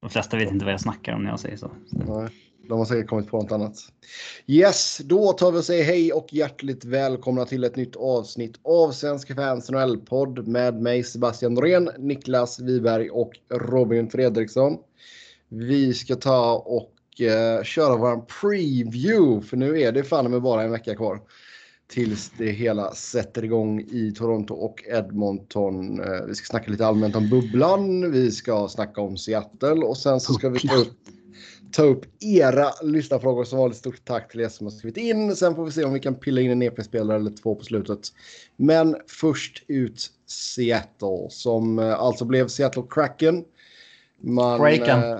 De flesta vet inte vad jag snackar om när jag säger så. Nej, de har säkert kommit på något annat. Yes, då tar vi och säger hej och hjärtligt välkomna till ett nytt avsnitt av Svenska fans NHL-podd med mig Sebastian Norén, Niklas Wiberg och Robin Fredriksson. Vi ska ta och eh, köra vår preview för nu är det fan med bara en vecka kvar tills det hela sätter igång i Toronto och Edmonton. Eh, vi ska snacka lite allmänt om bubblan. Vi ska snacka om Seattle och sen så ska vi ta upp, ta upp era lyssnarfrågor. Som vanligt stort tack till er som har skrivit in. Sen får vi se om vi kan pilla in en EP-spelare eller två på slutet. Men först ut Seattle som eh, alltså blev Seattle Kraken. Man, Kraken. Eh,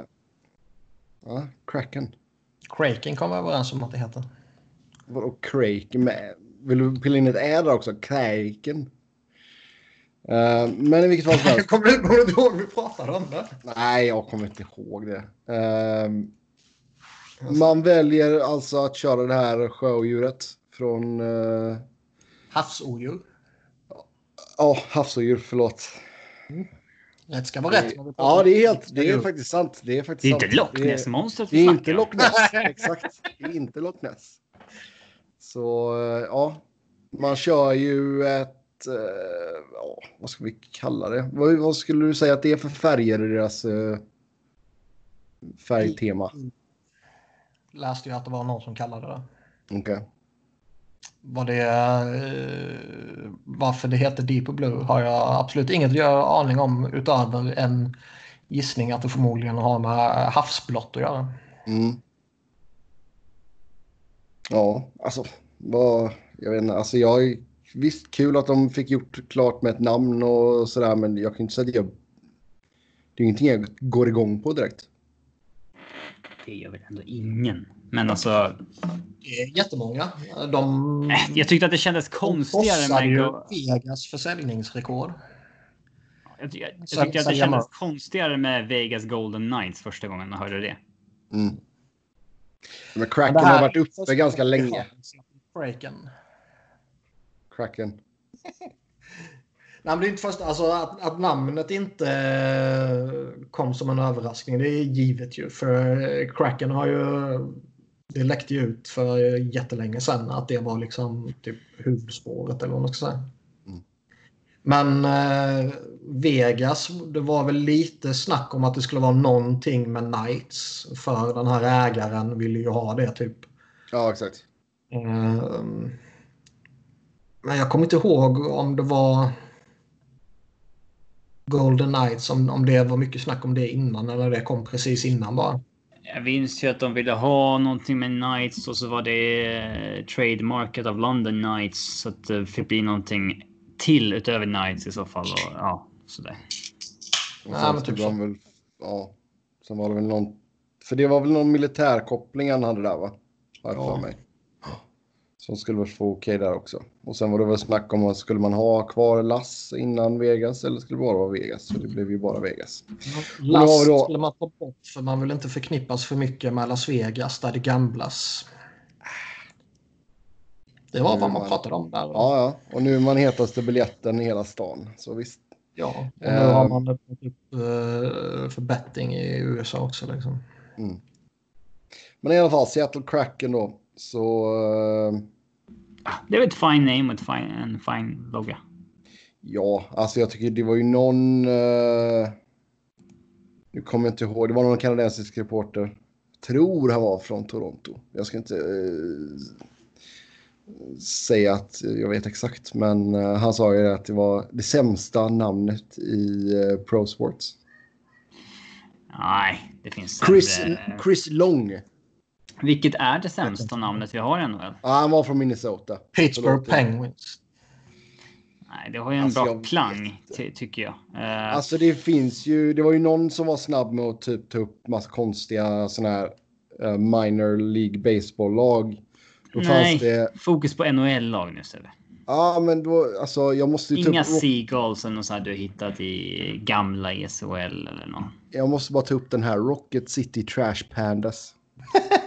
ja, Kraken. Kraken kom överens om att det heter. Vadå Kraken? Med? Vill du pilla in ett ä där också? Kraken. Uh, men i vilket fall som helst. kommer du inte ihåg vi pratade om det? Nej, jag kommer inte ihåg det. Uh, man väljer alltså att köra det här sjöodjuret från... Uh, Havsodjur. Ja, oh, havsodjur, förlåt. Rätt ska vara rätt. Ja, det är helt. Det är faktiskt sant. Det är faktiskt Det är sant. inte Loch Ness-monstret Det är inte Loch Ness. Exakt. Det är inte Loch Ness. Så ja, man kör ju ett, eh, ja, vad ska vi kalla det? Vad, vad, skulle du säga att det är för färger i deras eh, färgtema? Läste jag att det var någon som kallade det. Okej. Okay. Vad det eh, varför det heter Deep Blue har jag absolut inget aning om utöver en gissning att det förmodligen har med havsblått att göra. Mm. Ja, alltså vad, jag vet inte, alltså jag visst kul att de fick gjort klart med ett namn och sådär, men jag kan inte säga att jag, det är ingenting jag går igång på direkt. Det gör väl ändå ingen. Men alltså. Är jättemånga. De... Jag tyckte att det kändes konstigare med... ju Vegas försäljningsrekord. Jag, jag, jag tyckte att det kändes konstigare med Vegas Golden Knights första gången jag hörde det. Mm. Men Kraken har varit uppe ganska länge. Kraken. Kraken. Nej, det är inte först, alltså att, att, namnet inte eh, kom som en överraskning. Det är givet ju. För Kraken har ju... Det läckte ju ut för jättelänge sedan att det var liksom typ huvudspåret eller vad man ska säga. Men eh, Vegas, det var väl lite snack om att det skulle vara någonting med Knights. För den här ägaren ville ju ha det typ. Ja, exakt. Um, men jag kommer inte ihåg om det var Golden Knights, om, om det var mycket snack om det innan eller det kom precis innan bara. Jag minns ju att de ville ha någonting med Knights och så var det eh, trademarket av London Knights. Så att det fick bli någonting till utöver Knights i så fall. Och, ja, sådär. Och sen, typ de väl, ja, sen var det väl någon... För det var väl någon militärkoppling han hade där va? Har jag för mig. Som skulle väl få okej okay där också. Och sen var det väl snack om att skulle man ha kvar Lass innan Vegas eller skulle det bara vara Vegas? Så det blev ju bara Vegas. Lass då... skulle man ta bort för man vill inte förknippas för mycket med Las Vegas där det gamblas. Det var vad man, man pratade om där. Ja, ja. Och nu är man hetaste biljetten i hela stan. Så visst. Ja, och nu har man öppnat upp uh, för betting i USA också. Liksom. Mm. Men i alla fall, Seattle Kraken då. Så... Uh, det är ett fine name och ett fine, en fine logga. Ja, alltså jag tycker det var ju någon... Uh, nu kommer jag inte ihåg. Det var någon kanadensisk reporter. Tror han var från Toronto. Jag ska inte uh, säga att jag vet exakt. Men uh, han sa ju att det var det sämsta namnet i uh, Pro Sports. Nej, det finns Chris, Chris Long. Vilket är det sämsta namnet vi har i NHL? Ja, han var från Minnesota. Pittsburgh Penguins. Nej, det har ju en alltså, bra klang ty tycker jag. Uh, alltså det finns ju, det var ju någon som var snabb med att typ ta upp massa konstiga sådana här uh, minor League baseball-lag. Nej, det... fokus på NHL-lag nu Sebbe. Ja, men då, alltså jag måste ju Inga upp... Seagulls eller något du har hittat i gamla ESHL eller något. Jag måste bara ta upp den här Rocket City Trash Pandas.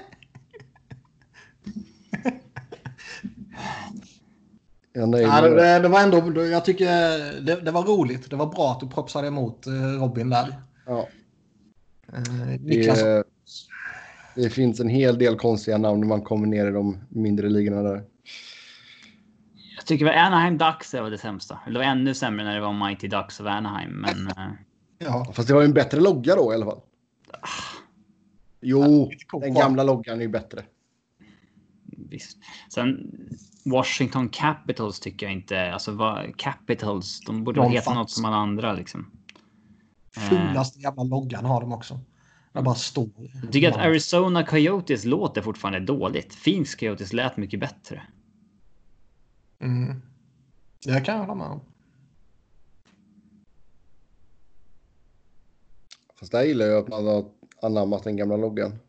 Ja, det, det, var ändå, jag tycker det, det, var roligt. Det var bra att du propsade emot eh, Robin där. Ja. Eh, Niklas. Det, det finns en hel del konstiga namn när man kommer ner i de mindre ligorna där. Jag tycker väl Anaheim Ducks var det sämsta. Eller det var ännu sämre när det var Mighty Ducks of Anaheim. Men eh, Ja. Fast det var ju en bättre logga då i alla fall. Jo, den gamla loggan är ju bättre. visst. Sen Washington Capitals tycker jag inte. Alltså vad Capitals. De borde De heta fanns. något som alla andra liksom. Fulaste jävla loggan har de också. Jag bara står. Jag tycker att Arizona Coyotes låter fortfarande dåligt. Phoenix Coyotes lät mycket bättre. Mm. Det kan jag hålla med om. Fast där gillar jag att man har anammat den gamla loggan.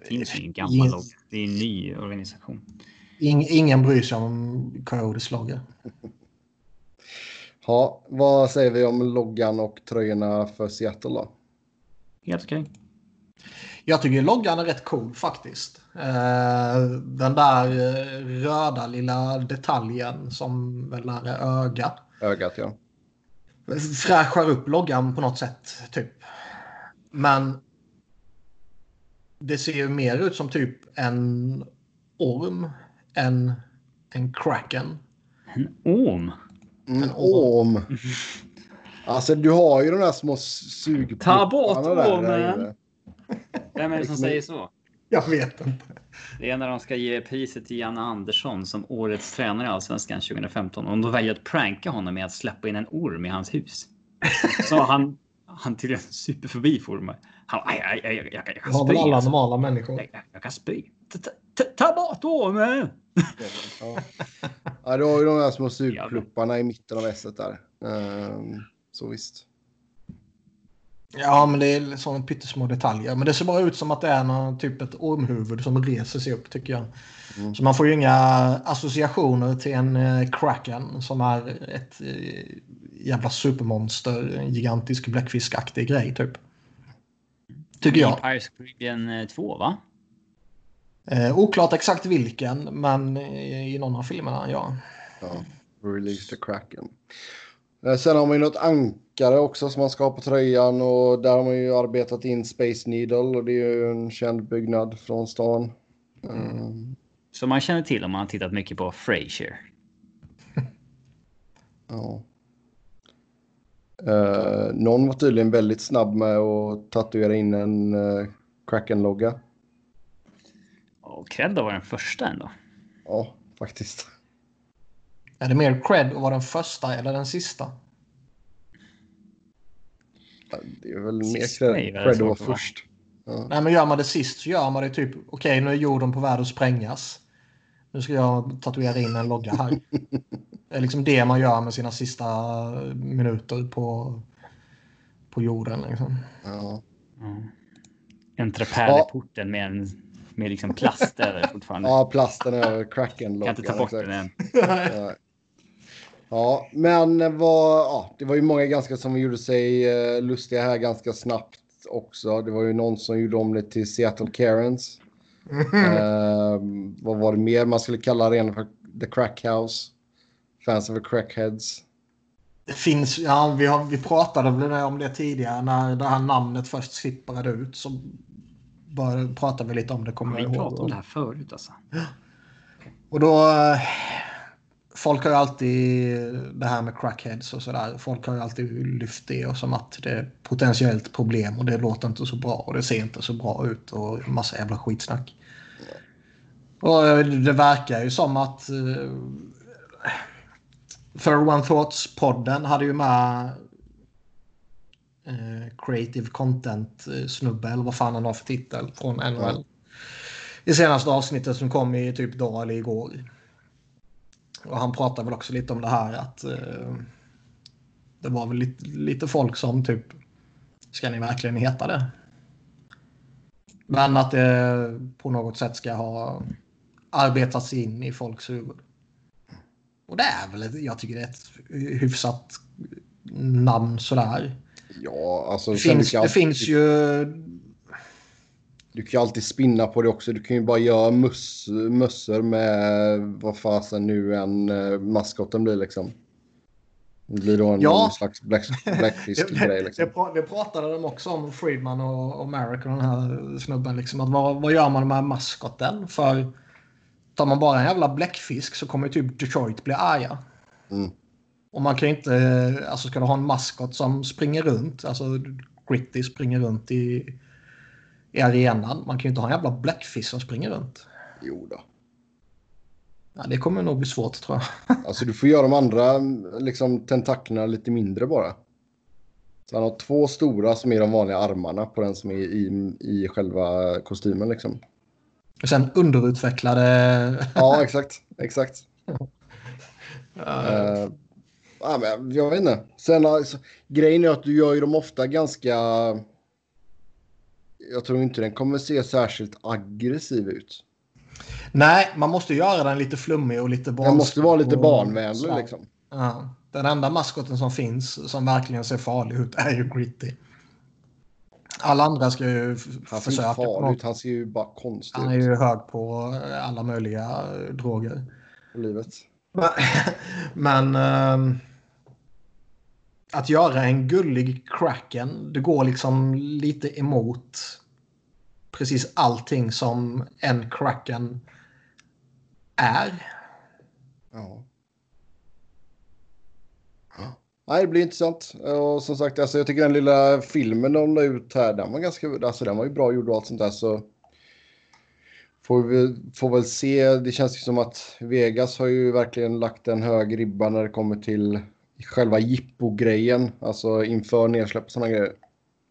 Det finns ingen gammal Yes. logga. Det är en ny organisation. Ing, ingen bryr sig om Coyotes logga. Ja, vad säger vi om loggan och tröjorna för Seattle då? Helt okej. Jag tycker loggan är rätt cool faktiskt. Eh, den där eh, röda lilla detaljen som väl är öga. Ögat ja. Fräschar upp loggan på något sätt. Typ. Men det ser ju mer ut som typ en orm än en kraken. En orm. Mm, En om. Alltså du har ju de där små sugpupparna Ta bort ormen. Vem är det som säger så? Jag vet inte. Det är när de ska ge priset till Janne Andersson som årets tränare i Allsvenskan 2015. Och de väljer att pranka honom med att släppa in en orm i hans hus. Så han, han tydligen superförbi former. Han aj, aj, aj, jag, jag, jag Det kan har väl spy. alla Alltså. normala människor. Jag, jag, jag kan spy. Ta, ta, ta bort ormen! Ja. ja, du har ju de där små sugplupparna i mitten av esset där. Ehm, så visst. Ja, men det är sådana pyttesmå detaljer. Men det ser bara ut som att det är någon, typ ett ormhuvud som reser sig upp tycker jag. Mm. Så man får ju inga associationer till en eh, kraken som är ett eh, jävla supermonster. En gigantisk bläckfiskaktig grej typ. Tycker jag. Pirates Caribbean 2 va? Eh, oklart exakt vilken, men i, i någon av filmerna, ja. Ja. Release the Kraken. Eh, Sen har man ju något ankare också som man ska ha på tröjan och där har man ju arbetat in Space Needle och det är ju en känd byggnad från stan. Ehm, Som man känner till om man har tittat mycket på Frasier. Ja. Eh, någon var tydligen väldigt snabb med att tatuera in en uh, Kraken-logga. Och Credda var den första ändå. Ja, faktiskt. Är det mer cred att vara den första eller den sista? Det är väl mer Sista är cred väl cred att vara att vara. först. Ja. Nej, men gör man det sist så gör man det typ, okej nu är jorden på väg att sprängas. Nu ska jag tatuera in en logga här. Det är liksom det man gör med sina sista minuter på, på jorden. Liksom. Ja. Mm. En trapärleporten med en med liksom plast över fortfarande. ja, plasten över kan Kraken-loggan. inte ta bort exakt. den än. Ja. Men vad, ja, det var ju många ganska som gjorde sig eh, lustiga här ganska snabbt också. Det var ju någon som gjorde om det till Seattle Karens. Eh, vad var det mer man skulle kalla arenan för? The Crack House. Fans of the Crackheads. Det finns, ja, vi, har, vi pratade väl om det tidigare när det här namnet först sipprade ut. Så började, pratade vi lite om det, kommer Vi jag pratade om det här förut alltså. Och då... eh, Folk har ju alltid det här med crackheads och sådär. Folk har ju alltid lyft det och som att det är potentiellt problem och det låter inte så bra och det ser inte så bra ut och massa jävla skitsnack. Och eh, det verkar ju som att uh, For One Thoughts-podden hade ju med eh, Creative Content-snubbe eller vad fan han har för titel från NHL. I senaste avsnittet som kom i typ dag eller igår. Och han pratar väl också lite om det här att eh, det var väl lite, lite folk som typ ska ni verkligen heta det? Men att det på något sätt ska ha arbetats in i folks huvud. Och det är väl, jag tycker det är ett hyfsat namn sådär. Ja, alltså. Det finns, det alltid, finns ju... du kan ju alltid spinna på det också. Du kan ju bara göra möss, mössor med vad fasen nu en uh, maskoten blir liksom. Det blir då en Ja. slags black, blackfist-grej. Det, Liksom. pra- det pratade de också om, Friedman och, och Merrick och den här snubben. Liksom, att vad, vad gör man med maskoten? För tar man bara en jävla bläckfisk så kommer typ Detroit bli arga. Mm. Och man kan ju inte, alltså ska du ha en maskot som springer runt, alltså Gritty springer runt i, i arenan. Man kan ju inte ha en jävla bläckfisk som springer runt. Jo då. Ja, det kommer nog bli svårt tror jag. Alltså du får göra de andra liksom, tentaklerna lite mindre bara. Så han har två stora som är de vanliga armarna på den som är i, i själva kostymen liksom. Och sen underutvecklade... Ja, exakt. Exakt. eh, Uh, ja, men jag vet inte. Sen alltså, grejen är att du gör ju dem ofta ganska... Jag tror inte den kommer se särskilt aggressiv ut. Nej, man måste göra den lite flummig och lite Den måste vara lite och- barnvänlig sådär. liksom. Ja. Den enda maskoten som finns som verkligen ser farlig ut är ju Gritty. Alla andra ska ju Han försöka. farlig ut. Han ser ju bara konstig Han är ut ju hög på alla möjliga droger. livet. Men, men ehm, att göra en gullig Kraken, det går liksom lite emot precis allting som en Kraken är. Ja. Nej, det blir intressant. Och som sagt, alltså, jag tycker den lilla filmen de la ut här, den var ganska, alltså den var ju bra gjord och allt sånt där så får vi får väl se. Det känns ju som att Vegas har ju verkligen lagt en hög ribba när det kommer till själva jippo-grejen, alltså inför nedsläpp och sådana grejer.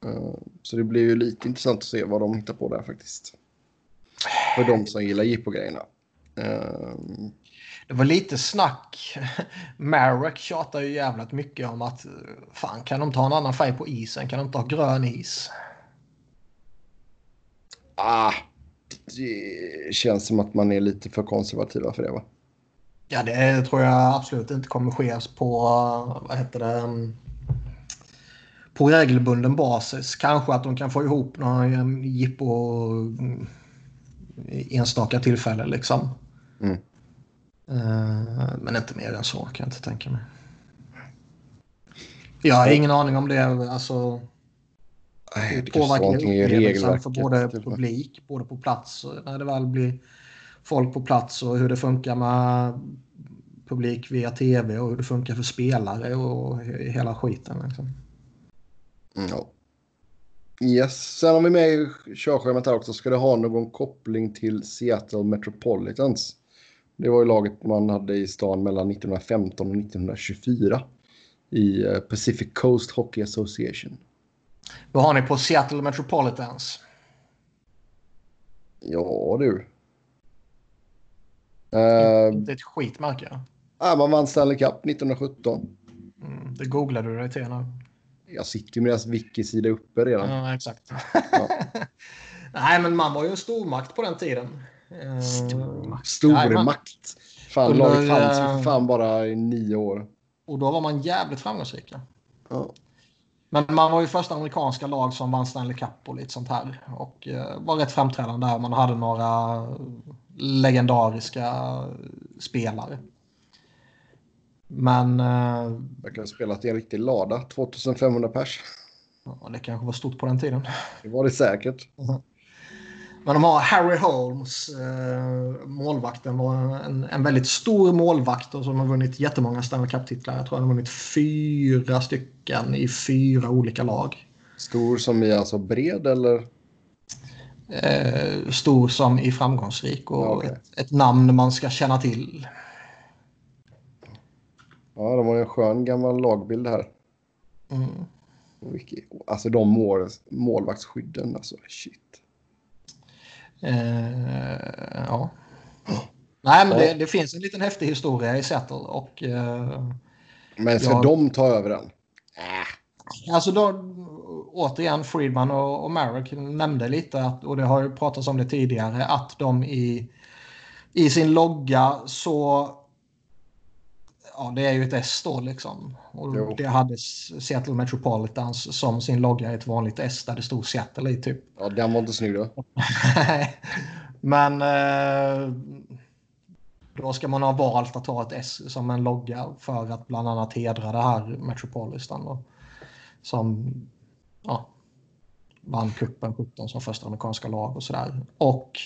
Eh, Så det blir ju lite intressant att se vad de hittar på där faktiskt. För de som gillar jippo-grejerna. Det var lite snack. Marek tjatar ju jävligt mycket om att fan kan de ta en annan färg på isen? Kan de ta grön is? Ah, det känns som att man är lite för konservativa för det va? Ja, det tror jag absolut inte kommer ske på, eh, vad heter det, mm, på regelbunden basis. Kanske att de kan få ihop någon mm, jippo mm, enstaka tillfällen liksom. Mm. Eh, Men inte mer än så kan jag inte tänka mig. Jag har ingen aning om det. Alltså, det påverkar upplevelsen regelverket. för både typ. publik, både på plats när det väl blir folk på plats och hur det funkar med publik via tv och hur det funkar för spelare och he- hela skiten. Liksom. Mm, Ja. Yes, sen har vi med i körschemat här också. Ska det ha någon koppling till Seattle Metropolitans? Det var ju laget man hade i stan mellan 1915 och 1924 i eh, Pacific Coast Hockey Association. Vad har ni på Seattle Metropolitans? Ja du. Uh, Inte ett skitmärke. man vann Stanley Cup 1917. Mm, det googlade du dig till nu. Jag sitter ju med deras wiki-sida uppe redan. Ja, exakt. Ja. Nej, men man var ju en stormakt på den tiden. Eh, Stormakt. Stormakt. Fan, Under, laget fanns eh, för fan bara i nio år. Och då var man jävligt framgångsrika. Ja. Men man var ju första amerikanska lag som vann Stanley Cup och lite sånt här. Och eh, var rätt framträdande där. Man hade några legendariska spelare. Men eh, Jag kan ha spelat i en riktig lada. 2500 pers. ja, det kanske var stort på den tiden. Det var det säkert. Men de har Harry Holmes, eh, målvakten, var en, en väldigt stor målvakt och som har vunnit jättemånga Stanley Cup-titlar. Jag tror han har vunnit fyra stycken i fyra olika lag. Stor som i alltså bred eller? Eh, stor som i framgångsrik och okej. ett, ett namn man ska känna till. Ja, de har en skön gammal lagbild här. Mm. Alltså de mål, målvaktsskydden, alltså shit. Eh, ja. Nej, men Ja. det, det finns en liten häftig historia i Seattle och eh, Men ska Ja. de ta över den? Alltså då, återigen, Friedman och, och Marek nämnde lite, att, och det har ju pratats om det tidigare, att de i, i sin logga så... Ja, det är ju ett S då liksom. Och Jo. det hade Seattle Metropolitans som sin logga ett vanligt S där det stod Seattle i typ. Ja, den var inte snygg då. Men... Eh, Då ska man ha valt att ha ett S som en logga för att bland annat hedra det här Metropolitan. Då, som ja, vann cupen 17 som första amerikanska lag och sådär. Och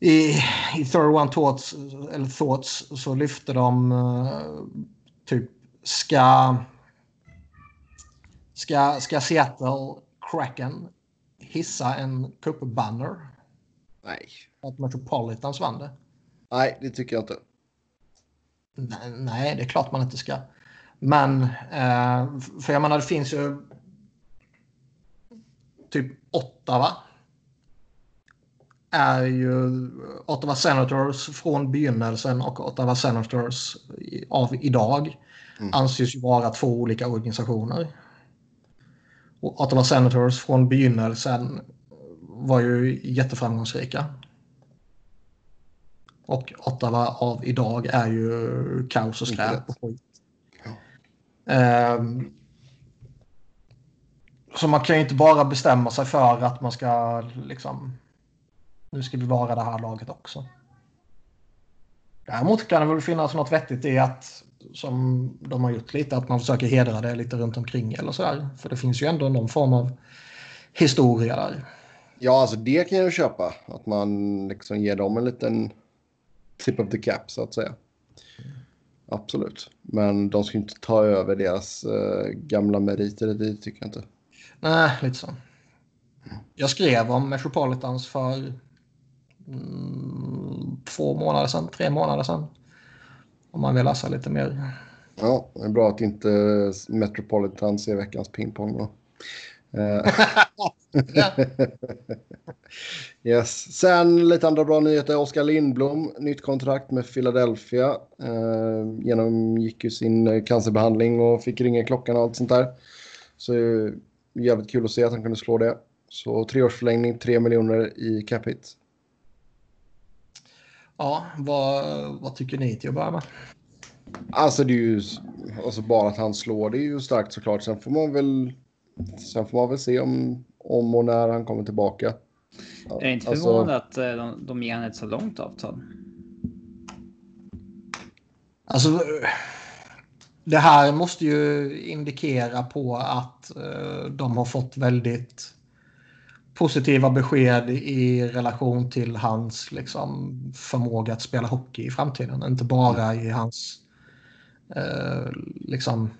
i, i Third One Thoughts, eller Thoughts så lyfte de uh, typ ska, ska, ska Seattle Kraken hissa en cupbanner? Nej. Att Metropolitans vann det? Nej, det tycker jag inte. Nej, nej, det är klart man inte ska. Men, eh, för jag menar det finns ju typ Ottawa. Är ju Ottawa Senators från begynnelsen och Ottawa Senators av idag mm. anses ju vara två olika organisationer. Och Ottawa Senators från begynnelsen var ju jätteframgångsrika. Och Ottawa av idag är ju kaos och skräp och skit. Ja. Um, så man kan ju inte bara bestämma sig för att man ska liksom... Nu ska vi vara det här laget också. Däremot kan det väl finnas något vettigt i att, som de har gjort lite, att man försöker hedra det lite runt omkring eller sådär. För det finns ju ändå någon form av historia där. Ja, alltså det kan jag ju köpa. Att man liksom ger dem en liten tip of the cap så att säga. Absolut. Men de ska inte ta över deras eh, gamla meriter, det tycker jag inte. Nej, lite så. Jag skrev om Metropolitans för mm, två månader sedan, tre månader sedan. Om man vill läsa lite mer. Ja, det är bra att inte Metropolitans är veckans pingpong då. Eh. yes. Sen lite andra bra nyheter. Oskar Lindblom, nytt kontrakt med Philadelphia. Uh, genomgick ju sin cancerbehandling och fick ringa klockan och allt sånt där. Så jävligt kul att se att han kunde slå det. Så treårsförlängning, tre miljoner i cap hit. Ja, vad, vad tycker ni till att börja med? Alltså det är ju alltså bara att han slår det är ju starkt såklart. Sen får man väl, sen får man väl se om, om och när han kommer tillbaka. Ja, är inte alltså, förvånande att eh, de, de ger ett så långt avtal? Alltså, det här måste ju indikera på att eh, de har fått väldigt positiva besked i relation till hans liksom, förmåga att spela hockey i framtiden. Inte bara i hans eh, liksom,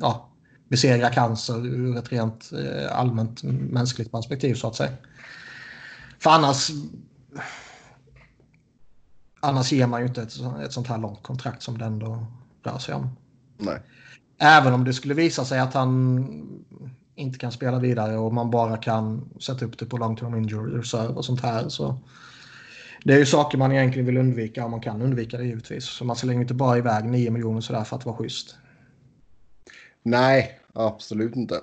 ja, besegra cancer ur ett rent eh, allmänt mänskligt perspektiv så att säga. För annars Annars ger man ju inte ett, ett sånt här långt kontrakt som det ändå rör sig om. Nej. Även om det skulle visa sig att han inte kan spela vidare och man bara kan sätta upp det på long term injury reserve och sånt här. Så det är ju saker man egentligen vill undvika om man kan undvika det givetvis. Så man slänger inte bara iväg 9 miljoner sådär för att vara schysst. Nej, absolut inte.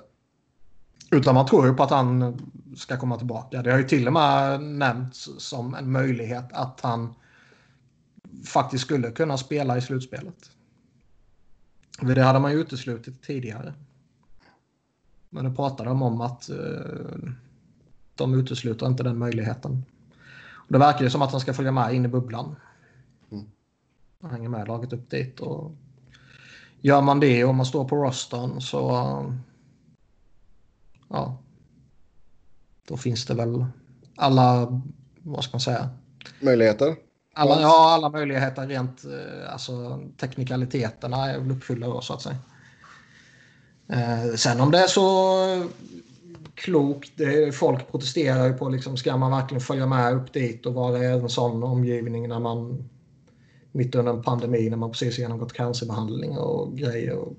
Utan man tror ju på att han ska komma tillbaka. Det har ju till och med nämnts som en möjlighet att han faktiskt skulle kunna spela i slutspelet. Det hade man ju uteslutit tidigare. Men nu pratar de om att eh, de utesluter inte den möjligheten. Och det verkar ju som att han ska följa med in i bubblan. Mm. Han hänger med laget upp dit. Och gör man det och man står på rostern så... Ja. Då finns det väl alla, vad ska man säga? Möjligheter. Alla, ja, alla möjligheter rent, eh, alltså teknikaliteterna är väl uppfyllda då så att säga. Eh, sen om det är så klokt, det, folk protesterar ju på liksom, ska man verkligen följa med upp dit och vara i en sån omgivning när man mitt under en pandemi när man precis genomgått cancerbehandling och grejer. Och,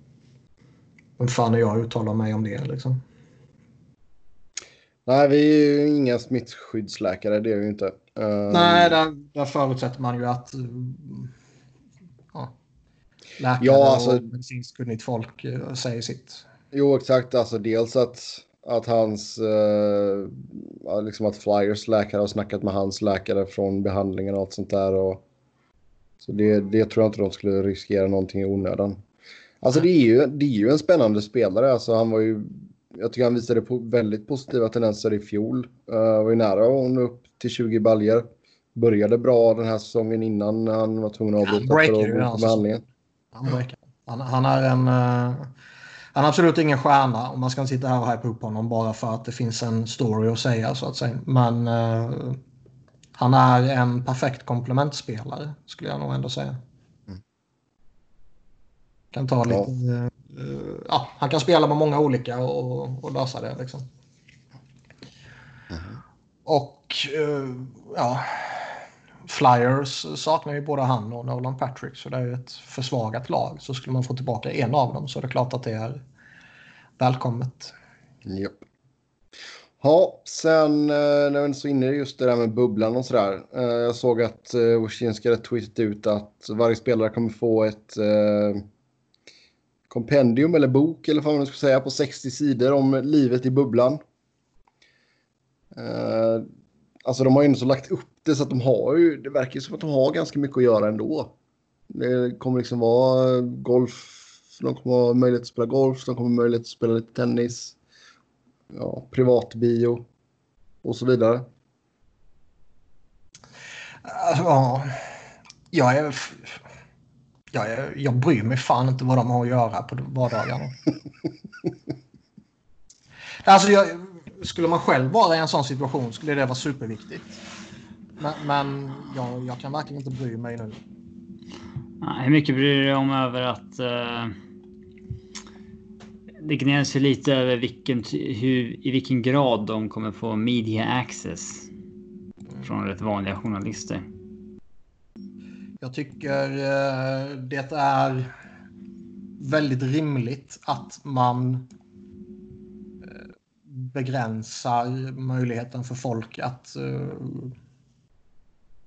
vem fan är jag uttalar mig om det liksom? Nej, vi är ju inga smittskyddsläkare, det är vi ju inte. Uh... Nej, där, där förutsätter man ju att ja, läkare ja, alltså, och medicinskt kunnigt folk uh, säger sitt. Jo, exakt. Alltså dels att, att hans, uh, liksom att Flyers läkare har snackat med hans läkare från behandlingen och allt sånt där. Och, så det, det tror jag inte de skulle riskera någonting i onödan. Alltså det är ju, det är ju en spännande spelare. Alltså han var ju jag tycker han visade på väldigt positiva tendenser i fjol. Uh, var ju nära att nå upp till 20 baljer. började bra den här säsongen innan han var tvungen att avbryta breakar för behandlingen. Han, han, han är en... eh, han är absolut ingen stjärna och man ska inte sitta här och hypa upp honom bara för att det finns en story att säga så att säga. Men eh, han är en perfekt komplementspelare skulle jag nog ändå säga. Mm. Kan ta lite... eh, eh, ja, han kan spela med många olika och, och lösa det liksom. Och eh, ja, Flyers saknar ju både han och Nolan Patrick så det är ju ett försvagat lag. Så skulle man få tillbaka en av dem så är det klart att det är välkommet. Yep. Ja, sen eh, när vi är så inne i just det där med bubblan och sådär. Eh, jag såg att Wojcinski hade tweetat ut att varje spelare kommer få ett eh, kompendium eller bok eller vad man ska säga på 60 sidor om livet i bubblan. Eh, alltså de har ju ändå så lagt upp det så att de har ju, det verkar ju som att de har ganska mycket att göra ändå. Det kommer liksom vara golf, de kommer ha möjlighet att spela golf, de kommer ha möjlighet att spela lite tennis ja, privatbio och så vidare. Alltså, ja, jag är... Jag, är, jag bryr mig fan inte vad de har att göra på vardagarna. alltså, jag, skulle man själv vara i en sån situation skulle det vara superviktigt. Men, men jag, jag kan verkligen inte bry mig nu. Hur mycket bryr du dig om över att eh, det gnälls ju lite över vilken, hur, i vilken grad de kommer få media access från rätt vanliga journalister. Jag tycker eh, det är väldigt rimligt att man begränsar möjligheten för folk att eh,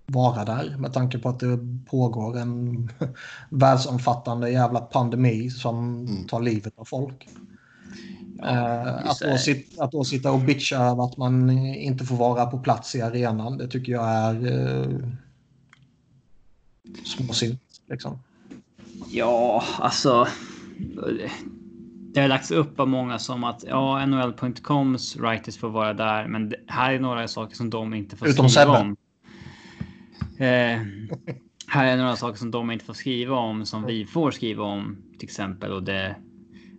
vara där med tanke på att det pågår en världsomfattande jävla pandemi som Mm. tar livet av folk. Eh, att, då det. sit, att då sitta och bitcha över att man inte får vara på plats i arenan, det tycker jag är eh, småsint. Liksom. Ja, alltså. Det har lagts upp av många som att ja, NHL.coms writers får vara där, men det här är några saker som de inte får Utom skriva Sebbe. om. Eh, här är några saker som de inte får skriva om som vi får skriva om, till exempel och det.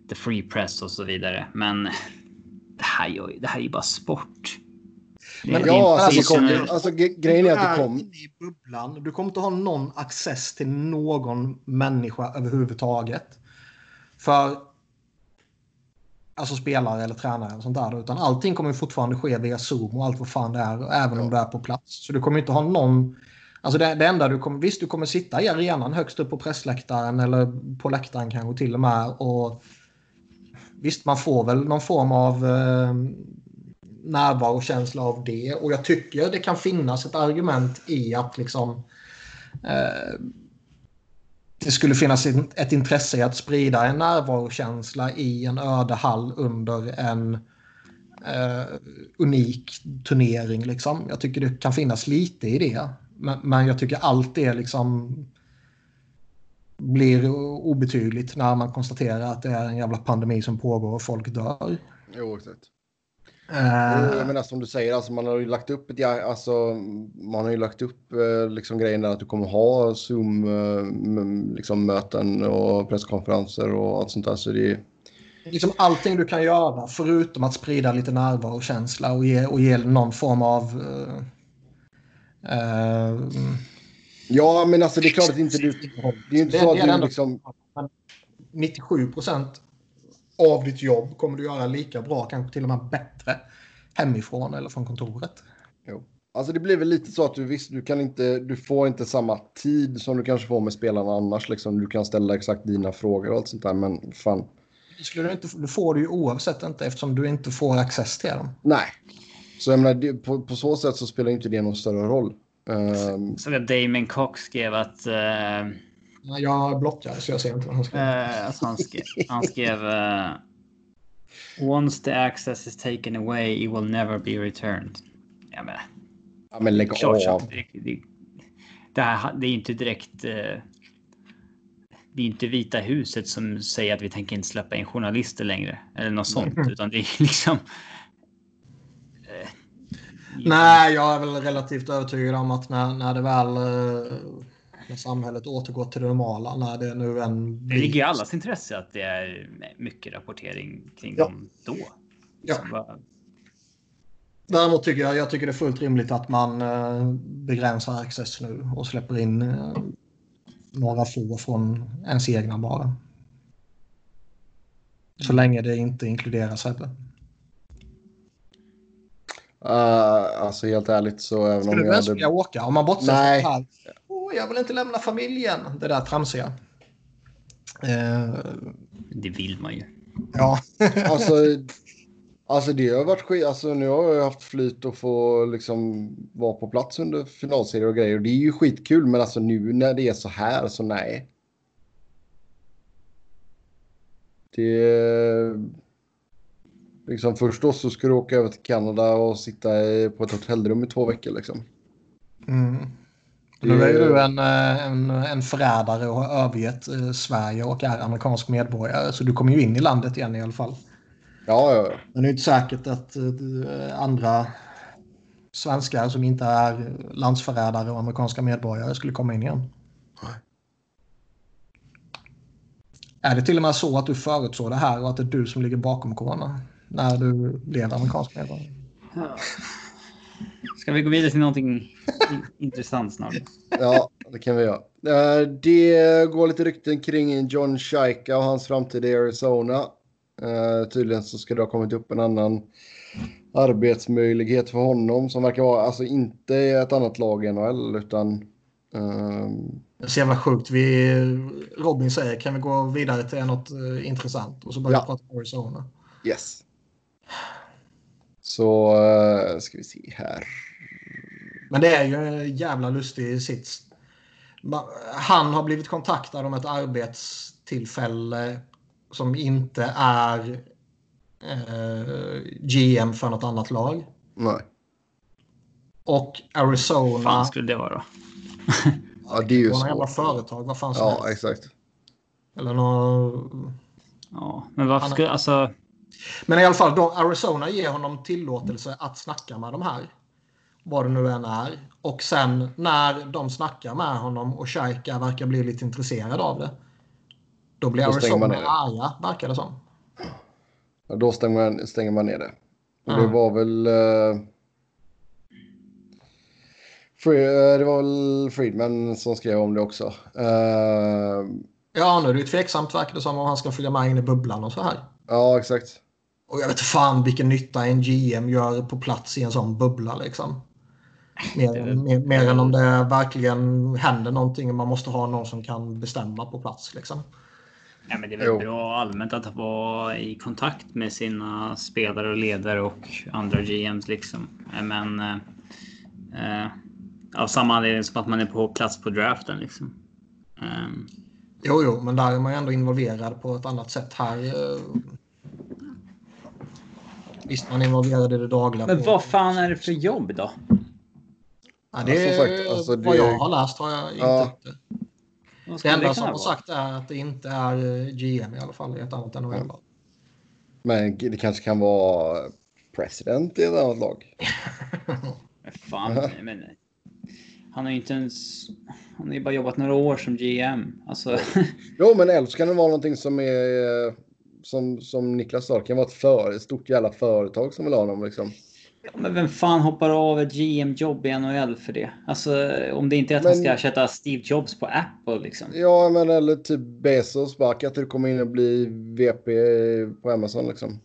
The free press och så vidare. Men det här, gör ju- det här är ju bara sport. Men Ja, alltså, det kom, alltså grejen är att det kom. i bubblan. Du kommer inte ha någon access till någon människa överhuvudtaget. För alltså spelare eller tränare och sånt där. Utan allting kommer fortfarande ske via Zoom och allt vad fan det är. Även om du är på plats. Så du kommer inte ha någon... Alltså det, det enda du kommer... Visst, du kommer sitta i arenan högst upp på pressläktaren eller på läktaren kanske till och med. Och visst, man får väl någon form av eh, närvarokänsla av det. Och jag tycker det kan finnas ett argument i att liksom eh, det skulle finnas ett, intresse i att sprida en närvarokänsla i en öde hall under en eh, unik turnering. Liksom. Jag tycker det kan finnas lite i det. Men, men jag tycker allt det liksom blir obetydligt när man konstaterar att det är en jävla pandemi som pågår och folk dör. Jo, exakt. Eh, jag menar som du säger, alltså, man har ju lagt upp ett, ja, alltså, man har ju lagt upp eh, liksom grejen där att du kommer ha Zoom eh, liksom och presskonferenser och allt sånt där. Så det är liksom allting du kan göra förutom att sprida lite närvarokänsla och ge, och ge någon form av... eh, eh, Ja, men alltså det är klart att inte du... Det är ju inte Det- så att du liksom... 97 procent av ditt jobb kommer du göra lika bra, kanske till och med bättre hemifrån eller från kontoret. Jo. Alltså det blir väl lite så att du visst, du kan inte, du får inte samma tid som du kanske får med spelarna annars. Liksom. Du kan ställa exakt dina frågor och allt sånt där, men fan. Det, skulle du, inte, du får det ju oavsett inte eftersom du inte får access till dem. Nej. Så jag menar, det, på, på så sätt så spelar inte det någon större roll. Ehm, Så Damon Cox skrev att, eh, Jag blockar så jag ser inte vad han skriver. eh, att han skrev, han skrev eh, Once the access is taken away it will never be returned. Jag menar, ja, men lägg av. Det, det, här, det är inte direkt. Eh, det är inte Vita huset som säger att vi tänker inte släppa in journalister längre eller något sånt, utan det är liksom. Eh, Nej, jag är väl relativt övertygad om att när, när det väl eh, när samhället återgår till det normala, när det nu en... Det ligger i allas intresse att det är mycket rapportering kring Ja. dem då. Ja. Bara- Däremot tycker jag, jag tycker det är fullt rimligt att man eh, begränsar access nu och släpper in eh, några få från ens egna bara. Så länge det inte inkluderar Sebbe. Uh, alltså helt ärligt så även om Skulle du jag ens hade... vilja åka? Om man bortser Nej. från. Åh, jag vill inte lämna familjen. Det där tramsiga. Eh, Det vill man ju. ja. Alltså, alltså det har varit skit. Alltså nu har jag haft flyt och få liksom vara på plats under finalserier och grejer. Och det är ju skitkul. Men alltså nu när det är så här så nej. Det. Liksom först då så ska du åka över till Kanada och sitta på ett hotellrum i två veckor liksom. Mm. Nu är ju du en, eh, en, en förrädare och har övergett eh, Sverige och är amerikansk medborgare. Så du kommer ju in i landet igen i alla fall. Ja, ja, ja. Men det är inte säkert att eh, andra svenskar som inte är landsförrädare och amerikanska medborgare skulle komma in igen. Är det till och med så att du förutsåg det här och att det är du som ligger bakom corona när du blev amerikansk medborgare? Ska vi gå vidare till någonting in- intressant snart? Ja, det kan vi göra. Eh, Det går lite rykten kring John Shaika och hans framtid i Arizona. Eh, Tydligen så ska det ha kommit upp en annan arbetsmöjlighet för honom som verkar vara, alltså inte i ett annat lag i NHL utan ehm, Det är så jävla sjukt. Vi, Robin säger kan vi gå vidare till något eh, intressant och så börjar Ja. vi prata om Arizona. yes. Så eh, ska vi se här. Men det är ju en jävla lustig sits. Han har blivit kontaktad om ett arbetstillfälle som inte är eh, GM för något annat lag. Nej. Och Vad Arizona. fan skulle det vara? Ja, det är ju Några jävla företag, vad fan som Ja, helst. exakt. Eller nå... Ja, men varför skulle alltså? Men i alla fall, då, Arizona ger honom tillåtelse att snacka med de här. Vad det nu än är. Och sen när de snackar med honom och Shaika verkar bli lite intresserad av det. Då blir Då Arizona arga, verkar det som. Ja, då stänger man, stänger man ner det. Och det var väl... Uh, det var väl Friedman som skrev om det också. Eh, Ja, nu är det ju tveksamt verkar det som om han ska följa med in i bubblan och så här. ja, exakt. Och jag vet fan vilken nytta en GM gör på plats i en sån bubbla liksom. Mer, mer, mer än om det verkligen händer någonting och man måste ha någon som kan bestämma på plats liksom. Ja, men det är väl Jo. bra allmänt att vara i kontakt med sina spelare och ledare och andra GMs liksom. Men eh, eh, av samma anledning som att man är på plats på draften liksom. Ehm, Jo, jo, men där är man ju ändå involverad på ett annat sätt här. eh, Visst, man är involverad i det dagliga. men vad fan är det för jobb då? Ja, det Ja, är sagt, alltså, vad det- jag har läst har jag inte. Ja. Vad Det enda kunna som har sagt är att det inte är eh, GM i alla fall i ett annat än november. Men det kanske kan vara president i ett annat lag. Men fan, men, han har ju inte ens... Han har ju bara jobbat några år som GM. Alltså, Jo, men eller så kan det vara någonting som är... eh, Som, som Niklas sa, det kan vara ett, för, ett stort jävla företag som vill ha honom. Liksom. Ja, men vem fan hoppar av ett GM-jobb i NHL för det? Alltså, om det inte är att han Men- ska ersätta Steve Jobs på Apple liksom. Ja, men eller typ Bezos, bara att du kommer in och bli VP på Amazon liksom.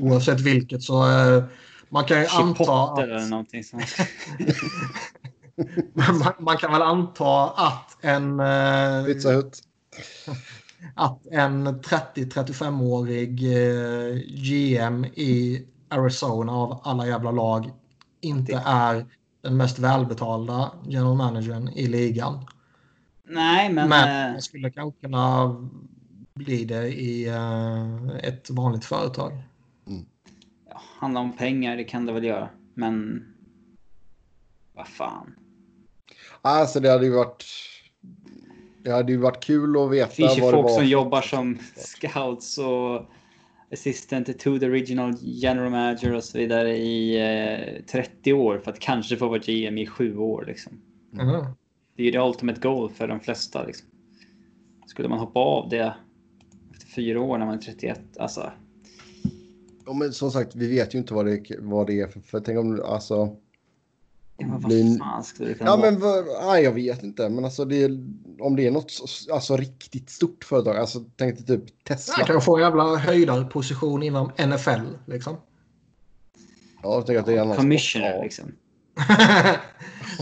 Oavsett vilket så eh, man kan ju anta Chipotle eller att, någonting sånt. man, man kan väl anta att en eh, Pizza Hut. att en 30-35-årig eh, GM i Arizona av alla jävla lag inte är den mest välbetalda general managern i ligan. Nej, men... Men eh, man skulle kanske kunna bli det i eh, ett vanligt företag. ja, handlar om pengar, det kan det väl göra. Men... Vad fan. Alltså det hade ju varit... Det hade ju varit kul att veta Det finns ju folk som jobbar som scouts och assistant to the regional general manager och så vidare i eh, 30 år för att kanske få vara GM i sju år. Liksom. Mhm. Det är ju det ultimate goal för de flesta. Liksom. Skulle man hoppa av det efter fyra år när man är 31, alltså. Ja, men som sagt, vi vet ju inte vad det, vad det är för... för tänk om, alltså, Ja, men Blir- vad fan skulle det kunna ja, vara? men nej, jag vet inte. Men alltså, det är, om det är något så- alltså, riktigt stort företag. Alltså, tänk dig typ Tesla. Han kan få en jävla höjdarposition inom NFL. Liksom. Ja, jag tänker att det är Commissioner sport- ja. liksom.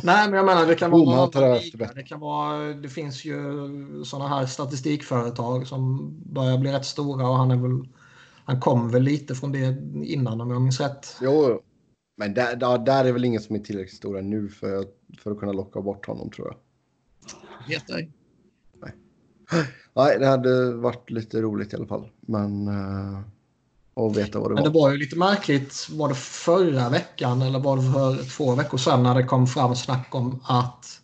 Nej, men jag menar det kan vara... liga, bättre. det, kan vara det finns ju sådana här statistikföretag som börjar bli rätt stora och han är väl... Han kom väl lite från det innan om jag minns rätt. Jo, jo. Men där, där, är väl ingen som är tillräckligt stora nu för, för att kunna locka bort honom tror jag. Vet ej. Nej, det hade varit lite roligt i alla fall. Men... Uh, att veta vad det Men det var. var ju lite märkligt, var det förra veckan eller var det för två veckor sedan när det kom fram snack om att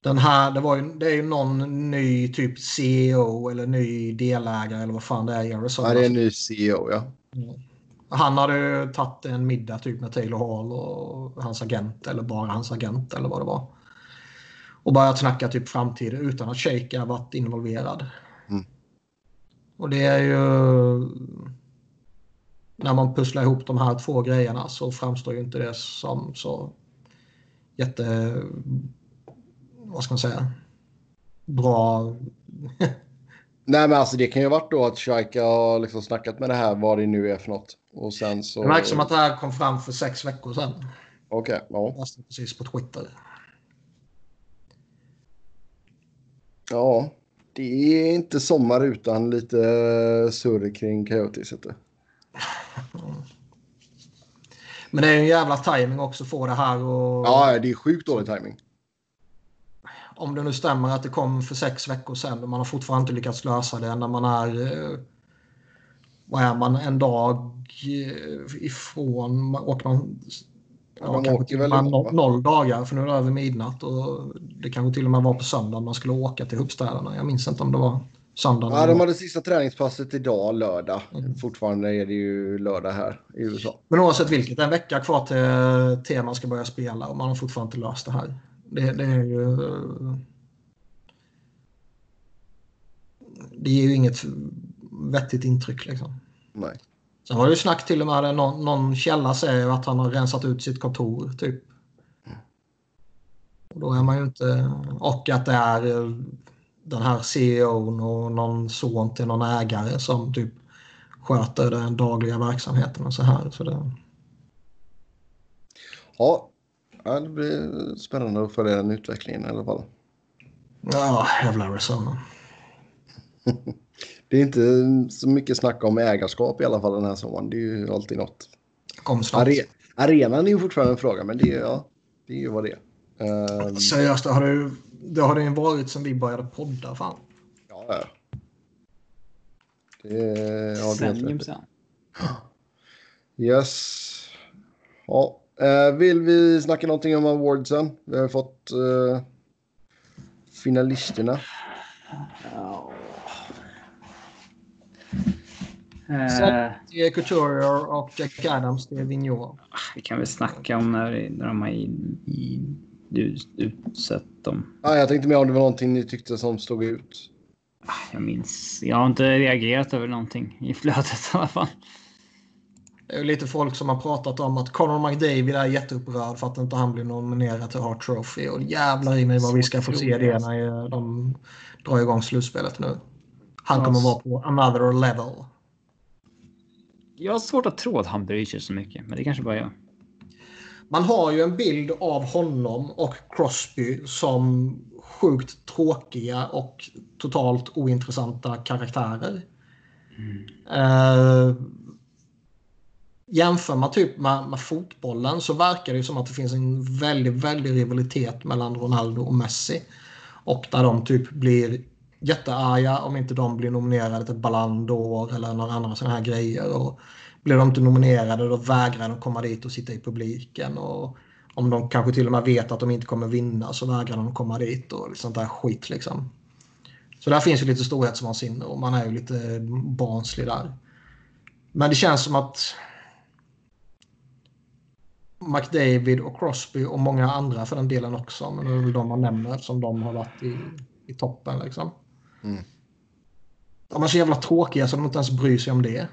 den här, det, var ju, det är ju någon ny typ CEO eller ny delägare eller vad fan det är i Arizona. Ja, det är en ny CEO, ja. Han hade tagit en middag typ med Taylor Hall och hans agent eller bara hans agent eller vad det var. Och börjat snacka typ framtiden utan att Shake har varit involverad. Mm. Och det är ju... När man pusslar ihop de här två grejerna så framstår ju inte det som så jätte... Vad ska man säga? Bra... Nej, men alltså det kan ju ha varit då att Shaika har liksom snackat med det här, vad det nu är för något. Och sen så... Det märks som att det här kom fram för sex veckor sedan. Okej, ja. Jag läste precis på Twitter. Ja, det är inte sommar utan lite surr kring Coyotes. Men det är ju en jävla timing också att få det här och Ja, det är sjukt dålig timing. Om det nu stämmer att det kom för sex veckor sedan och man har fortfarande inte lyckats lösa det när man är eh, vad är man en dag eh, ifrån och man Ja, kanske åker till väl och med ihop, no, va? noll dagar för nu är det över midnatt och det kanske till och med var på söndagen man skulle åka till huvudstäderna. Jag minns inte om det var söndagen. Ja, de hade sista träningspasset idag, lördag. Mm. Fortfarande är det ju lördag här i USA. Men oavsett vilket, en vecka kvar till teman ska börja spela och man har fortfarande inte löst det här. Det, det är ju... Det ger ju inget vettigt intryck liksom. Nej. Sen var det ju snack till och med, någon, någon källa säger att han har rensat ut sitt kontor typ. Och då är man ju inte... Och att det är eh, den här CEOn och någon son till någon ägare som typ sköter den dagliga verksamheten och så här. Så det, Ja, ja, det blir spännande att följa den utvecklingen i alla fall. Ja, jävla Arizona. Det är inte så mycket snack om ägarskap i alla fall den här sommaren. Det är ju alltid något. Kom snart. Are arenan är ju fortfarande en fråga, men det är, ja, det är ju vad det är. Ehm, Seriöst, det har det, ju- det har det varit sedan vi började podda. Fan. ja, ja. Det, är- ja, det sen. Yes. Ja. Eh, vill vi snacka någonting om awardsen? Vi har fått eh, finalisterna. Ja. Eh, Det är Couturier och Jack Adams, det är Vigneault. vi kan väl snacka om när, när de har utsett dem. Ah, jag tänkte mer om det var någonting ni tyckte som stod ut. Ah, Jag minns. Jag har inte reagerat över någonting i flödet i alla fall. Det är ju lite folk som har pratat om att Conor McDavid är jätteupprörd för att inte han blir nominerad till Hart Trophy. Och jävlar i mig vad vi ska få se det när de drar igång slutspelet nu. Han kommer vara på another level. Jag har svårt att tro att han bryr sig så mycket, men det kanske bara jag. Man har ju en bild av honom och Crosby som sjukt tråkiga och totalt ointressanta karaktärer. Eh, jämför man typ med, med fotbollen så verkar det ju som att det finns en väldigt, väldigt rivalitet mellan Ronaldo och Messi. Och där de typ blir jättearga om inte de blir nominerade till Ballon d'Or eller några andra sådana här grejer. Och blir de inte nominerade då vägrar de komma dit och sitta i publiken. Och om de kanske till och med vet att de inte kommer vinna så vägrar de komma dit och sånt där skit liksom. Så där finns ju lite storhetsvansinne och man är ju lite barnslig där. Men det känns som att McDavid och Crosby och många andra för den delen också. Men det är väl de man nämner som de har varit i, i toppen liksom. Mm. De är så jävla tråkiga så de inte ens bryr sig om det.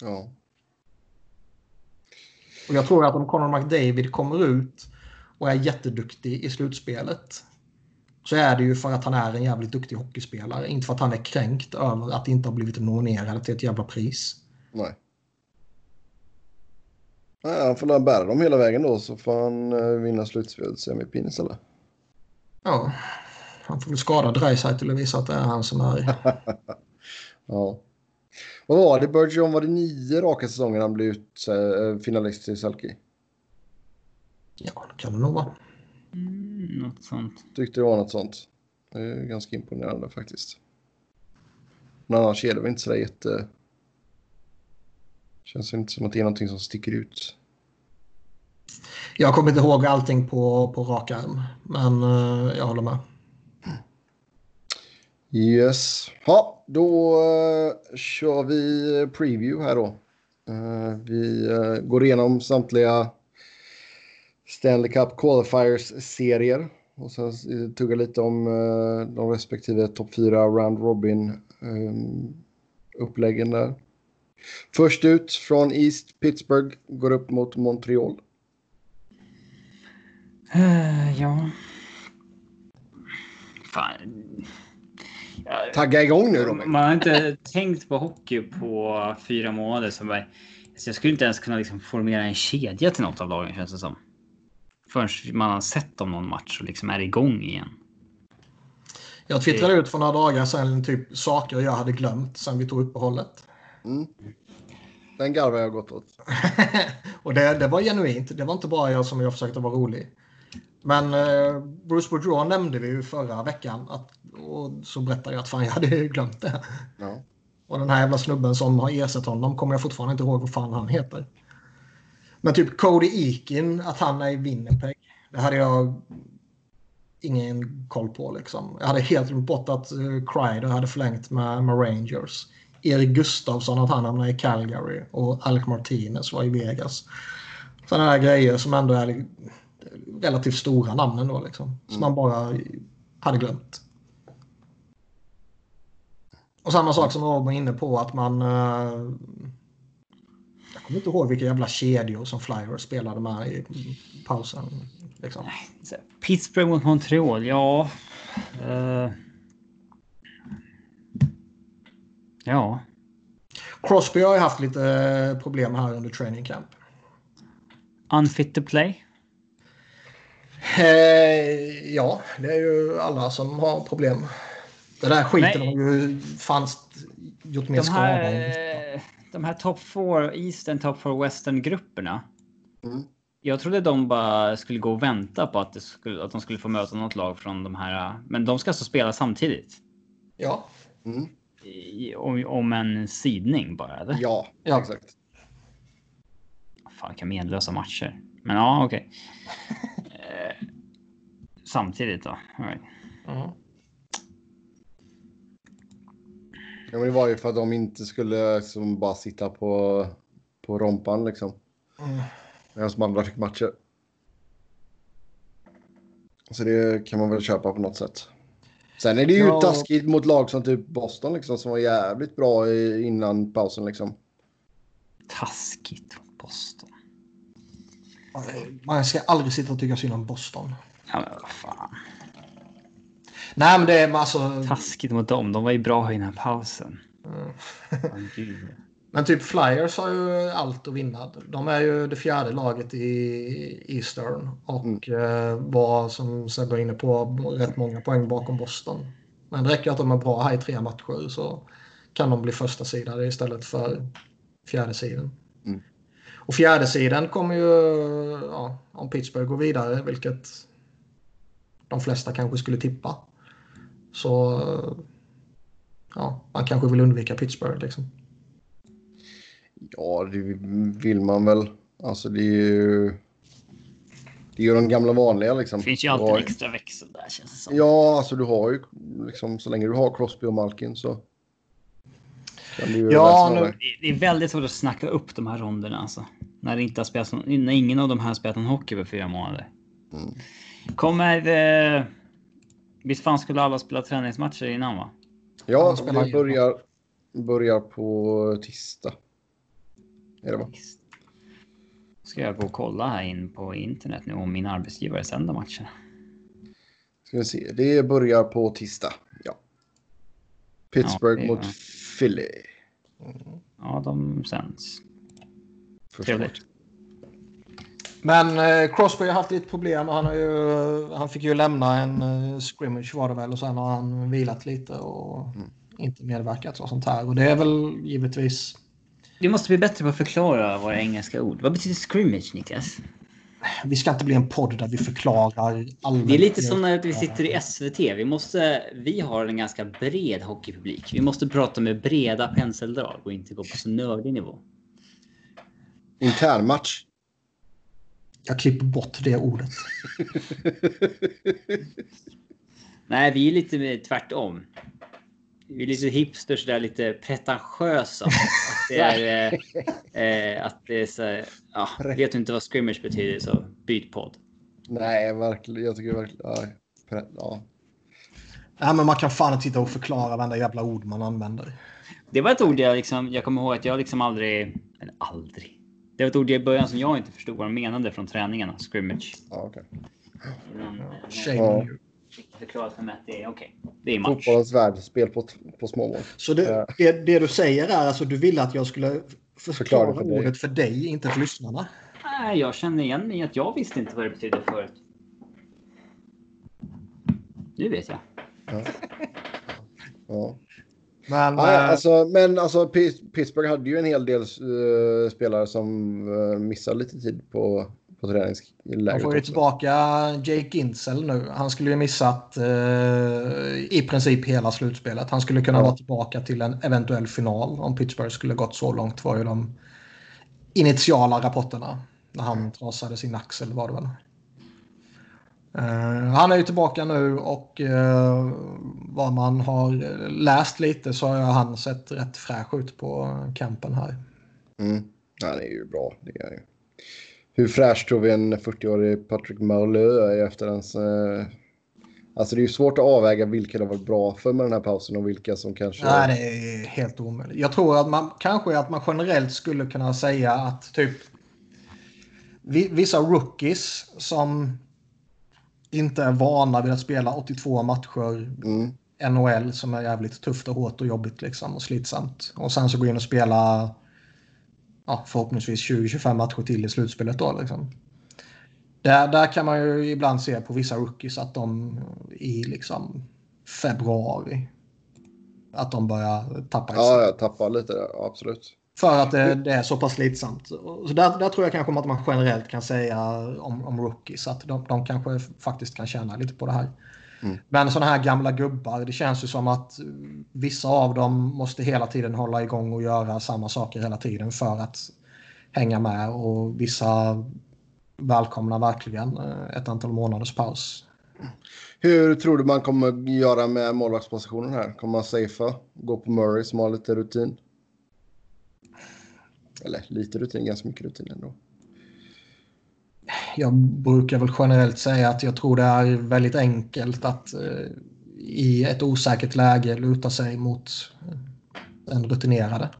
Ja. Och jag tror att om Conor McDavid kommer ut och är jätteduktig i slutspelet så är det ju för att han är en jävligt duktig hockeyspelare. Inte för att han är kränkt över att inte ha blivit nominerad till ett jävla pris. Nej. Nej, han får bära dem hela vägen då så får han eh, vinna slutspelet semipin istället. Ja, han får väl skada Dreisaitl och visa att det är han som är... Ja. Vad var det? Bergeron var det nio raka säsonger han blev ut, eh, finalist i Selke? Ja, det kan det nog vara. Mm, något sånt. Tyckte det var något sånt. Det är ganska imponerande faktiskt. Men annars är det väl inte sådär jätte... Känns inte som att det är någonting som sticker ut. Jag kommer inte ihåg allting på, på rak arm, men eh, jag håller med. Yes. Ja, då uh, kör vi preview här då. Uh, vi uh, går igenom samtliga Stanley Cup Qualifiers-serier. Och sen tuggar lite om de respektive topp 4 Round Robin um, uppläggen där. Först ut från East Pittsburgh går upp mot Montreal. Uh, ja. Fan. Tagga igång nu då. Man har inte tänkt på hockey på fyra månader. Så bara, alltså jag skulle inte ens kunna liksom formera en kedja till något av lagen känns det som. Förrän man har sett dem någon match och liksom är igång igen. Jag twittrade ut för några dagar sedan typ saker jag hade glömt sen vi tog uppehållet. Mm. Den garvar jag gått åt. och det, det var genuint. Det var inte bara jag som jag försökte vara rolig. Men eh, Bruce Boudreau nämnde vi ju förra veckan. Att, och så berättade jag att fan jag hade glömt det. Ja. Och den här jävla snubben som har ersatt honom kommer jag fortfarande inte ihåg vad fan han heter. Men typ Cody Eakin, att han är i Winnipeg. Det hade jag ingen koll på liksom. Jag hade helt glömt bort att uh, Kreider hade förlängt med, med Rangers. Erik Gustafsson att han hamnade i Calgary och Alec Martinez var i Vegas. Sådana här grejer som ändå är relativt stora namn ändå liksom. Som man bara hade glömt. Och samma sak som Rob var inne på att man... Uh, jag kommer inte ihåg vilka jävla kedjor som Flyers spelade med i pausen. Liksom. Pittsburgh mot Montreal, ja. Uh, ja. Crosby har ju haft lite problem här under training camp. Unfit to play? Eh, ja, det är ju alla som har problem. Den där skiten Nej. har ju fanns gjort mer skada. De här top 4, Eastern, top 4 Western grupperna. Mm. Jag trodde de bara skulle gå och vänta på att, skulle, att de skulle få möta något lag från de här. Men de ska alltså spela samtidigt. Ja. Mm. Om, om en sidning bara eller? Ja, ja. exakt. Fan, kan menlösa matcher. Men ja, okej. Okay. eh, samtidigt då. All right. Mm. Ja, men det var ju för att de inte skulle liksom, bara sitta på, på rompan liksom. Mm. Medan de andra fick matcher. Så det kan man väl köpa på något sätt. Sen är det ju Ja. taskigt mot lag som typ Boston liksom som var jävligt bra i, innan pausen liksom. Taskigt mot Boston. Man ska aldrig sitta och tycka synd om Boston. Ja, men vad fan. Nej, men det är alltså... Taskigt mot dem. De var ju bra innan pausen. Mm. Men typ Flyers har ju allt att vinna. De är ju det fjärde laget i Eastern och eh, var som Sebbe var inne på rätt många poäng bakom Boston. Men det räcker att de är bra här i tre matcher så kan de bli första sidare istället för fjärde sidan. Mm. Och fjärde sidan kommer ju, ja, om Pittsburgh går vidare, vilket de flesta kanske skulle tippa. Så ja, man kanske vill undvika Pittsburgh liksom. Ja, det vill man väl. Alltså det är ju... Det är ju de gamla vanliga liksom. Det finns ju alltid har- en extra växel där känns det som. Ja, alltså du har ju liksom så länge du har Crosby och Malkin så. Ja, nu- det. Är väldigt svårt att snacka upp de här ronderna alltså. När, det inte har spelats, någon- när ingen av de här har spelat någon hockey på fyra månader. Mm. Kommer... Eh, visst fan skulle alla spela träningsmatcher innan va? Ja, det börjar, börjar på tisdag. Är det va? Ska jag gå och kolla här in på internet nu om min arbetsgivare sänder matcherna. Ska vi se. Det börjar på tisdag. Ja. Pittsburgh Ja, mot bra. Philly. Ja, de sänds. Trevligt. matchen. Men eh, Crosby har haft lite problem. Han, har ju, han fick ju lämna en eh, scrimmage var det väl och sen har han vilat lite och Mm. inte medverkat och sånt här. Och det är väl givetvis... Vi måste bli bättre på att förklara våra engelska ord. Vad betyder scrimmage, Niklas? Vi ska inte bli en podd där vi förklarar allmänt. Det är lite som när vi sitter i SVT. Vi, måste, vi har en ganska bred hockeypublik. Vi måste prata med breda penseldrag och inte gå på så nördig nivå. Internmatch. Jag klipper bort det ordet. Nej, vi är lite tvärtom. Vi är lite hipsters där, lite pretentiösa. Att det är, eh, eh, att det är så ja, vet du inte vad scrimmage betyder så byt podd. Nej, verkligen. Jag tycker verkligen... Ja. Nej, men man kan fan inte sitta och förklara varenda jävla ord man använder. Det var ett ord jag liksom, jag kommer ihåg att jag liksom aldrig, eller aldrig. Det var ett ord i början som jag inte förstod vad de menade från träningarna, scrimmage. Ja, okej. Shame Ja. you. Förklarat för mig att det är okej. Det är match. Fotbollens värld. Spel på, på småmål. Så det, Ja. det, det du säger är alltså du ville att jag skulle förklara Förklara för dig. ordet för dig, inte för lyssnarna? Nej, jag känner igen mig i att jag visste inte vad det betydde förut. Nu vet jag. Ja. Ja. Men Nej, eh, alltså, men alltså Pittsburgh hade ju en hel del eh, spelare som uh, missade lite tid på, på träningslägret. får ju också. tillbaka Jake Ginsel nu. Han skulle ju missat eh, i princip hela slutspelet. Han skulle kunna Ja. vara tillbaka till en eventuell final om Pittsburgh skulle gått så långt var ju de initiala rapporterna. När han trasade sin axel var det väl. Eh, han är ju tillbaka nu och eh, vad man har läst lite så har han sett rätt fräsch ut på campen här. Mm. Han är ju bra. Det är han ju. Hur fräsch tror vi en 40-årig Patrick Marleau är efter ens... Eh... Alltså det är ju svårt att avväga vilka det har varit bra för med den här pausen och vilka som kanske... Nej, det är helt omöjligt. Jag tror att man kanske att man generellt skulle kunna säga att typ vi- vissa rookies som inte är vana vid att spela 82 matcher Mm. NHL som är jävligt tufft och hårt och jobbigt liksom och slitsamt. Och sen så gå in och spela ja, förhoppningsvis 20-25 matcher till i slutspelet då liksom. Där, där kan man ju ibland se på vissa rookies att de i liksom februari att de börjar tappa. Ja, jag tappar lite där. Absolut. För att det, det är så pass slitsamt. Så där, där tror jag kanske att man generellt kan säga om, om rookies att de, de kanske faktiskt kan tjäna lite på det här. Mm. Men sådana här gamla gubbar, det känns ju som att vissa av dem måste hela tiden hålla igång och göra samma saker hela tiden för att hänga med och vissa välkomnar verkligen eh, ett antal månaders paus. Hur tror du man kommer göra med målvaktspositionen här? Kommer man safea? Gå på Murray som har lite rutin? Eller lite rutin, ganska mycket rutin ändå. Jag brukar väl generellt säga att jag tror det är väldigt enkelt att eh, i ett osäkert läge luta sig mot den rutinerade.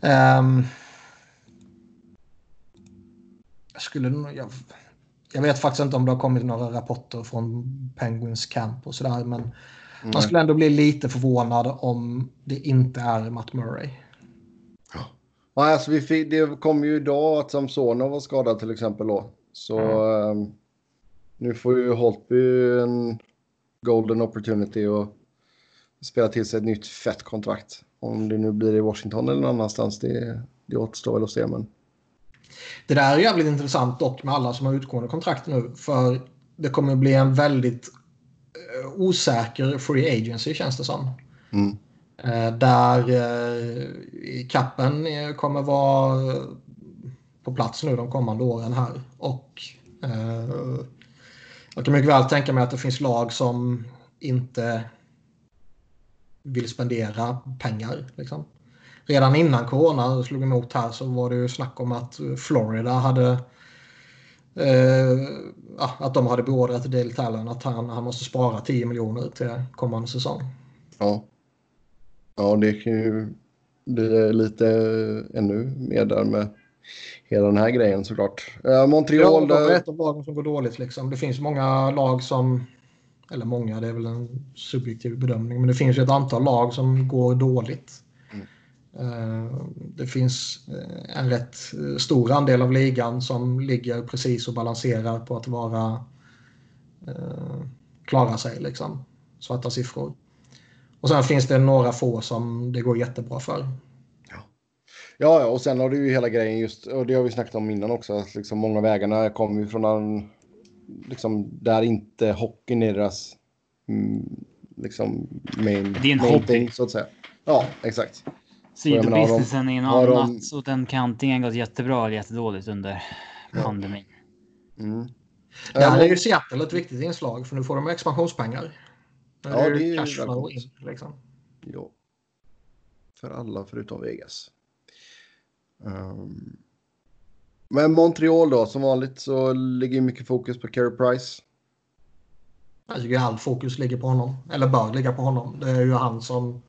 Ehm, jag, skulle, jag, jag vet faktiskt inte om det har kommit några rapporter från Penguins camp och sådär men man Nej. skulle ändå bli lite förvånad om det inte är Matt Murray. Ja, alltså vi fick, det kom ju idag att Samsonov var skadad till exempel då. Så ehm, nu får ju Holtby en golden opportunity och spela till sig ett nytt fett kontrakt. Om det nu blir i Washington eller någon annanstans, det, det återstår väl att se. Men Det där är jävligt intressant dock med alla som har utgående kontrakt nu. För det kommer bli en väldigt eh, osäker free agency känns det som. mm. Eh, där eh, kappen eh, kommer vara på plats nu de kommande åren här. Och jag kan mycket väl tänka mig att det finns lag som inte vill spendera pengar. Liksom. Redan innan corona slog emot här så var det ju snack om att Florida hade eh, att de hade beordrat Dale Talon att han, han måste spara 10 miljoner till kommande säsong. Ja. Ja, det kan ju bli lite ännu mer där med hela den här grejen såklart. Uh, Montreal... Ja, det är ett av lagen som går dåligt. Liksom. Det finns många lag som... Eller många, det är väl en subjektiv bedömning. Men det finns ju ett antal lag som går dåligt. Uh, det finns uh, en rätt stor andel av ligan som ligger precis och balanserar på att vara... klara sig liksom. Svarta siffror. Och sen finns det några få som det går jättebra för. Ja, och sen har du ju hela grejen just, och det har vi snackat om innan också, att liksom många vägarna kommer ju från en, liksom där inte hockeyn är deras mm, liksom main, det är en main hobby. thing, så att säga. Ja, exakt. Sidobusinessen är har något de- så den kan antingen gått jättebra eller jättedåligt under pandemin. Mm. Där Eh, är ju Seattle ett viktigt inslag för nu får de expansionspengar. Där Ja, det är ju cash flow välkommet. in. Liksom. Ja. För alla förutom Vegas. Ehm, men Montreal då, som vanligt så ligger mycket fokus på Carey Price. Jag tycker all fokus ligger på honom. Eller bör ligga på honom. Det är ju han som...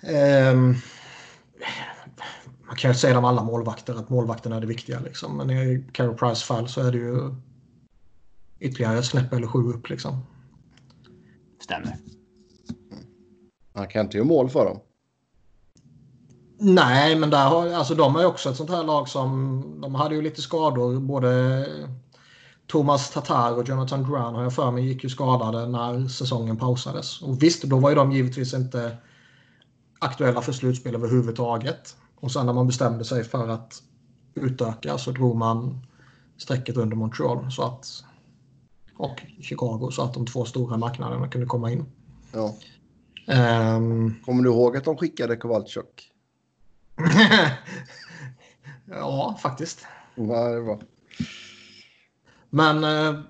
Ehm, man kan ju säga om alla målvakter att målvakten är det viktiga. Liksom. Men i Carey Price fall så är det ju ytterligare ett snäpp eller sju upp. Liksom. Stämmer. Han kan inte göra mål för dem. Nej, men där har, alltså, de är ju också ett sånt här lag som... De hade ju lite skador. Både Thomas Tatar och Jonathan Duran har jag för mig gick ju skadade när säsongen pausades. Och visst, då var ju de givetvis inte aktuella för slutspel överhuvudtaget. Och sen när man bestämde sig för att utöka så drog man strecket under Montreal så att, och Chicago så att de två stora marknaderna kunde komma in. Ja. Ehm, Kommer du ihåg att de skickade Kowalczyk? ja, faktiskt. Ja, det var. Men eh,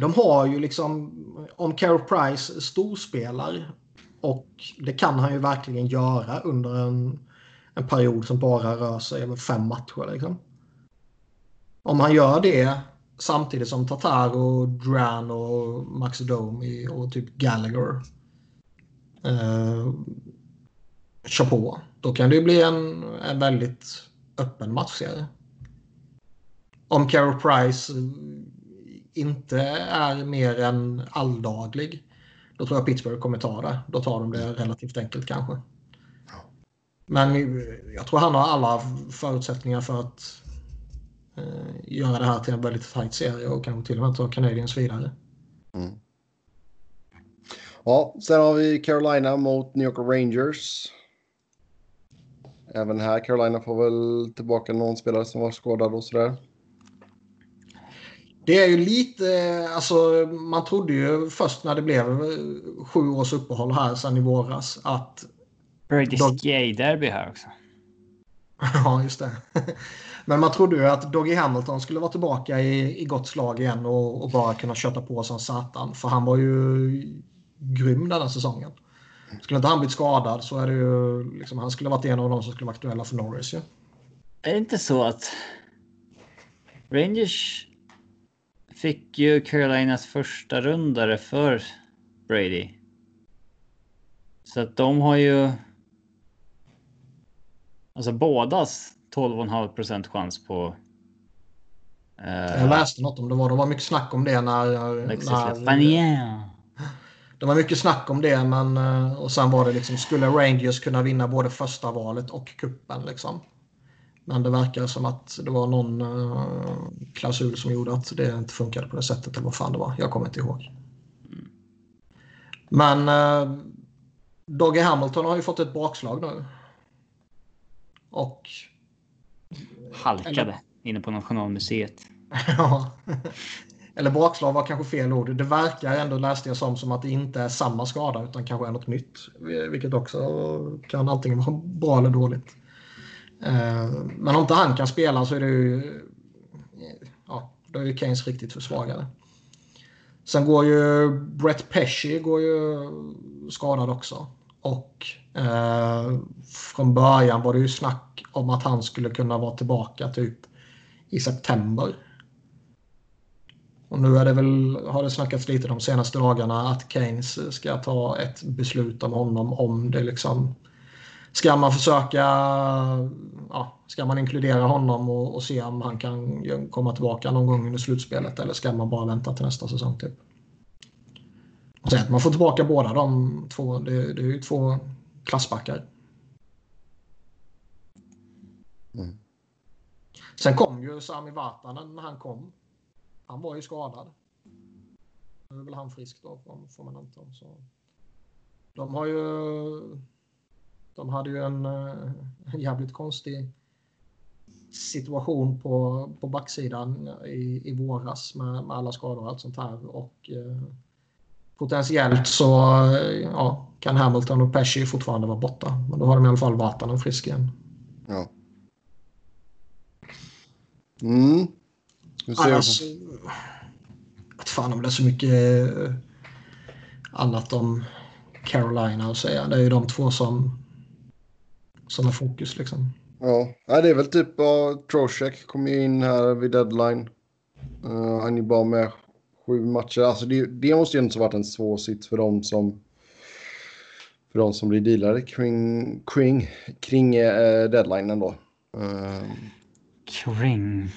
de har ju liksom, om Carey Price storspelar och det kan han ju verkligen göra under en, en period som bara rör sig över fem matcher. Liksom. Om han gör det samtidigt som Tatar och Duran och Max Domi och typ Gallagher eh, kör på. Då kan det ju bli en, en väldigt öppen matchserie om Carey Price eh, inte är mer än alldaglig, då tror jag Pittsburgh kommer ta det. Då tar de det relativt enkelt kanske. Men eh, jag tror han har alla förutsättningar för att göra det här till en väldigt tajt serie och kanske till och med ta Canadiens vidare. Mm. Ja, sen har vi Carolina mot New York Rangers. Även här Carolina får väl tillbaka någon spelare som var skadad och sådär. Det är ju lite, alltså man trodde ju först när det blev eh, sju års uppehåll här sedan i våras att Brady Dog- Skate-derby här också. Ja, just det. Men man trodde ju att Doggy Hamilton skulle vara tillbaka i, i gott slag igen och, och bara kunna köta på som satan. För han var ju grym den här säsongen. Skulle inte han blivit skadad så är det ju liksom, han skulle varit en av de som skulle vara aktuella för Norris ju. Är det inte så att Rangers fick ju Carolinas första rundare för Brady? Så att de har ju. Alltså bådas 12,5 procent chans på. Jag Uh, läste något om det var. Det var mycket snack om det när... När det var mycket snack om det men eh, och sen var det liksom skulle Rangers kunna vinna både första valet och kuppen liksom. Men det verkar som att det var någon eh, klausul som gjorde att det inte funkade på det sättet eller vad fan det var. Jag kommer inte ihåg. Men uh, Doggy Hamilton har ju fått ett bakslag nu. Och Halkade inne på Nationalmuseet. Ja. Eller bakslag var kanske fel ord. Det verkar ändå, läste jag som, som att det inte är samma skada utan kanske är något nytt. Vilket också kan antingen vara bra eller dåligt. Eh, men om inte han kan spela så är det ju... Ja, då är ju Keynes riktigt försvagade. Sen går ju Brett Pesci går ju skadad också. Och eh, från början var det ju snack om att han skulle kunna vara tillbaka typ i september. Och nu är det väl, har det snackats lite de senaste dagarna att Keynes ska ta ett beslut om honom om det liksom Ska man försöka, ja, ska man inkludera honom och, och se om han kan komma tillbaka någon gång under slutspelet eller ska man bara vänta till nästa säsong typ? Så att man får tillbaka båda de två, det, det är ju två klassbackar. Mm. Sen kom ju Sami Vatanen när han kom. Han var ju skadad. Nu är väl han frisk då, får man anta. Så. De har ju... De hade ju en, en jävligt konstig situation på, på backsidan i, i våras med, med alla skador och allt sånt här. Och eh, potentiellt så ja, kan Hamilton och Pesci fortfarande vara borta. Men då har de i alla fall Vatanen frisk igen. Ja. Mm. Annars... Att fan om det är så mycket eh, annat om Carolina att säga. Det är ju de två som, som är fokus liksom. Ja, det är väl typ uh, Trocheck kom ju in här vid deadline. Uh, han är bara med sju matcher. Alltså det, det måste ju inte ha varit en svår sitt för dem som för de som blir dealade kring, kring, kring uh, deadline ändå. Uh, Cringe.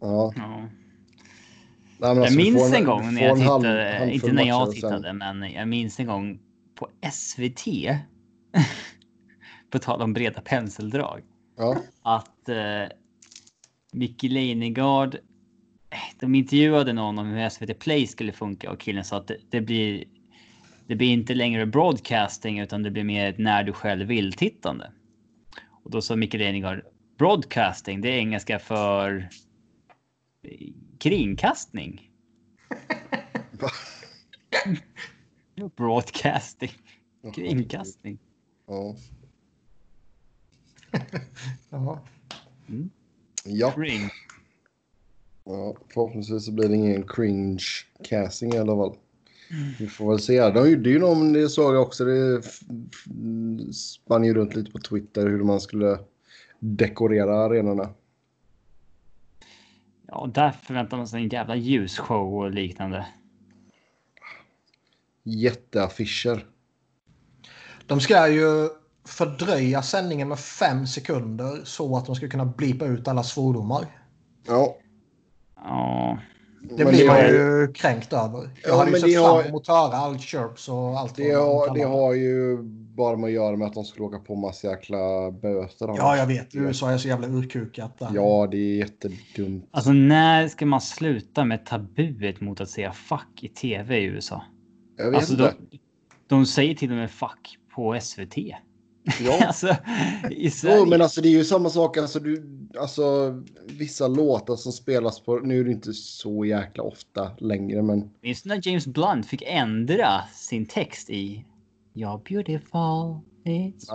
ja. ja. Nej, alltså, jag minns en, gång när jag tittade, halv, inte när jag tittade, sen. men jag minns en gång på SVT. på tal om breda penseldrag. Ja. Att eh, Micke Leijnegard de intervjuade någon om hur SVT Play skulle funka och killen sa att det, det, blir. Det blir inte längre broadcasting utan det blir mer ett när du själv vill tittande. Och då sa Micke Leijnegard broadcasting. Det är engelska för kringkastning. broadcasting. Kringkastning. Ja. ja. Mm. Ja. Kring. Ja, förhoppningsvis så blir det ingen cringe casting i alla fall. Mm. Vi får väl se. De gjorde ju någon, det såg jag också, det spann ju runt lite på Twitter hur man skulle dekorera arenorna. Ja, där förväntar man sig en jävla ljusshow och liknande. Jätteaffischer. De ska ju fördröja sändningen med fem sekunder så att de ska kunna blipa ut alla svordomar. Ja. Ja. Det men blir man ju kränkt över. Jag ja, hade ju sett fram har... emot att höra all chirps och allt. Det, har, det har ju bara med att göra med att de skulle åka på massa jäkla böter. Ja, jag vet. USA är så jävla urkukat. Där. Ja, det är jättedumt. Alltså, när ska man sluta med tabuet mot att säga fuck i tv i USA? Jag vet alltså, inte. De, de säger till och med fuck på SVT. Ja. alltså, i Sverige. Jo, men alltså det är ju samma sak. Alltså, du, alltså, vissa låtar som spelas på, nu är det inte så jäkla ofta längre, men. Minns du när James Blunt fick ändra sin text i You're beautiful. It's...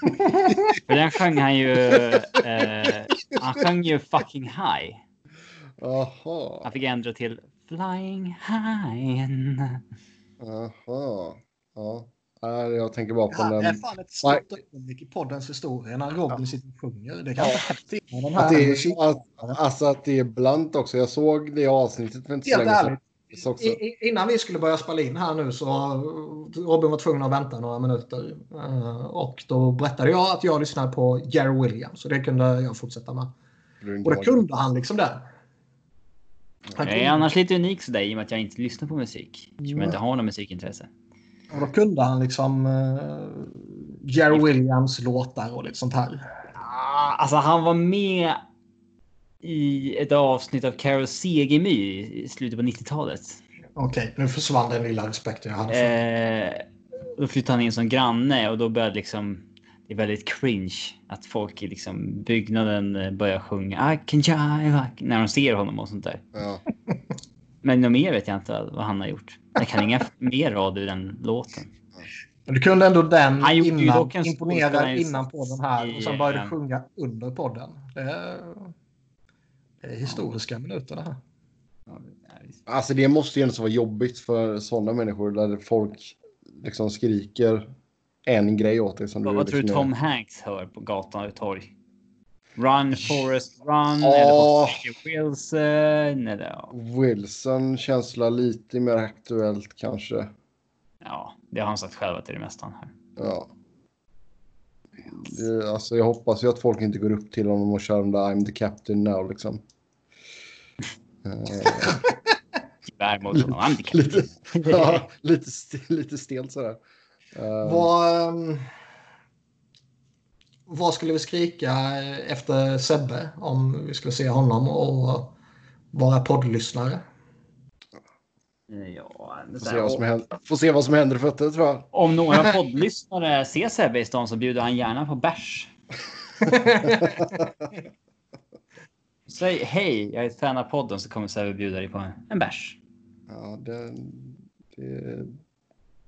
För den sjöng han ju. Eh, han sjöng ju fucking high. Aha. Han fick ändra till flying high. Jaha. Ja. Jag tänker bara på ja, den. Det är fan ett stort ögonblick i poddens historia när Robin ja. sitter och sjunger. Det kan ja. den här att det, är, att, alltså att det är blant också. Jag såg det avsnittet för inte så länge sedan. I, innan vi skulle börja spela in här nu så Robin var tvungen att vänta några minuter. Uh, och då berättade jag att jag lyssnade på Jerry Williams. Så det kunde jag fortsätta med. Och det kunde han liksom där. Jag är annars lite unik sådär i och med att jag inte lyssnar på musik. Som jag inte har något musikintresse. Och då kunde han liksom uh, Jerry Williams låtar och lite sånt här. Alltså han var med i ett avsnitt av Carol Segemy i slutet på 90-talet. Okej, okay, nu försvann den lilla respekten jag hade. För. Eh, då flyttade han in som granne och då började liksom det är väldigt cringe att folk i liksom byggnaden börjar sjunga I can jive när de ser honom och sånt där. Ja. Men något mer vet jag inte vad han har gjort. Jag kan inga mer rader i den låten. Du kunde ändå den Han innan, imponera innan podden här och sen började eh, sjunga under podden. Det är, det är historiska minuter det här. Alltså det måste ju ändå vara jobbigt för sådana människor där folk liksom skriker en grej åt dig som Vad, du vad tror du. Tom Hanks hör på gatan och torg? Run Forrest Run Ja. eller. Wilson eller ja. Wilson känsla lite mer aktuellt kanske. ja, det har han sagt själv att det är det mesta han hör. Ja. Det, alltså jag hoppas ju att folk inte går upp till honom och kör den där I'm the captain now liksom. Eh, Gevär mot honom. Han är lite, inte ja, lite, st- lite stelt sådär. Eh, Vad, ehm, vad skulle vi skrika efter Sebbe om vi skulle se honom och vara poddlyssnare? Ja, får, se vad som händer, får se vad som händer i fötter tror jag. Om några poddlyssnare ser Sebbe i stan så bjuder han gärna på bärs. Säg hej, jag är fan av podden så kommer Sebbe bjuda dig på en bärs. Ja, den... Det,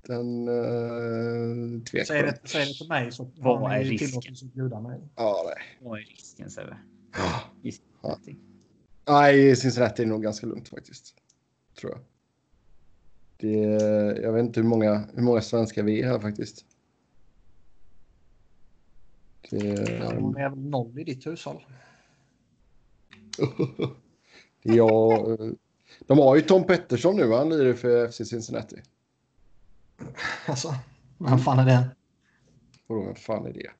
den... Uh, tvekar. Säg det, säg det till mig så Vad är risken? mig. Ja, nej. Vad är risken Sebbe? Ja. I Ja. Nej, Cincinnati är nog ganska lugnt faktiskt. Tror jag. Det, jag vet inte hur många, hur många svenskar vi är här faktiskt. Det, Ja, de är väl noll i ditt hushåll. är jag, de har ju Tom Pettersson nu, han lirar för FC Cincinnati. Alltså, vem fan är det? Och då, vem fan är det?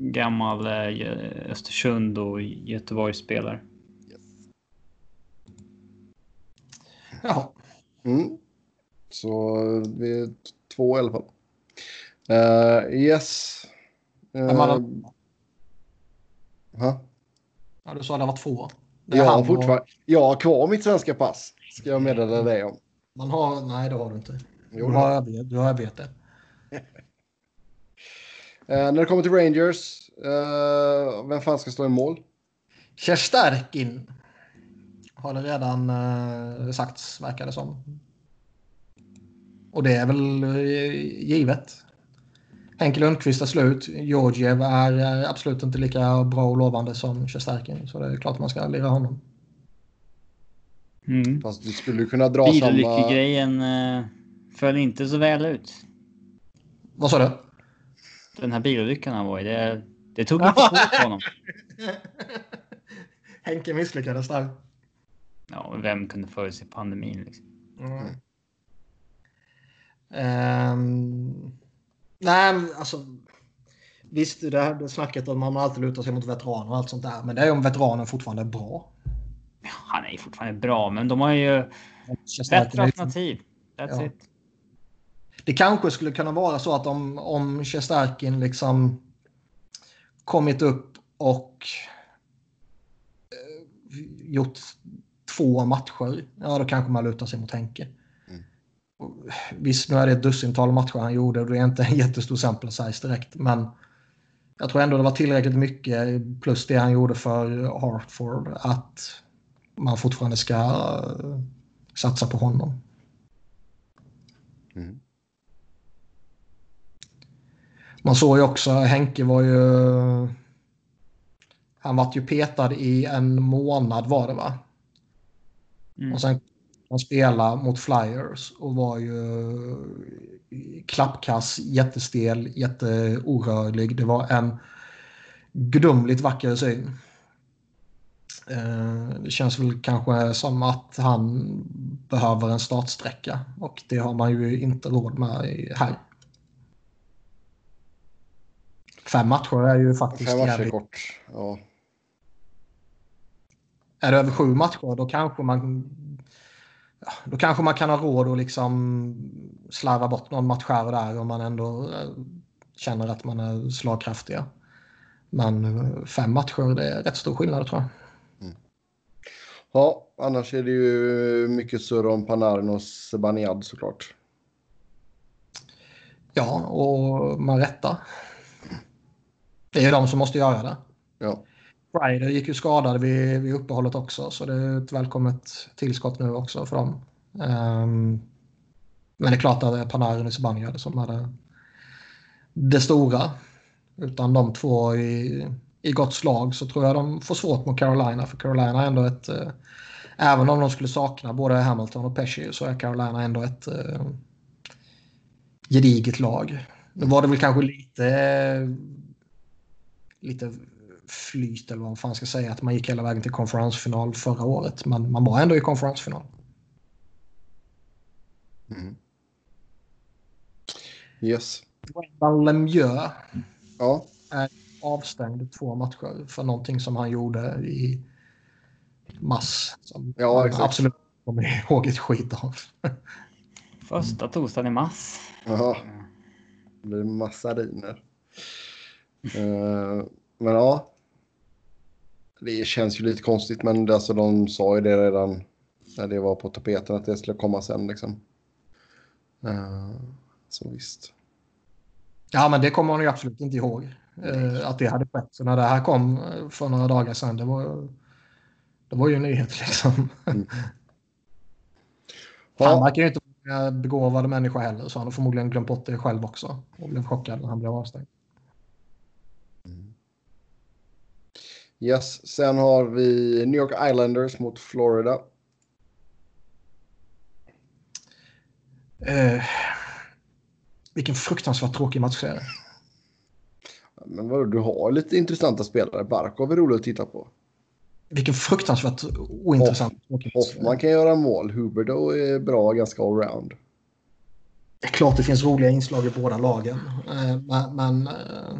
Gammal eh, Östersund och Göteborgsspelare. Ja, Mm. Så vi är två i alla fall. Uh, yes. Uh, ja, du sa det var två. Det Jag har han och- jag har kvar mitt svenska pass. Ska jag meddela dig om. Man har, nej, det har du inte. Du Jo, har, överge- du har det. Eh, när det kommer till Rangers, eh, vem fan ska stå i mål? Kärstärkin har det redan eh, sagts, verkar det som. Och det är väl eh, givet. Henke Lundqvist är slut. Georgiev är eh, absolut inte lika bra och lovande som Kärstärkin. Så det är klart man ska lira honom. Mm. Fast du skulle kunna dra samma... Bilolyckegrejen eh, föll inte så väl ut. Vad sa du? Den här bilolyckan han var i, det, det tog inte på på honom. Henke misslyckades där. Ja, vem kunde förutse pandemin? Liksom? Mm. Ehm, nej, men alltså. Visst, det här snacket om man alltid lutar sig mot veteraner och allt sånt där. Men det är om veteranen fortfarande är bra. Han är ju fortfarande bra, men de har ju bättre alternativ. That's Ja. it. Det kanske skulle kunna vara så att om, om Shesterkin liksom kommit upp och eh, gjort två matcher, ja då kanske man lutar sig mot Henke. Mm. Visst, nu är det ett dussintal matcher han gjorde och det är inte en jättestor sample size direkt, men jag tror ändå det var tillräckligt mycket plus det han gjorde för Hartford att man fortfarande ska eh, satsa på honom. Mm. Man såg ju också, Henke var ju... Han vart ju petad i en månad var det va? Mm. Och sen han spela mot Flyers och var ju klappkass, jättestel, jätteorörlig. Det var en gudomligt vacker syn. Eh, Det känns väl kanske som att han behöver en startsträcka och det har man ju inte råd med här. Fem matcher är ju faktiskt Fem matcher jävligt... kort. Ja. Är det över sju matcher då kanske man då kanske man kan ha råd att liksom slarva bort någon match här och där om man ändå eh, känner att man är slagkraftiga. Men eh, fem matcher det är rätt stor skillnad tror jag. Ja, annars är det ju mycket surr om Panarin och Sebaniad såklart. Ja, och med rätta. Det är ju de som måste göra det. Ja. Ryder gick ju skadad vid, vid uppehållet också så det är ett välkommet tillskott nu också för dem. Ehm, Men det är klart att det är Panarin och Zibanejad som hade det stora. Utan de två i, i gott slag så tror jag de får svårt mot Carolina. För Carolina är ändå ett... Eh, även om de skulle sakna både Hamilton och Pesci så är Carolina ändå ett eh, gediget lag. Nu var det väl kanske lite... Lite flyt eller vad man fan ska säga att man gick hela vägen till konferensfinal förra året. Men man var ändå i konferensfinal. Mm. Yes. Lemieux Ja. är avstängd två matcher för någonting som han gjorde i mass. Som Ja, man exakt. absolut kommer ihåg ett skit av. Första torsdagen i mars. Jaha. Det blir massariner. Eh, men ja. Det känns ju lite konstigt men det, alltså, de sa ju det redan när det var på tapeten att det skulle komma sen liksom. Eh, så visst. Ja, men det kommer han ju absolut inte ihåg. Eh, att det hade skett. Så när det här kom eh, för några dagar sedan, det var, det var ju en nyhet liksom. Han Ja, verkar ju inte vara en begåvad människa heller, så han har förmodligen glömt bort det själv också. Och blev chockad när han blev avstängd. yes. Sen har vi New York Islanders mot Florida. Eh, vilken fruktansvärt tråkig match det är. Men vadå, du har lite intressanta spelare. Barkov är rolig att titta på. Vilken fruktansvärt ointressant match. Hoffman kan göra mål. Huberdo är bra, ganska allround. Det är klart det finns roliga inslag i båda lagen. Eh, men men eh,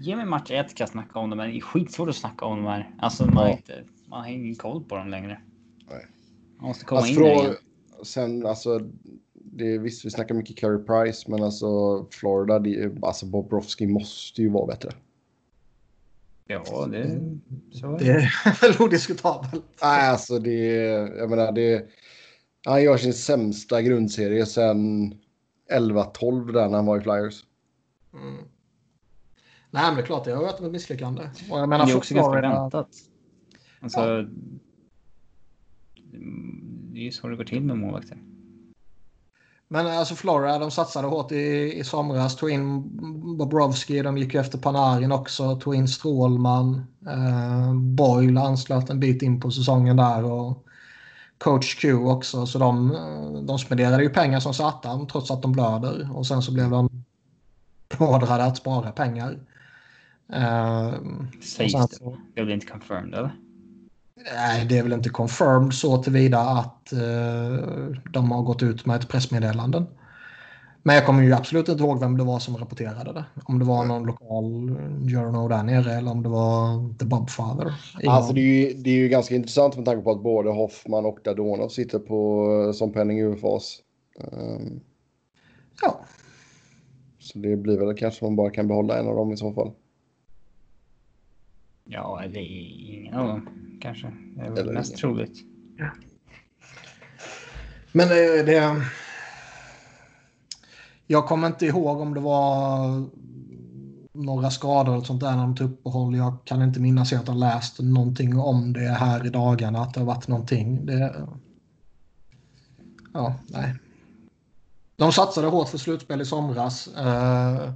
Ge mig match ett kan jag snacka om det, men det är skitsvårt att snacka om de här. Alltså man, har Ja. inte, man har ingen koll på dem längre. Nej. Man måste komma Alltså, in där frå- igen. Sen, alltså, det är, visst, vi snackar mycket Carey Price, men alltså Florida, det, är- alltså Bobrovski måste ju vara bättre. Ja, det... Så är det är väl odiskutabelt. Nej, alltså det är, jag menar det, han gör sin sämsta grundserie sen 11-12 där när han var i Flyers. Mm. Nej, men det är klart det har varit ett misslyckande. Och jag menar, det är också ganska väntat. Alltså... Det är ju så det går till med målvakter. Men alltså Florida, de satsade hårt i, i somras. Tog in Bobrovski, de gick ju efter Panarin också. Tog in Strålman. Eh, Boyle anslöt en bit in på säsongen där. Och Coach Q också. Så de, eh, de spenderade ju pengar som satan trots att de blöder. Och sen så blev de beordrade att spara pengar. Eh, Sägs det. Det blir inte confirmed eller? Nej, det är väl inte confirmed så tillvida att eh, de har gått ut med ett pressmeddelande. Men jag kommer ju absolut inte ihåg vem det var som rapporterade det. Om det var någon lokal journal där nere eller om det var The Bobfather. Ingen Alltså det är, ju, det är ju ganska intressant med tanke på att både Hoffman och Dadonov sitter på som penning UFAs. Um, Ja, så det blir väl kanske man bara kan behålla en av dem i så fall. Ja, det är ingen av dem kanske. Det är väl Eller mest ingen. troligt. men det, det... Jag kommer inte ihåg om det var några skador och sånt där när de tog uppehåll. Jag kan inte minnas att jag läst någonting om det här i dagarna. Att det har varit någonting. Det... Ja, nej. De satsade hårt för slutspel i somras. Eh,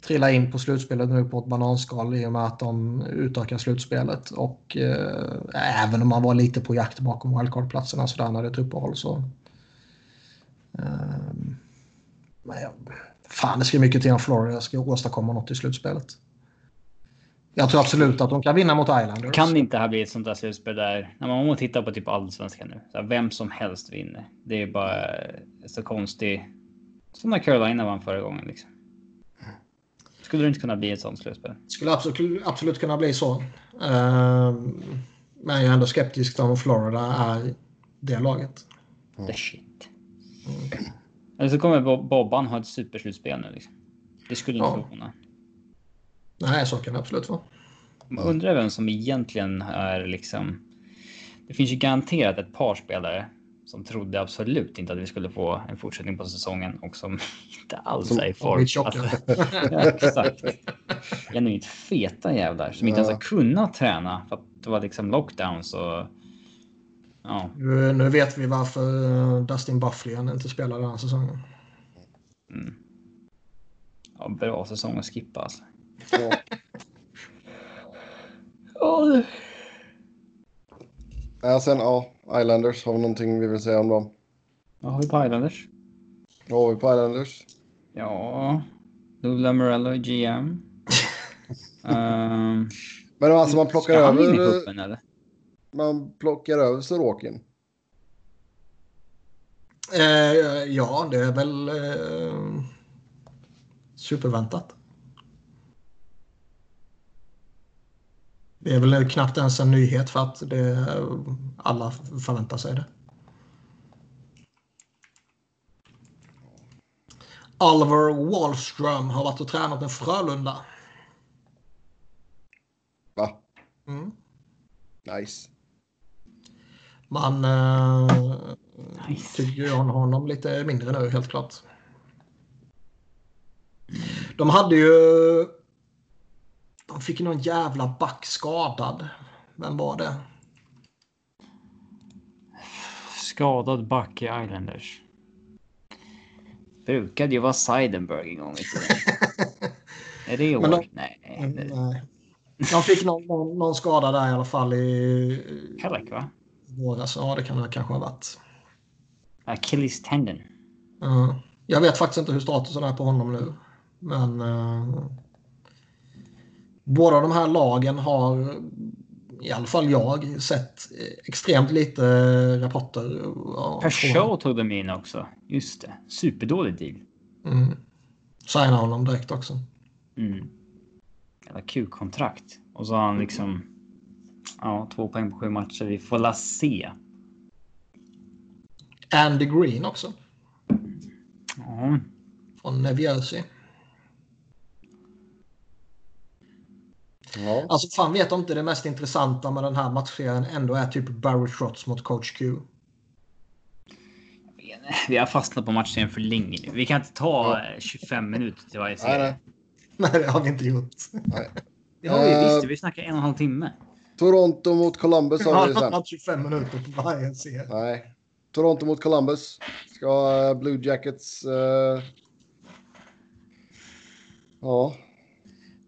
trilla in på slutspelet nu på ett bananskal i och med att de utökar slutspelet. Och eh, även om man var lite på jakt bakom wildcardplatserna så sådär när det är ett uppehåll så... Eh, men jag, fan, det ska mycket till om Florida ska åstadkomma något i slutspelet. Jag tror absolut att de kan vinna mot Islanders. Kan det inte här bli ett sånt där slutspel där, när man tittar på typ allsvenskan nu, så här, vem som helst vinner. Det är bara så konstigt. Som när Carolina vann förra gången liksom. Skulle det inte kunna bli ett sånt slutspel? skulle absolut, absolut kunna bli så. Ehm, men jag är ändå skeptisk till om Florida är det laget. The shit. Eller så kommer Bob- Bobban ha ett superslutspel nu liksom. Det skulle inte Ja. förvåna. Nej, så kan det absolut vara. Man undrar vem som egentligen är liksom. Det finns ju garanterat ett par spelare som trodde absolut inte att vi skulle få en fortsättning på säsongen och som inte alls Som är i form. Alltså, exakt. Genuint feta jävlar som inte ens har kunnat träna för att det var liksom lockdowns och. Ja. Nu, nu vet vi varför eh, Dustin Bufflin inte spelar den här säsongen. Mm. ja bra säsong att skippa alltså. Ja, Ja, sen ja, Islanders. Har vi någonting vi vill säga om dem? Vad har vi på Islanders? Vad har vi på Islanders? Ja, Lou Lamorello GM. um, Men alltså man plockar ska han in i över, eller? man plockar över Sorokin. Eh, ja, det är väl eh, superväntat. Det är väl knappt ens en nyhet för att det, alla förväntar sig det. Oliver Wallström har varit och tränat med Frölunda. Va? Mm. Nice. Man eh, Nice. tycker ju om honom lite mindre nu helt klart. De hade ju... De fick någon jävla back skadad. Vem var det? Skadad back i Islanders. Brukade ju vara Seidenberg en gång i tiden. är det i år? Men de- Nej. Mm, Nej. De fick någon, någon, någon skada där i alla fall i Kallak va? våras. Ja, det kan det kanske ha varit. Achilles tendon. Ja. jag vet faktiskt inte hur statusen är på honom nu. Men eh, båda de här lagen har i alla fall jag sett extremt lite rapporter. Pershaw tog de in också. Just det. Superdålig deal. Mm. Signa honom direkt också. Mm. Jävla kul-kontrakt. Och så har han liksom... Ja, två poäng på sju matcher. Vi får la se. Andy Green också. Ja, Från New Ja. Alltså fan vet om inte det mest intressanta med den här matchserien ändå är typ Barry Trotz mot Coach Q. vi har fastnat på matchen för länge nu. Vi kan inte ta eh, 25 minuter till varje Nej, serie. nej. Nej, det har vi inte gjort. Det har vi Eh, visst. Vi snackar en och en halv timme. Toronto mot Columbus har vi Vi sen. har 25 minuter på varje serie. Nej. Toronto mot Columbus. Ska eh, Blue Jackets... eh, Ja.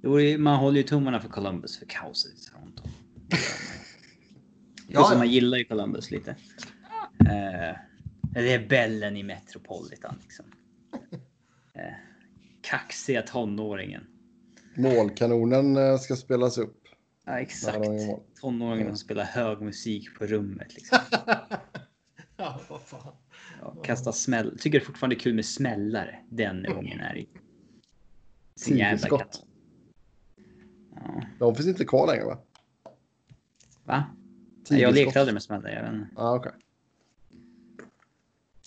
Det Man håller ju tummarna för Columbus för kaoset i Toronto. Ja, man gillar ju Columbus lite. Eh, det är bällen i Metropolitan liksom. Eh, kaxiga tonåringen. Målkanonen eh, ska spelas upp. Ja, exakt. Tonåringen som spelar hög musik på rummet. Liksom. Ja, vad fan. Ja, kasta smäll. Tycker det fortfarande är kul med smällare. Den ungen är i. Sin jävla Tigerskott. Ja. De finns inte kvar längre va? Va? Jag Tigerskott. lekte aldrig med smällare. Jag vet. Ah, okej.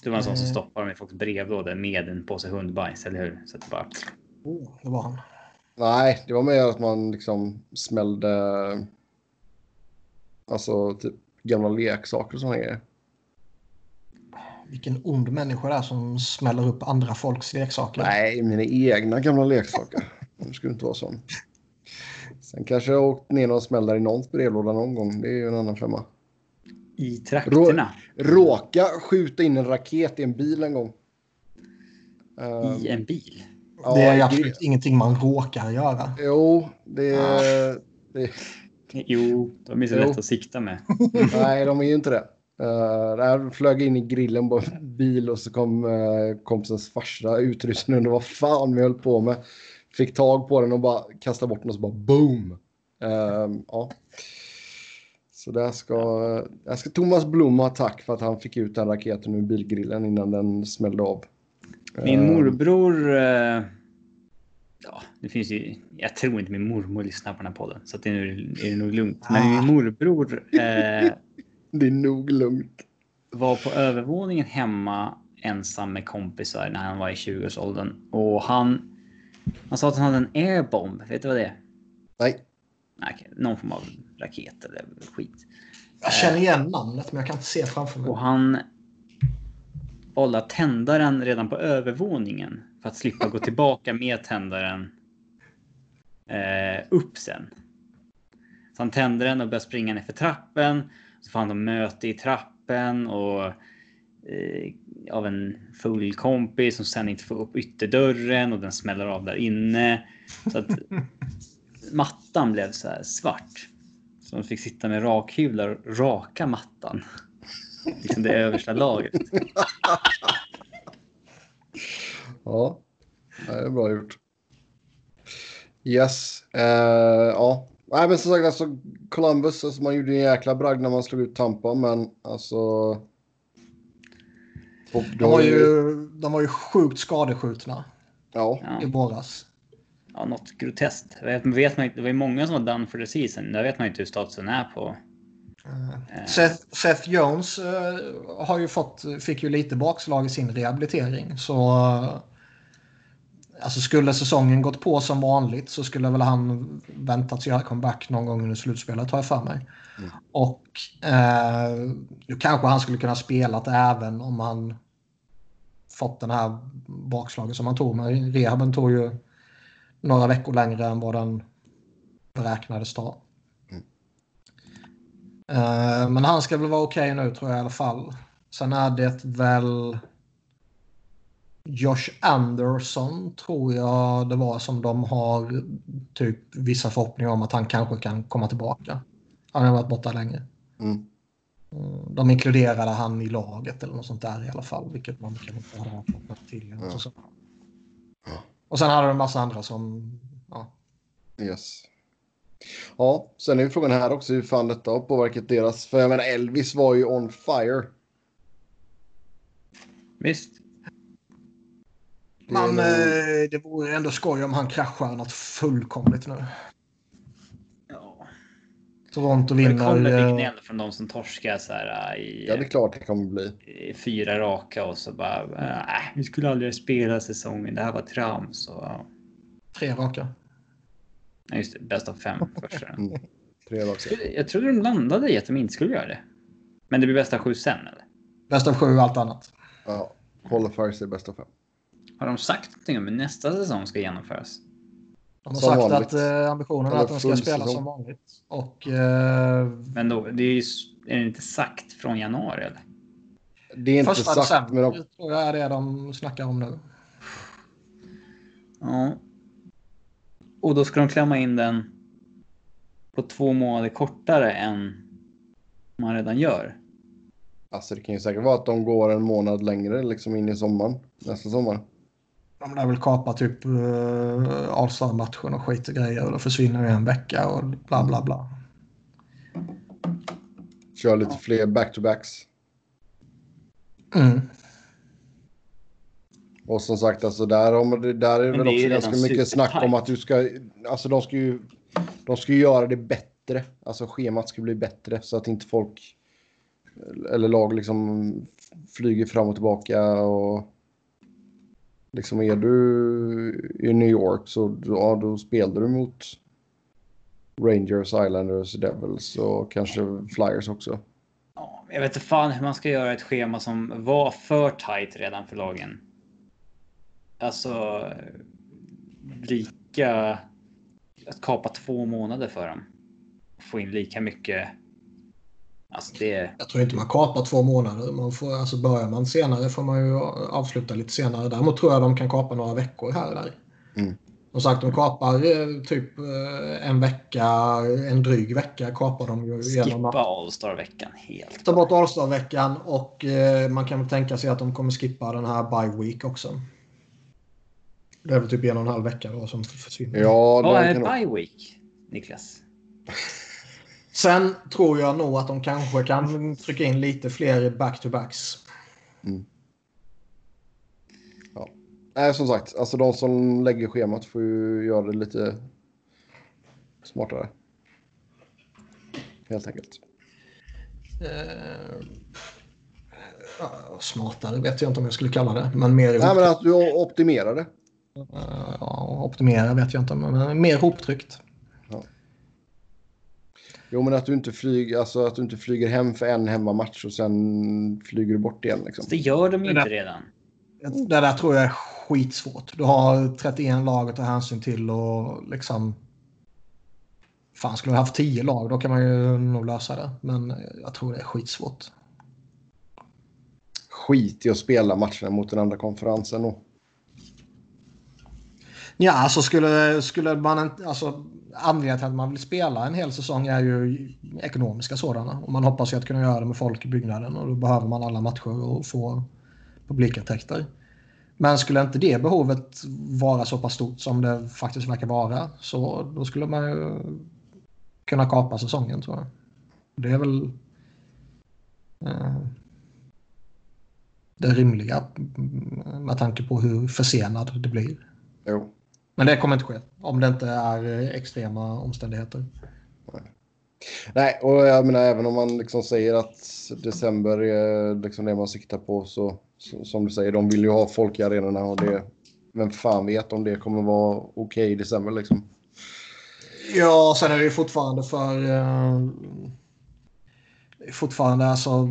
Du var en sån som Eh. stoppar dem i folks brevlådor med en påse hundbajs, eller hur? Så att det bara... Oh, det var han. Nej, det var mer att man liksom smällde... Alltså typ gamla leksaker och sådana grejer. Vilken ond människa det är som smäller upp andra folks leksaker. Nej, mina egna gamla leksaker. Det skulle inte vara sån. Sen kanske jag åkt ner någon smäll där i någons brevlåda någon gång. Det är ju en annan femma. I trakterna. Råka skjuta in en raket i en bil en gång. Ehm, I en bil. ja, det är absolut gre- ingenting man råkar göra. Jo, det, Ah. det... Jo, de är så Jo. lätt att sikta med. Nej, de är ju inte det. Uh, där flög in i grillen på en bil och så kom uh, kompisens farsa utrustning under vad fan vi höll på med. Fick tag på den och bara kastade bort den och så bara boom. Ehm, ja. Så där ska, där ska Thomas Blom ha tack för att han fick ut den raketen ur bilgrillen innan den smällde av. Min Ehm, morbror... eh, Ja, det finns ju... Jag tror inte min mormor lyssnar på den här podden, så det är, är det nog lugnt. Men Ah. min morbror eh, Det är nog lugnt. var på övervåningen hemma ensam med kompisar när han var i 20-årsåldern. Och han... Han sa att han hade en airbomb. Vet du vad det är? Nej. Nej, någon form av raket eller skit. Jag känner igen namnet men jag kan inte se framför mig. Och han valde att tända den redan på övervåningen för att slippa gå tillbaka med tändaren eh, upp sen. Så han tände den och började springa ner för trappen. Så får han då möte i trappen och eh, av en full kompis som sen inte får upp ytterdörren och den smäller av där inne. Så att mattan blev så här svart. Så de fick sitta med rakhyvlar och raka mattan. Liksom det översta lagret. Ja, det är bra gjort. Yes. Uh, ja. Nej, men som sagt, alltså Columbus, alltså, man gjorde en jäkla bragd när man slog ut Tampa, men alltså... De var ju, de var ju sjukt skadeskjutna Ja. Ja. i våras. Ja, något groteskt. Vet, vet man, inte- det var ju många som var done for the season. Där vet man inte hur statusen är på. Eh, Seth, Seth Jones eh, har ju fått, fick ju lite bakslag i sin rehabilitering. Så alltså skulle säsongen gått på som vanligt så skulle väl han väntat göra comeback någon gång under slutspelet har jag för mig. Mm. Och eh, då kanske han skulle kunna spelat även om han fått den här bakslaget som han tog. Men rehaben tog ju några veckor längre än vad den beräknades ta. Eh, men han ska väl vara okej nu tror jag i alla fall. Sen är det väl Josh Anderson tror jag det var som de har typ vissa förhoppningar om att han kanske kan komma tillbaka. Han har varit borta länge. Mm. Mm, De inkluderade han i laget eller något sånt där i alla fall, vilket man kan inte ha fått tidigare. Ja. Så. Ja. Och sen hade de en massa andra som... Ja. Yes. Ja, sen är ju frågan här också hur fan detta har påverkat deras. För jag menar Elvis var ju on fire. Visst. Det Men nog- eh, det vore ändå skoj om han kraschar något fullkomligt nu. Ja. Toronto Det vinner. kommer bli eh, gnäll från de som torskar så här äh, i, Ja, det är klart det kommer bli. i fyra raka och så bara. Äh, vi skulle aldrig spela säsongen. Det här var trams. Och, ja. Tre raka. Ja, just det, bäst av fem första. Mm. Tre dagar. Jag trodde de landade i att de inte skulle göra det. Men det blir bästa sju sen eller? Bäst av sju allt annat. Ja, qualifiers är bästa fem. Har de sagt någonting om hur nästa säsong ska genomföras? De har Som sagt vanligt. att eh, ambitionen är att de ska full spela säsong. som vanligt. Och eh, Men då, det är ju är det inte sagt från januari eller? Det är inte första sagt, december men de, tror jag är det de snackar om nu. Ja. Och då ska de klämma in den på två månader kortare än man redan gör. alltså det kan ju säkert vara att de går en månad längre liksom in i sommaren. Nästa sommar. De lär väl kapa typ uh, All-Star-matchen och skit och grejer och då försvinner det en vecka och bla bla bla. Kör lite fler back-to-backs. Mm. Och som sagt, alltså där, det- där är väl det är också ju ganska mycket snack om att du ska... Alltså de ska ju... De ska ju göra det bättre. Alltså schemat ska bli bättre så att inte folk eller lag liksom flyger fram och tillbaka och liksom är du i New York så ja, då spelar du mot Rangers, Islanders, Devils och kanske Flyers också. Ja, jag vet inte fan hur man ska göra ett schema som var för tight redan för lagen. Alltså lika att kapa två månader för dem. Få in lika mycket. Alltså det. Jag tror inte man kapar två månader. Man får, alltså börjar man senare får man ju avsluta lite senare. Däremot tror jag de kan kapa några veckor här och där. Mm. Som sagt, de kapar eh, typ eh, en vecka, en dryg vecka kapar de ju genom Skippa att All-Star veckan helt. ta bort All-Star-veckan och eh, man kan väl tänka sig att de kommer skippa den här bye week också. Det är väl typ en och en halv vecka då som försvinner. Ja, Vad är bye week? Niklas? Sen tror jag nog att de kanske kan trycka in lite fler back-to-backs. Nej, som sagt, alltså de som lägger schemat får ju göra det lite smartare. Helt enkelt. Ja, smartare vet jag inte om jag skulle kalla det. Men mer Nej, men att du optimerar det. Eh, ja, optimera vet jag inte. Men men mer hoptryckt. Jo, men att du inte flyger, alltså att du inte flyger hem för en hemmamatch och sen flyger du bort igen liksom. Det gör de ju inte redan. Det där tror jag är skitsvårt. Du har 31 lag att ta hänsyn till och liksom... Fan, skulle du haft 10 lag då kan man ju nog lösa det. Men jag tror det är skitsvårt. skit i att spela matcherna mot den andra konferensen. då. Ja, alltså skulle, skulle man inte... Alltså, anledningen till att man vill spela en hel säsong är ju ekonomiska sådana. Och man hoppas ju att kunna göra det med folk i byggnaden och då behöver man alla matcher och få publikintäkter. Men skulle inte det behovet vara så pass stort som det faktiskt verkar vara så då skulle man ju kunna kapa säsongen tror jag. Det är väl eh, det rimliga med tanke på hur försenad det blir. Jo. Men det kommer inte ske om det inte är eh, extrema omständigheter. Nej, och jag menar även om man liksom säger att december är liksom det man siktar på så, så som du säger, de vill ju ha folk i arenorna och det, vem fan vet om det kommer vara okej okay i december liksom. Ja, sen är det ju fortfarande för... Eh, fortfarande alltså,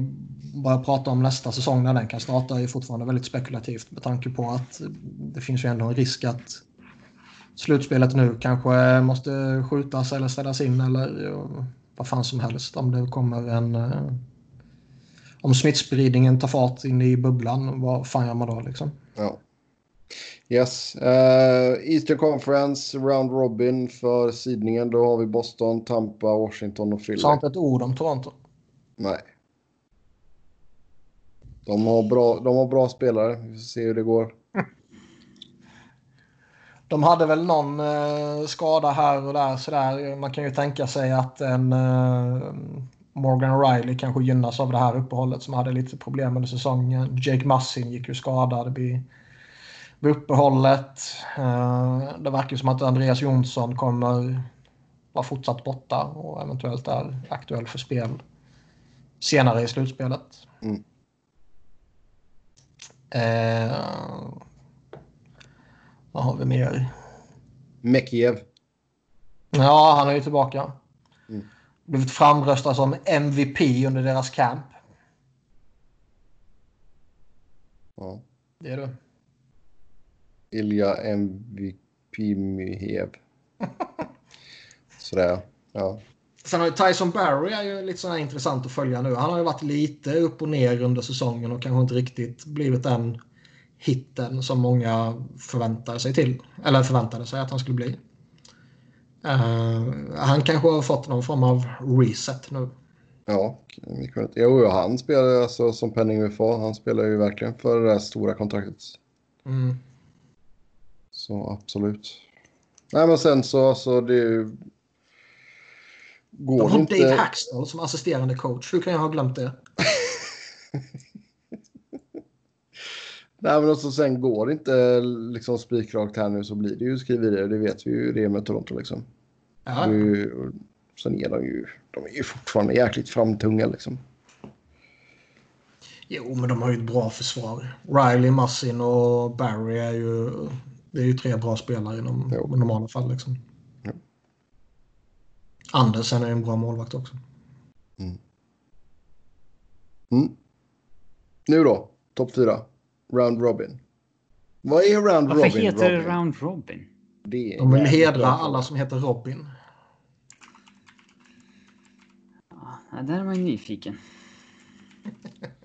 bara prata om nästa säsong när den kan starta är fortfarande väldigt spekulativt med tanke på att det finns ju ändå en risk att slutspelet nu kanske måste skjutas eller ställas in eller vad fan som helst om det kommer en... Eh, om smittspridningen tar fart in i bubblan, vad fan gör man då liksom? Ja. Yes. Uh, Eastern Conference, Round Robin för sidningen. Då har vi Boston, Tampa, Washington och Philly. Sa inte ett ord om Toronto. Nej. De har bra, de har bra spelare. Vi får se hur det går. De hade väl någon eh, skada här och där sådär. Man kan ju tänka sig att en eh, Morgan Riley kanske gynnas av det här uppehållet som hade lite problem under säsongen. Jake Massin gick ju skadad vid, vid uppehållet. Eh, det verkar som att Andreas Jonsson kommer vara fortsatt borta och eventuellt är aktuell för spel senare i slutspelet. Mm. Eh, vad har vi mer? Mekiev. Ja, han är ju tillbaka. Mm. Blivit framröstad som MVP under deras camp. Ja. Det är du. Ilja MVP Mihiev. Sådär, ja. Sen har ju Tyson Barry är ju lite sådär intressant att följa nu. Han har ju varit lite upp och ner under säsongen och kanske inte riktigt blivit den hitten som många förväntade sig till. Eller förväntade sig att han skulle bli. Uh, han kanske har fått någon form av reset nu. Ja, jo, han spelar alltså som Penning UFA. Han spelar ju verkligen för det stora kontraktet. Mm. Så absolut. Nej, men sen så alltså det är ju... Går De har inte... Dave Hackstall som assisterande coach. Hur kan jag ha glömt det? Nej, men också sen går inte liksom spikrakt här nu så blir det ju skriv vidare. Det vet vi ju det med Toronto liksom. Ja. Det, sen är de ju, de är ju fortfarande jäkligt framtunga liksom. Jo, men de har ju ett bra försvar. Riley, Massin och Barry är ju, det är ju tre bra spelare inom jo. normala fall liksom. Jo. Andersen är en bra målvakt också. Mm. Mm. Nu då, topp fyra. Round Robin. Vad är Round Varför Robin? Varför heter det Round Robin? Det De vill hedra alla som heter Robin. Ja, där är man ju nyfiken.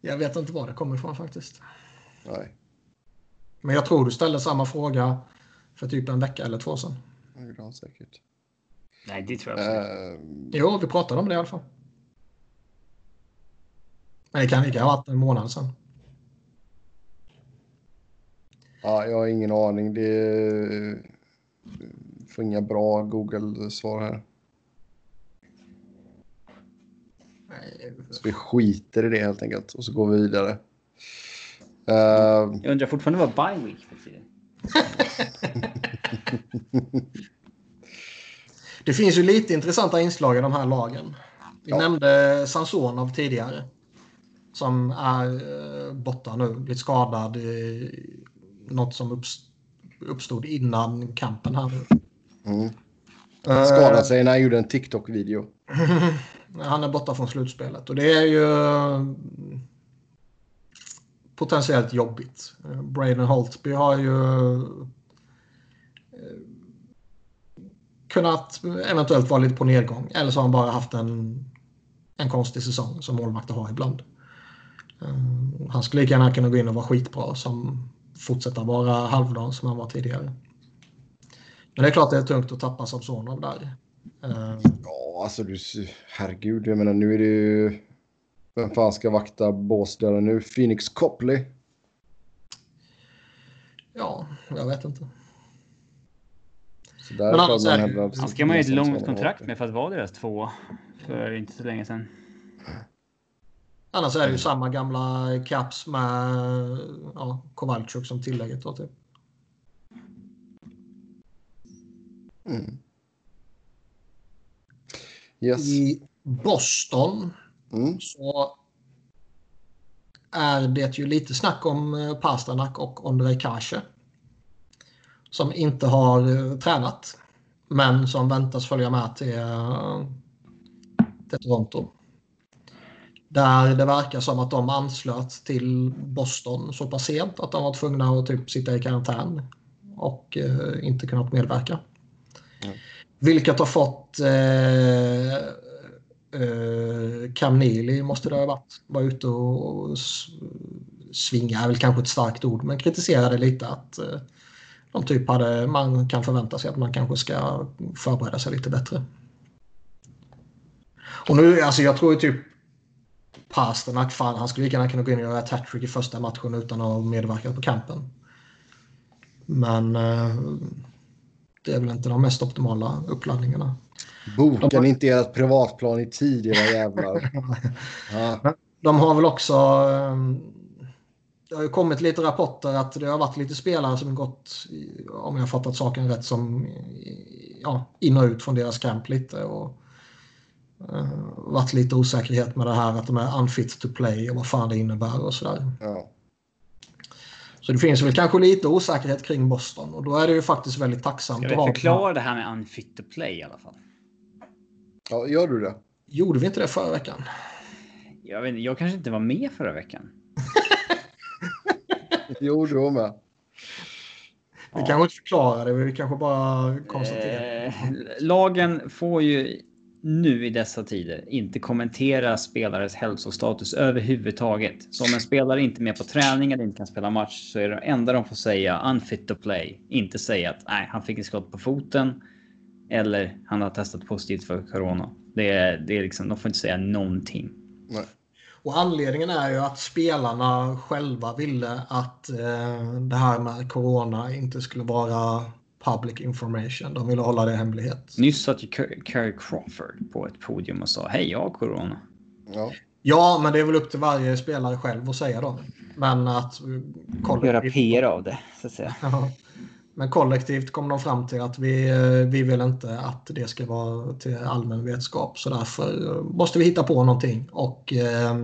jag vet inte var det kommer ifrån faktiskt. Nej. Men jag tror du ställde samma fråga för typ en vecka eller två sedan. Ja, säkert. Nej, det tror jag inte. Uh... Jo, vi pratade om det i alla fall. Men det kan lika ha varit en månad sedan. Ja, jag har ingen aning. Det får inga bra Google-svar här. Så vi skiter i det helt enkelt och så går vi vidare. Uh... Jag undrar fortfarande vad bye week betyder. det finns ju lite intressanta inslag i de här lagen. Vi ja. nämnde Sansonov tidigare som är eh, borta nu. Blivit skadad. Något som uppstod innan kampen här. Mm. Skadade sig när han gjorde en TikTok-video. han är borta från slutspelet och det är ju potentiellt jobbigt. Braden Holtby har ju eh, kunnat eventuellt vara lite på nedgång. Eller så har han bara haft en, en konstig säsong som målvakter har ibland. Eh, han skulle lika gärna kunna gå in och vara skitbra som fortsätta vara halvdan som han var tidigare. Men det är klart det är tungt att tappa Samsonov där. Uh, ja, alltså du, herregud, jag menar nu är det ju... Vem fan ska vakta Båstad nu? Phoenix Copley? Ja, jag vet inte. Så där Men annars Han ska man ju ett långt kontrakt med för att vara deras två för inte så länge sedan. Annars är det ju samma gamla caps med ja, Kowalczyk som tillägget. Då, typ. Mm. Yes. I Boston mm. så är det ju lite snack om eh, Pasternak och Ondrej Kase. Som inte har uh, tränat. Men som väntas följa med till, uh, till Toronto. Där det verkar som att de anslöt till Boston så pass sent att de var tvungna att typ sitta i karantän och uh, inte kunnat medverka. Mm. Vilket har fått eh, eh, Cam Neely måste det ha varit. Var ute och svinga är väl kanske ett starkt ord men kritiserade lite att eh, de typ hade, man kan förvänta sig att man kanske ska förbereda sig lite bättre. Och nu, alltså jag tror ju typ Pasternak, fan han skulle lika gärna kunna gå in och göra ett hattrick i första matchen utan att ha medverkat på kampen. Men eh, det är väl inte de mest optimala uppladdningarna. Boken de har... inte ert privatplan i tid, era jävlar. ja. De har väl också... Ehm, det har ju kommit lite rapporter att det har varit lite spelare som gått, om jag fattat saken rätt, som ja, in och ut från deras camp lite. Och, uh, varit lite osäkerhet med det här att de är unfit to play och vad fan det innebär och sådär. Ja. Så det finns väl kanske lite osäkerhet kring Boston och då är det ju faktiskt väldigt tacksamt Ska vi förklara det här med unfit to play i alla fall? Ja, gör du det? Gjorde vi inte det förra veckan? Jag, vet, jag kanske inte var med förra veckan. jo, du var med. Vi ja. kanske inte förklarar det, vi kanske bara konstaterar. Eh, lagen får ju nu i dessa tider inte kommentera spelares hälsostatus överhuvudtaget. Så om en spelare inte är med på träning eller inte kan spela match så är det enda de får säga unfit to play. Inte säga att nej, han fick en skott på foten eller han har testat positivt för corona. Det är, det är liksom, de får inte säga någonting. Nej. Och anledningen är ju att spelarna själva ville att eh, det här med corona inte skulle vara public information. De ville hålla det hemlighet. Nyss satt ju Kerry Crawford på ett podium och sa hej, jag har corona. Ja. ja, men det är väl upp till varje spelare själv att säga då. Men att kollektivt... Göra PR av det, så att säga. Men kollektivt kom de fram till att vi, eh, vi vill inte att det ska vara till allmän vetskap. Så därför måste vi hitta på någonting. Och eh,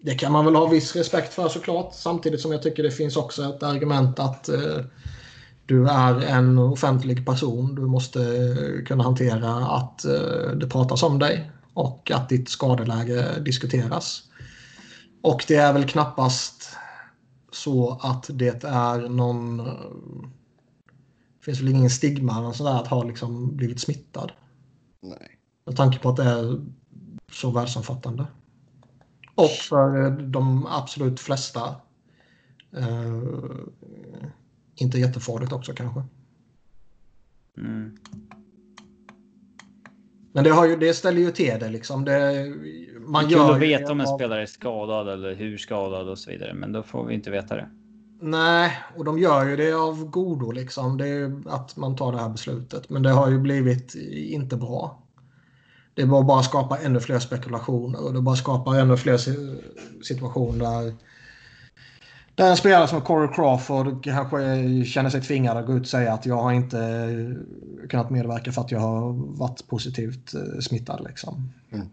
det kan man väl ha viss respekt för såklart. Samtidigt som jag tycker det finns också ett argument att eh, du är en offentlig person. Du måste kunna hantera att eh, det pratas om dig och att ditt skadeläge diskuteras. Och det är väl knappast så att det är någon... Det finns väl ingen stigma eller sådär att ha liksom blivit smittad. Nej. Med tanke på att det är så världsomfattande. Och för de absolut flesta eh, inte jättefarligt också kanske. Mm. Men det, har ju, det ställer ju till det liksom. Det, man det är kul att veta om en av... spelare är skadad eller hur skadad och så vidare. Men då får vi inte veta det. Nej, och de gör ju det av godo liksom. Det är att man tar det här beslutet. Men det har ju blivit inte bra. Det bara, bara skapa ännu fler spekulationer och det bara skapar ännu fler situationer där det är en spelare som Corey Crawford kanske känner sig tvingad att gå ut och säga att jag har inte kunnat medverka för att jag har varit positivt eh, smittad. Liksom. Mm.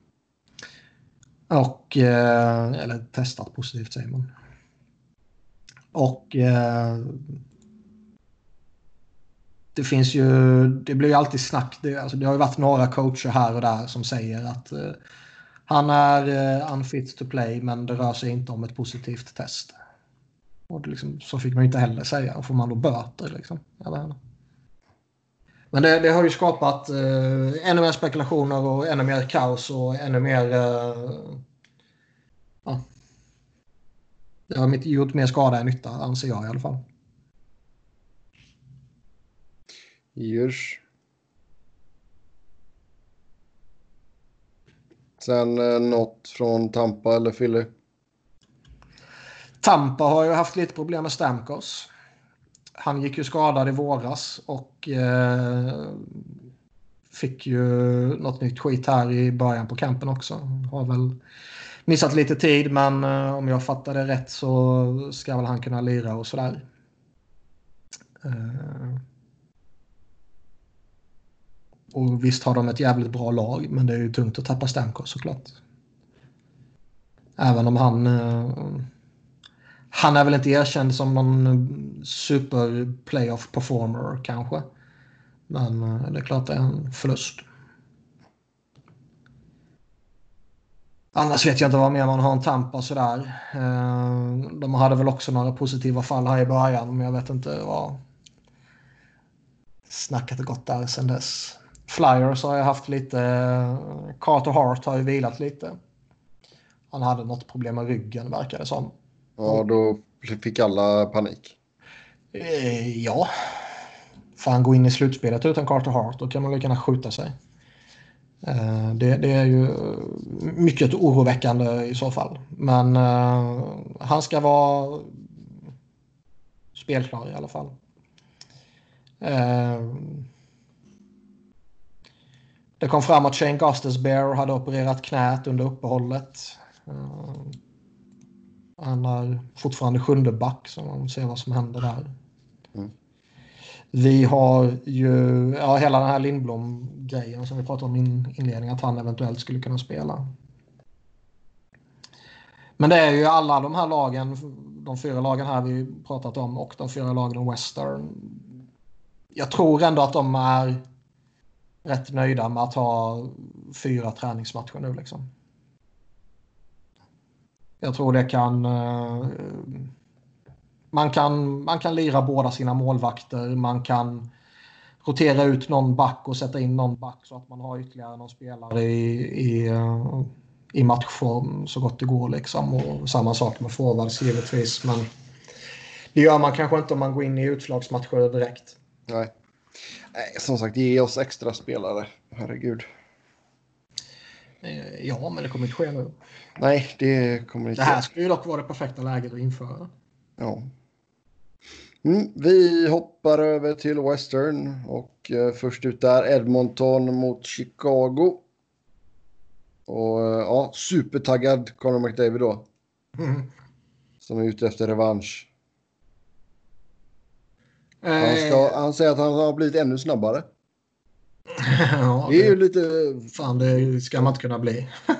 Och, eh, eller testat positivt säger man. Och eh, det finns ju, det blir ju alltid snack. Det, alltså, det har ju varit några coacher här och där som säger att han är unfit to play men det rör sig inte om ett positivt test. Och liksom, så fick man inte heller säga. Och får man då böter liksom? Eller, men det, det, har ju skapat eh, ännu mer spekulationer och ännu mer kaos och ännu mer... Eh, ja. Det har gjort mer skada än nytta anser jag i alla fall. Djurs. Sen eh, något från Tampa eller Philly? Tampa har ju haft lite problem med Stamkos. Han gick ju skadad i våras och eh, fick ju något nytt skit här i början på kampen också. Har väl missat lite tid men eh, om jag fattar det rätt så ska väl han kunna lira och sådär. Eh, och visst har de ett jävligt bra lag men det är ju tungt att tappa Stamkos såklart. Även om han eh, han är väl inte erkänd som någon super playoff performer kanske. Men eh, det är klart det är en förlust. Annars vet jag inte vad mer man har en Tampa sådär. Eh, de hade väl också några positiva fall här i början men jag vet inte vad snacket har gått där sedan dess. Flyers har jag haft lite. Eh, Carter Hart har ju vilat lite. Han hade något problem med ryggen verkar det som. Ja, då fick alla panik. Eh, ja. Får han gå in i slutspelet utan Carter Hart då kan man lika gärna skjuta sig. Eh, det, det, är ju eh, mycket oroväckande i så fall. Men eh, han ska vara spelklar i alla fall. Eh, det kom fram att Shane Gustafsberg hade opererat knät under uppehållet. Eh, han är fortfarande sjunde back så man ser vad som händer där. Mm. Vi har ju ja, hela den här Lindblom-grejen som vi pratade om i inledningen att han eventuellt skulle kunna spela. Men det är ju alla de här lagen, de fyra lagen här vi pratat om och de fyra lagen i Western. Jag tror ändå att de är rätt nöjda med att ha fyra träningsmatcher nu liksom. Jag tror det kan... Eh, man kan, man kan lira båda sina målvakter. Man kan rotera ut någon back och sätta in någon back så att man har ytterligare någon spelare i, i, eh, i matchform så gott det går. Liksom. Och samma sak med forwards givetvis. Men det gör man kanske inte om man går in i utslagsmatcher direkt. Nej. Nej, som sagt, ge oss extra spelare. Herregud. Eh, ja, men det kommer inte ske nu. Nej, det kommer inte. Det här skulle ju dock vara det perfekta läget att införa. Ja. Mm, vi hoppar över till Western och eh, först ut där Edmonton mot Chicago. Och eh, ja, supertaggad Conor McDavid då. Mm. Som är ute efter revansch. Han, ska, han säger att han har blivit ännu snabbare. ja, det är ju lite... Fan, det ska man inte kunna bli.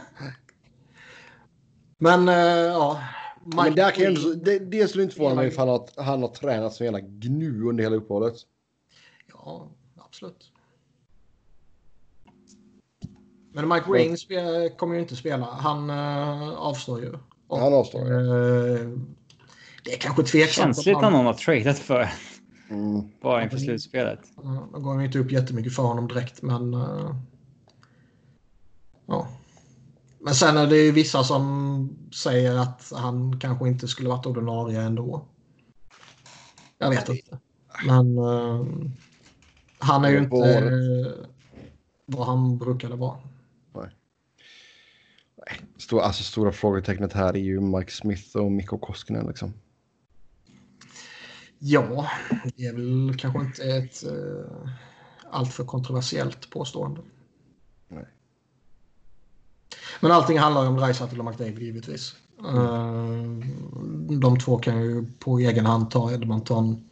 Men uh, ja. Mike men där kan ändå, det, det skulle inte förvåna mig ifall att han har tränat som jävla gnu under hela uppehållet. Ja, absolut. Men Mike Ring kommer ju inte spela. Han uh, avstår ju. Och, han avstår. Uh, det är kanske tveksamt. Känsligt när någon har tradat för Mm. Bara inför slutspelet. Då går inte upp jättemycket för honom direkt, men... Uh, ja. Men sen är det ju vissa som säger att han kanske inte skulle varit ordinarie ändå. Jag vet inte. Men uh, han är ju inte uh, vad han brukade vara. Nej. Stor, alltså, stora frågetecknet här är ju Mike Smith och Mikko Koskinen. Liksom. Ja, det är väl kanske inte ett uh, alltför kontroversiellt påstående. Nej. Men allting handlar ju om Dreisaitl och McDavid givetvis. Mm. De två kan ju på egen hand ta Edmonton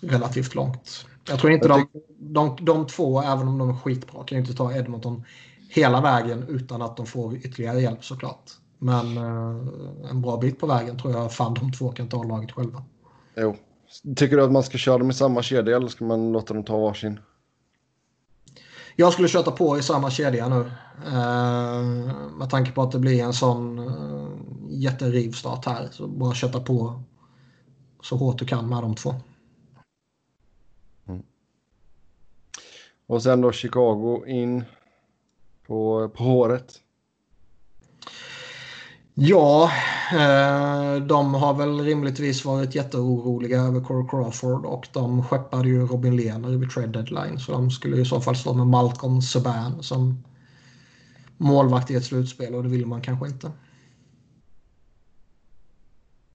relativt långt. Jag tror inte jag de, de, de två, även om de är skitbra, kan ju inte ta Edmonton hela vägen utan att de får ytterligare hjälp såklart. Men uh, en bra bit på vägen tror jag fan de två kan ta laget själva. Jo, Tycker du att man ska köra dem i samma kedja eller ska man låta dem ta varsin? Jag skulle köta på i samma kedja nu. Eh, med tanke på att det blir en sån eh, jätterivstart här. Så bara köta på så hårt du kan med de två. Mm. Och sen då Chicago in på, på håret. Ja, eh, de har väl rimligtvis varit jätteoroliga över Corey Crawford och de skeppade ju Robin Lehner vid trade deadline så de skulle i så fall stå med Malcolm Subban som målvakt i ett slutspel och det vill man kanske inte.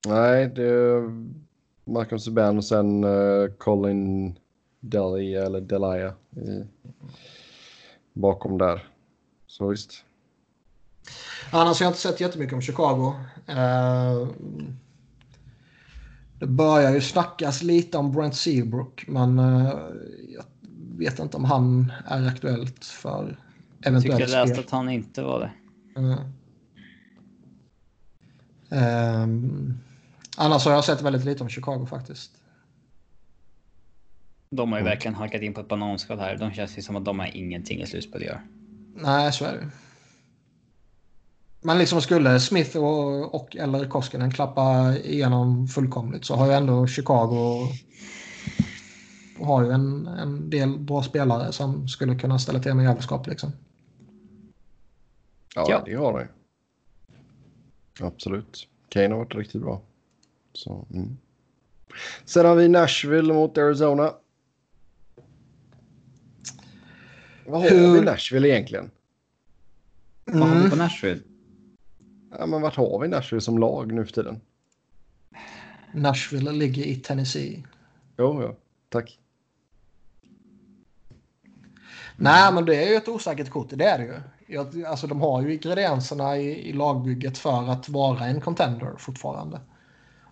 Nej, det är Malcolm Subban och sen eh, Colin Delia eller Delia bakom där. Så visst. Annars har jag inte sett jättemycket om Chicago. Uh, det börjar ju snackas lite om Brent Seabrook men uh, jag vet inte om han är aktuellt för eventuellt spel. Jag tycker jag läste att han inte var det. Uh. Um, annars har jag sett väldigt lite om Chicago faktiskt. De har ju Mm. verkligen halkat in på ett bananskal här. De känns ju som att de har ingenting i slutspel att göra. Nej, så är det. Men liksom skulle Smith och, och eller Koskinen klappa igenom fullkomligt så har ju ändå Chicago har ju en, en del bra spelare som skulle kunna ställa till med jävelskap liksom. Ja, Ja. det har det. Absolut. Kane har varit riktigt bra. Så, mm. Sen har vi Nashville mot Arizona. Vad har Hur- vi i Nashville egentligen? Vad har vi Mm. på Nashville? Ja, men vart har vi Nashville som lag nu för tiden? Nashville ligger i Tennessee. Jo, ja. Tack. Nej, men det är ju ett osäkert kort. Det är det ju. Jag, alltså, de har ju ingredienserna i, i lagbygget för att vara en contender fortfarande.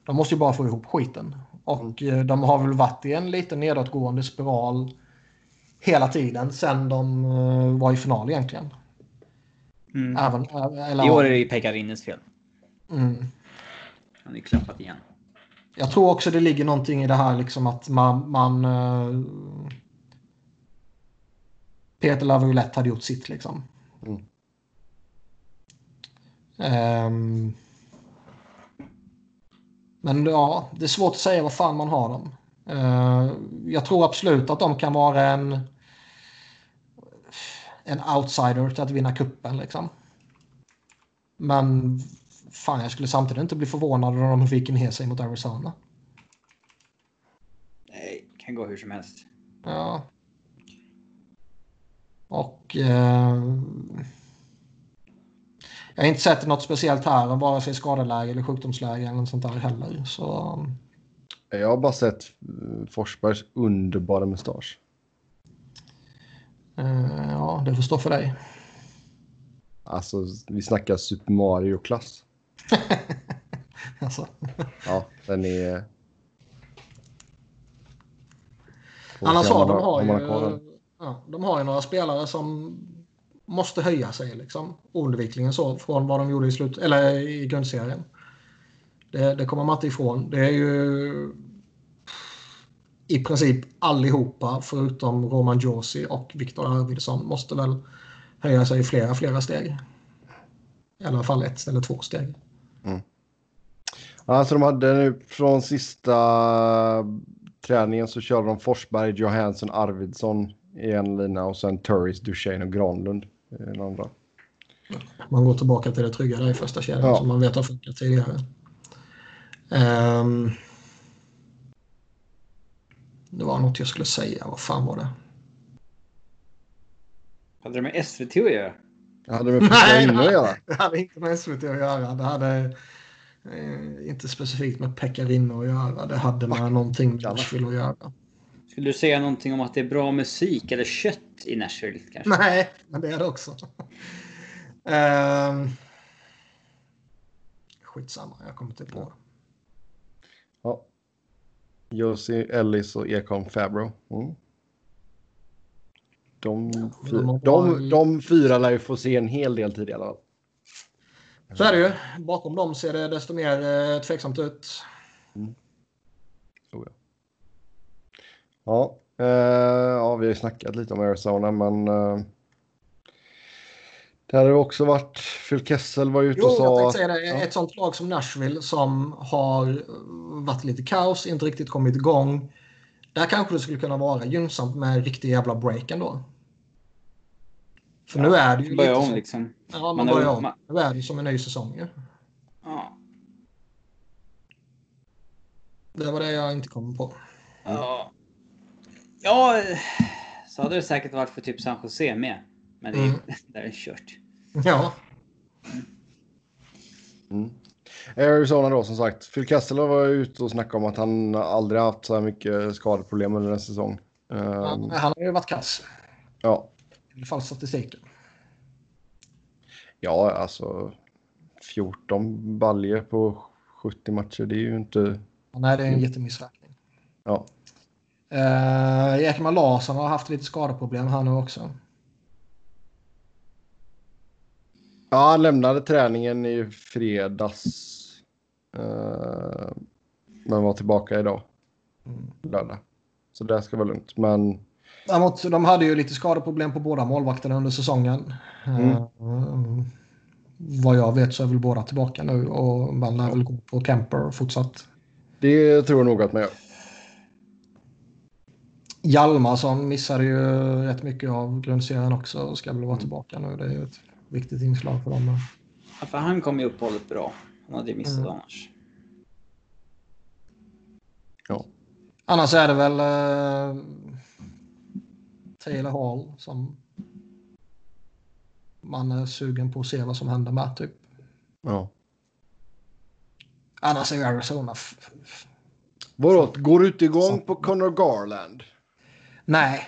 De måste ju bara få ihop skiten. Och eh, de har väl varit i en lite nedåtgående spiral hela tiden sen de eh, var i final egentligen. Mm. Även, eller, I år är det ju Pekarinnes fel. mm. Han är ju klappat igen. Jag tror också det ligger någonting i det här liksom att man... man eh, Peter Laviolette hade gjort sitt liksom. Mm. Ehm, men ja, det är svårt att säga vad fan man har dem. Eh, jag tror absolut att de kan vara en en outsider till att vinna kuppen liksom. Men fan, jag skulle samtidigt inte bli förvånad om de fick ner sig mot Arizona. Nej, kan gå hur som helst. Ja. Och... Eh, jag har inte sett något speciellt här, vare sig skadeläge eller sjukdomsläge eller något sånt där heller. Så Jag har bara sett Forsbergs underbara mustasch. Eh, ja, det får stå för dig. Alltså, vi snackar Super Mario-klass. Alltså. Ja, den är... Får Annars har de, har ju, ja, de har ju några spelare som måste höja sig liksom. Oundvikligen så från vad de gjorde i, slut, eller i grundserien. Det, det kommer man inte ifrån. Det är ju i princip allihopa förutom Roman Josi och Viktor Arvidsson måste väl höja sig i flera, flera steg. I alla fall ett eller två steg. Alltså de hade nu från sista träningen så körde de Forsberg, Johansson, Arvidsson i en lina och sen Turris, Duchene och Granlund i den andra. Man går tillbaka till det trygga där i första kedjan Ja. som man vet har funkat tidigare. Ehm, det var något jag skulle säga. Vad fan var det? Hade det med SVT att göra? Jag hade med Nej, Pekka inne att göra. Det hade inte med SVT att göra. Det hade eh, inte specifikt med Pekkarino att göra. Det hade med någonting med. Nashville att göra. Skulle du säga någonting om att det är bra musik eller kött i Nashville kanske? Nej, men det är det också. Ehm, skitsamma, jag kommer inte på. Josie, Ellis och Ekholm Fabro. Mm. De, fy- de de, fyra lär ju få se en hel del tid i alla fall. Så är det ju. Bakom dem ser det desto mer eh, tveksamt ut. Så ja. Ja, eh, ja, vi har ju snackat lite om Arizona, men eh, det hade också varit, Phil Kessel var ute och sa... Jo, jag tänkte säga det. Ja. Ett sånt lag som Nashville som har varit lite kaos, inte riktigt kommit igång. Där kanske det skulle kunna vara gynnsamt med en riktig jävla break ändå. För ja, nu är det ju börja lite... om liksom. Ja, man, man börjar om. Man... Nu är det som en ny säsong ju. Ja. Det var det jag inte kom på. Ja. Ja, så hade det säkert varit för typ San Jose med. Men det är, Mm. där är kört. Ja, Mm. Arizona då som sagt. Phil Kessler var ju ute och snackade om att han aldrig haft så här mycket skadeproblem under en säsong. han, Um, han har ju varit kass. ja. I alla fall statistiken. ja, alltså 14 baljer på 70 matcher. Det är ju inte... Nej, det är en jättemissräkning. Ja. Uh, Ekman Larsson har haft lite skadeproblem här nu också. Ja, han lämnade träningen i fredags. Uh, men var tillbaka idag. Mm. Lördag. Så det ska vara lugnt. Men Däremot, de hade ju lite skadeproblem på båda målvakterna under säsongen. Mm. Eh, vad jag vet så är väl båda tillbaka nu och man lär väl gå på Kemper fortsatt. det tror jag nog att man gör. Hjalmarsson missade ju rätt mycket av grundserien också och ska väl vara tillbaka nu. Det är ju ett viktigt inslag för dem. Ja, för han kom ju uppehållet bra. Han hade ju missat Mm. annars. Ja. Annars är det väl eh, Taylor Hall som man är sugen på att se vad som händer med. Typ. ja. Annars är ju Arizona... Vadå, går du inte igång på Connor Garland? Nej,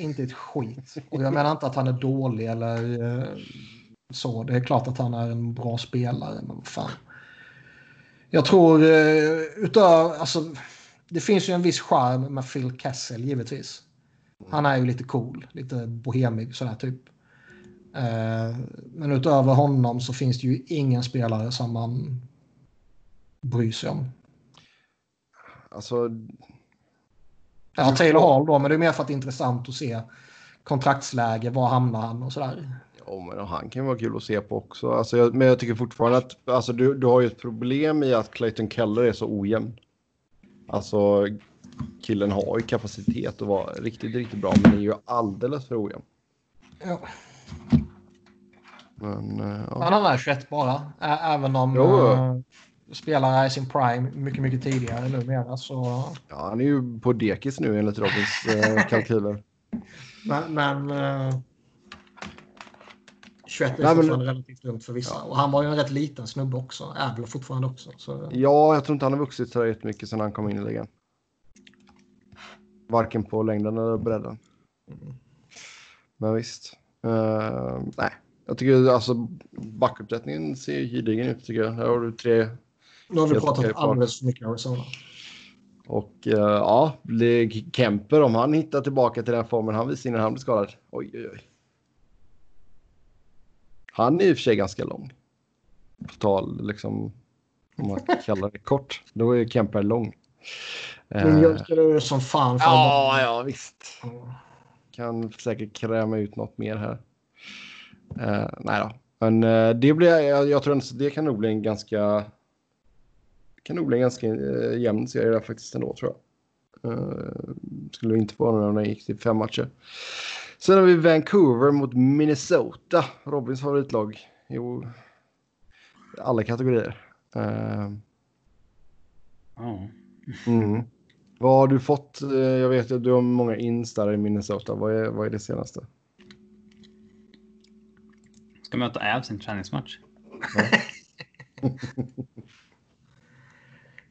inte ett skit. Och jag menar inte att han är dålig eller eh, så. Det är klart att han är en bra spelare, men vad fan. Jag tror eh, utöver, alltså, det finns ju en viss charm med Phil Kessel givetvis. Han är ju lite cool, lite bohemig sådär typ. Eh, men utöver honom så finns det ju ingen spelare som man bryr sig om. Alltså, Ja, Taylor Hall då, men det är mer för att det är intressant att se kontraktsläge, var hamnar han och sådär. ja, men han kan vara kul att se på också. Alltså, jag, men jag tycker fortfarande att alltså, du, du har ju ett problem i att Clayton Keller är så ojämn. Alltså, killen har ju kapacitet att vara riktigt, riktigt bra, men är ju alldeles för ojämn. Ja. Men, eh, ja. Han är 21 bara, även om Jo. Uh, spelare i sin prime mycket, mycket tidigare numera. Så... ja, han är ju på dekis nu enligt Robins eh, kalkyler. Men, men eh, 21 är Nej, men- fortfarande relativt lugnt för vissa. Och han var ju en rätt liten snubbe också, är väl fortfarande också. Så... Ja, jag tror inte han har vuxit så jättemycket sedan han kom in i ligan. Varken på längden eller bredden. Mm. Men visst. Eh, nej, jag tycker alltså backuppsättningen ser gedigen ut tycker jag. Här har du tre Nu har vi pratat alldeles för mycket Arizona. och uh, ja, blir Kemper om han hittar tillbaka till den formen han visade innan han blev skadad. Oj, oj, oj. Han är i och för sig ganska lång. På tal liksom om man kallar det kort. Då är Kemper lång. Men jag ska det som fan för Ja, ja visst. Kan säkert kräma ut något mer här. Eh, nej då. Men eh, det blir, jag, jag tror att det kan nog bli en ganska kan nog bli en ganska eh, jämn serie där faktiskt ändå tror jag. Eh, skulle inte få några när det gick till fem matcher. Sen har vi Vancouver mot Minnesota. Robins favoritlag. Jo, alla kategorier. Eh, Ja. mm. Vad har du fått? Eh, Jag vet att du har många ins där i Minnesota. Vad är, vad är det senaste? Ska möta Avs i en träningsmatch.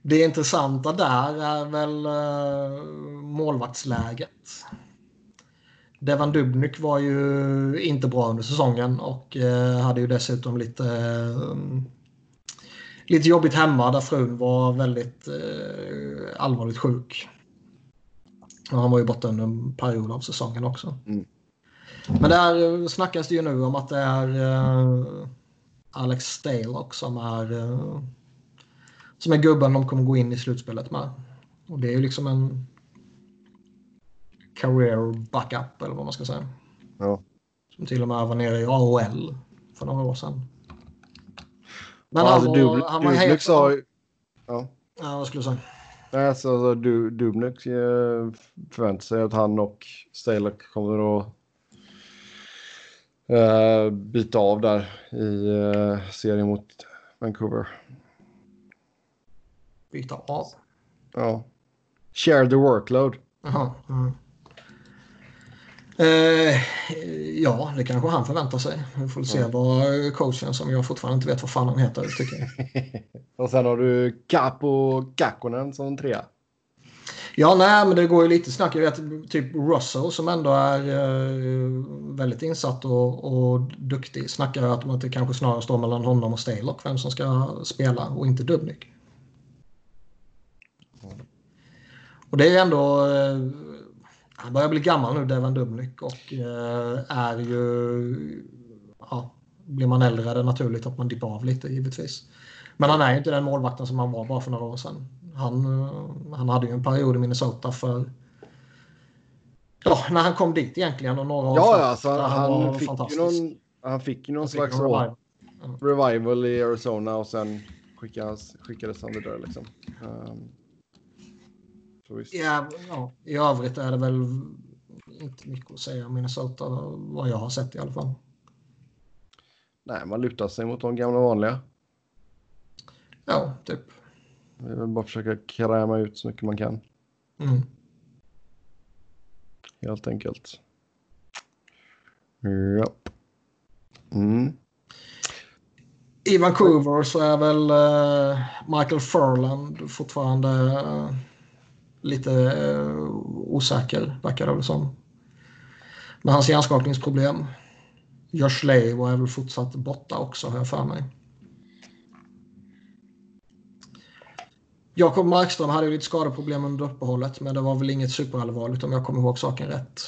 Det intressanta där är väl uh, målvaktsläget. Devan Dubnyk var ju inte bra under säsongen och eh, hade ju dessutom lite, eh, lite jobbigt hemma där frun var väldigt eh, allvarligt sjuk. Och han var ju borta under en period av säsongen också. Mm. Men där snackas det ju nu om att det är eh, Alex Stalock som är eh, som är gubben de kommer gå in i slutspelet med. Och det är ju liksom en career backup eller vad man ska säga. Ja. Som till och med var nere i AHL för några år sedan. Men ja, alltså, Dubnyk han var het. sa. Ja. Ja, vad skulle du säga? Nej, alltså, alltså, du, Dubnyk eh, förväntar sig att han och Stalek kommer att eh, byta av där i eh, serien mot Vancouver. Byta av. Ja. Share the workload. Jaha. Mm. Eh, ja, det kanske han förväntar sig. Vi får se Mm. vad coachen som jag fortfarande inte vet vad fan han heter tycker. Och sen har du Capo Kakkonen som trea. Ja, nej, men det går ju lite snack. Jag vet typ Russell som ändå är eh, väldigt insatt och, och duktig snackar att, att det kanske snarare står mellan honom och Stalock vem som ska spela och inte Dubnik. Och det är ändå... Eh, han börjar bli gammal nu, Devan Dubnik, och eh, är ju... Ja, blir man äldre är det naturligt att man dippar av lite givetvis. Men han är ju inte den målvakten som han var bara för några år sedan. Han, eh, han hade ju en period i Minnesota för... Ja, när han kom dit egentligen och några år Ja, ja alltså, han, var fick ju någon, han fick ju någon Han fick slags en revival. revival. revival i Arizona och sen skickades, skickades han vidare liksom. Um, visst. Ja, ja, I övrigt är det väl inte mycket att säga om Minnesota, vad jag har sett i alla fall. Nej, man lutar sig mot de gamla vanliga. Ja, typ. Vi vill bara försöka kräma ut så mycket man kan. Mm. Helt enkelt. Ja. Mm. I Vancouver så är väl eh, Michael Furland fortfarande eh, lite eh, osäker, verkar det väl som. Med hans hjärnskakningsproblem. Josh Lay var väl fortsatt borta också, har jag för mig. Jakob Markström hade ju lite skadeproblem under uppehållet, men det var väl inget superallvarligt om jag kommer ihåg saken rätt.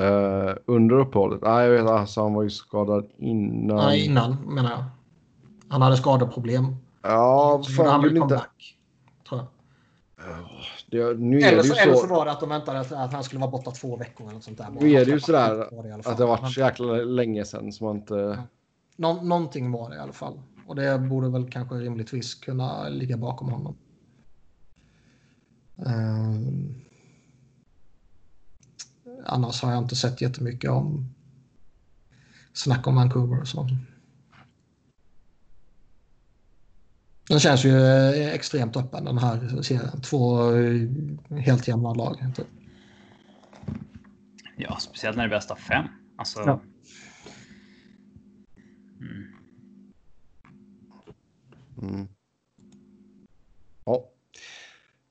Eh, under uppehållet? Nej, jag vet alltså han var ju skadad innan. Nej, innan menar jag. Han hade skadeproblem. Ja, Så han fan väl vill inte. comeback, tror jag. Det, nu är Eller det så, ju eller så så var det att de väntade att, att han skulle vara borta två veckor eller något sånt där. Nu är det ju Han sådär att det har varit så jäkla länge sedan som man inte... Nå, någonting var det i alla fall. Och det borde väl kanske rimligtvis kunna ligga bakom honom. Ehm. annars har jag inte sett jättemycket om snack om Vancouver och så. Den känns ju eh, extremt öppen den här serien. Två eh, helt jämna lag. Typ. Ja, speciellt när det är bästa fem. Alltså. Ja. Mm. Mm. Ja.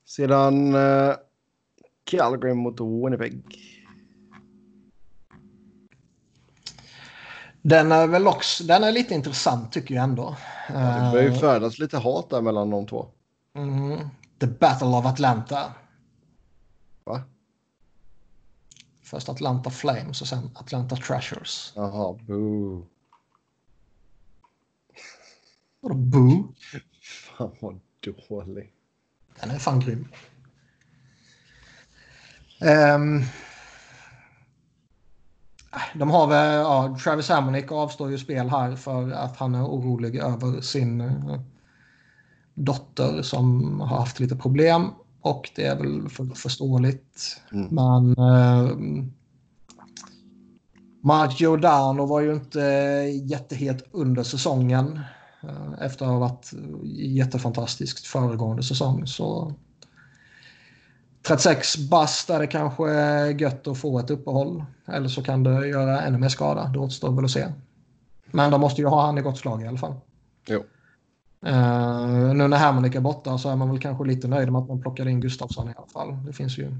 Sedan uh, Calgary mot Winnipeg. Den är väl också, den är lite intressant tycker jag ändå. Det börjar ju Eh, födas lite hat där mellan de två. Mm. The Battle of Atlanta. Va? Först Atlanta Flames och sen Atlanta Trashers. Jaha, boo. Vadå boo? Fan vad dålig. Den är fan grym. Ehm. De har väl, ja, Travis Hamonic avstår ju spel här för att han är orolig över sin eh, dotter som har haft lite problem. Och det är väl för, förståeligt. Mm. Men eh, Mark Giordano var ju inte jättehet under säsongen. eh, Efter att ha varit jättefantastiskt föregående säsong. Så 36 bast är det kanske gött att få ett uppehåll. Eller så kan det göra ännu mer skada. Det återstår väl att se. Men de måste ju ha han i gott slag i alla fall. Jo. Uh, nu när Hermanik är borta så är man väl kanske lite nöjd med att man plockade in Gustafsson i alla fall. Det finns ju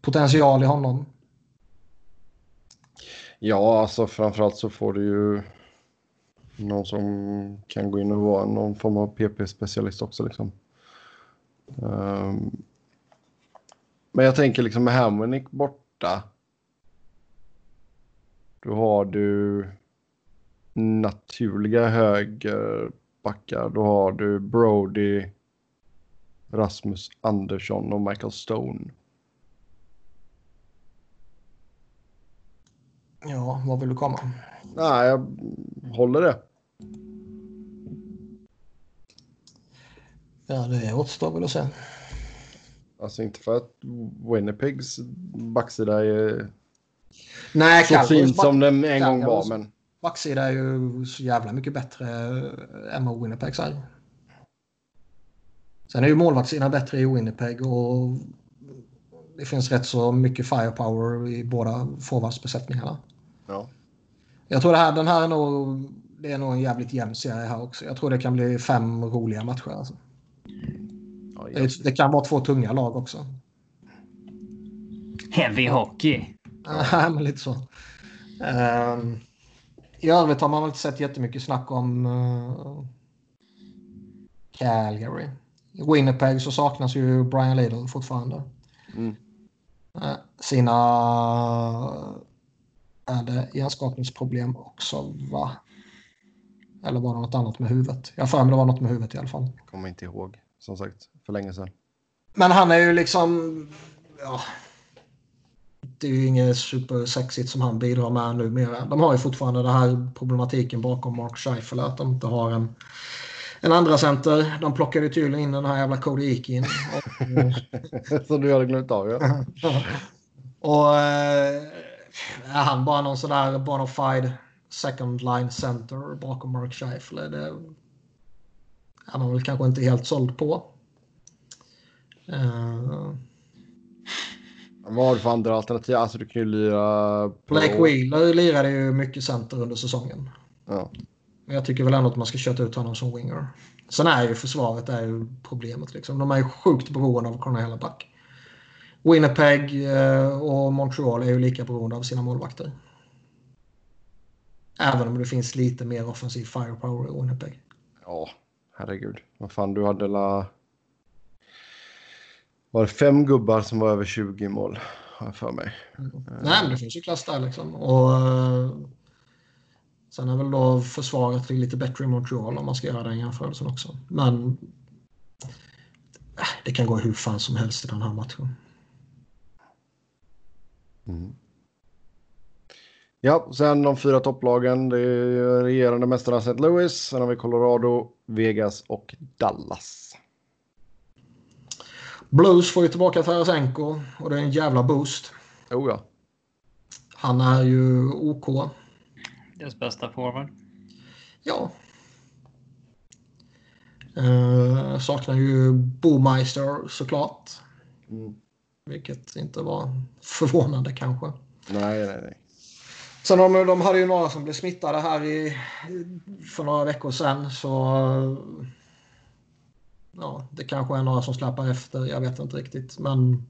potential i honom. Ja, alltså framförallt så får du ju någon som kan gå in och vara någon form av PP-specialist också. Liksom. Ehm, men jag tänker liksom med Hamonic borta. Då har du naturliga högerbackar. Då har du Brody, Rasmus Andersson och Michael Stone. Ja, vad vill du komma? Nej, jag håller det. Ja, det återstår väl att se. Alltså inte för att Winnipegs backsida är Nej, så Calgarys fin back- som den en gång var, men backsida är ju så jävla mycket bättre än vad Winnipegs är. Sen är ju målvaktssidan bättre i Winnipeg och det finns rätt så mycket firepower i båda forwardsbesättningarna. Ja. Jag tror det här, den här är nog, det är nog en jävligt jämn serie här också. Jag tror det kan bli fem roliga matcher. Alltså. Det, det kan vara två tunga lag också. Heavy hockey. Ja, men lite så. Ehm, I övrigt har man väl inte sett jättemycket snack om uh, Calgary. I Winnipeg så saknas ju Brian Lidl fortfarande. Mm. Eh, sina är det hjärnskakningsproblem också va? Eller var det något annat med huvudet? Jag har för mig det var något med huvudet i alla fall. Kommer inte ihåg. Som sagt, för länge sedan. Men han är ju liksom... Ja, det är ju inget supersexigt som han bidrar med numera. De har ju fortfarande den här problematiken bakom Mark Scheifele att de inte har en, en andra center. De plockade ju tydligen in den här jävla Cody Eakin. Så du hade glömt av ja. och eh, är han bara någon sån där bona fide second line center bakom Mark Scheifele? Det är man väl kanske inte helt såld på. Eh, Vad har du för andra alternativ? Alltså du kan ju lira... på- Blake Wheeler lirade ju mycket center under säsongen. Ja. Men jag tycker väl ändå att man ska köta ut honom som winger. Sen är ju försvaret är ju problemet. Liksom. De är ju sjukt beroende av Cornel Helleback. Winnipeg eh, och Montreal är ju lika beroende av sina målvakter. Även om det finns lite mer offensiv firepower i Winnipeg. ja, herregud. Vad fan, du hade la... Var det fem gubbar som var över 20 i mål? Har för mig. Nej, men det finns ju klass där liksom. Och, eh, sen är väl då försvaret lite bättre i Montreal om man ska göra den jämförelsen också. Men eh, det kan gå hur fan som helst i den här matchen. Mm. Ja, sen de fyra topplagen. Det är regerande mästarna St. Louis. Sen har vi Colorado, Vegas och Dallas. Blues får ju tillbaka Tarasenko och det är en jävla boost. Jo ja. Han är ju OK. Deras bästa forward. Ja. Uh, saknar ju Bomeister såklart. Mm. Vilket inte var förvånande kanske. Nej, nej, nej. Sen de, de hade ju några som blev smittade här i, för några veckor sedan. Så ja, det kanske är några som släpar efter. Jag vet inte riktigt. Men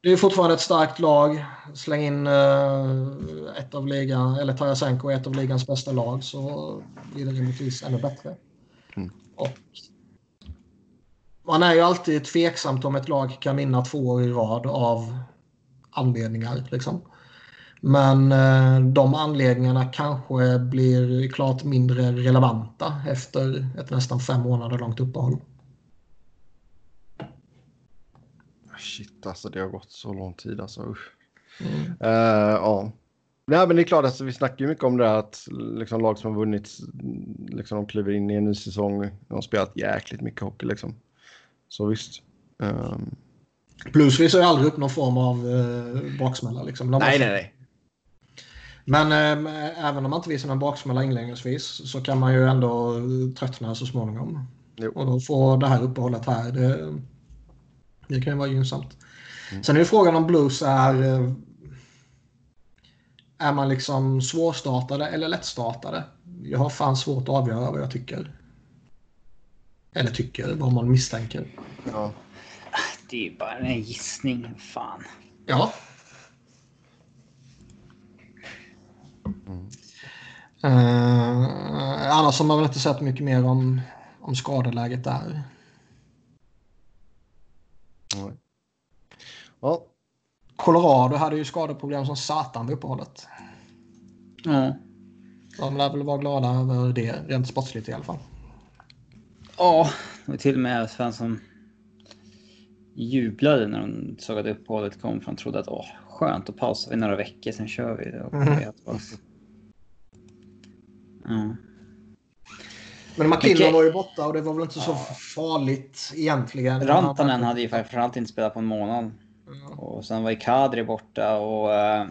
det är fortfarande ett starkt lag. Släng in uh, ett av ligan, eller Tarasenko ett av ligans bästa lag så blir det rimligtvis ännu bättre. Mm. Och man är ju alltid tveksamt om ett lag kan vinna två år i rad av anledningar. Liksom. Men eh, de anledningarna kanske blir klart mindre relevanta efter ett nästan fem månader långt uppehåll. Shit, alltså det har gått så lång tid alltså. Usch. Mm. Eh, ja. Nej, men det är klart, alltså, vi snackar ju mycket om det här att liksom, lag som har vunnit, liksom, de kliver in i en ny säsong. De har spelat jäkligt mycket hockey liksom. Så visst. Ehm, Blues visar ju aldrig upp någon form av eh, baksmälla. Liksom. Nej, nej, nej. Men eh, även om man inte visar någon baksmälla inledningsvis så kan man ju ändå tröttna så småningom. Jo. Och då får det här uppehållet här, det, det kan ju vara gynnsamt. Mm. Sen är ju frågan om Blues är... eh, Är man liksom svårstartade eller lättstartade? Jag har fan svårt att avgöra vad jag tycker. Eller tycker, vad man misstänker. Ja. Det är ju bara en gissning. Fan. Ja. Eh, annars har man väl inte sett mycket mer om, om skadeläget där. Nej. Ja, Colorado hade ju skadeproblem som satan vid uppehållet. Ja. De lär väl vara glada över det, rent sportsligt i alla fall. Ja, det var till och med Sven som jublade när de såg att uppehållet kom. För de trodde att åh, skönt att pausa i några veckor, sen kör vi. Och Mhm. Ja. Men McKinnon Okej. var ju borta och det var väl inte så farligt egentligen. Rantanen hade ju framförallt inte spelat på en månad. Ja. Och sen var ju Kadri borta och... Uh,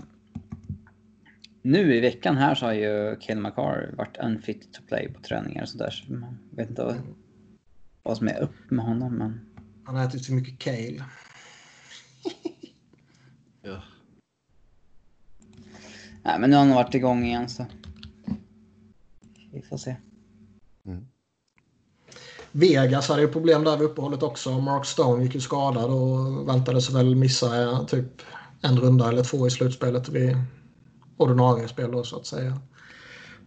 nu i veckan här så har ju Ken McCarr varit unfit to play på träningar och sådär. Så man vet inte vad, vad som är upp med honom. Men... Han har ätit så mycket kale. Ja. Nej, men nu har han varit igång igen så. Vi får se. Vegas hade ju problem där vid uppehållet också. Mark Stone gick ju skadad och väntades väl missa eh, typ en runda eller två i slutspelet vid ordinarie spel då, så att säga.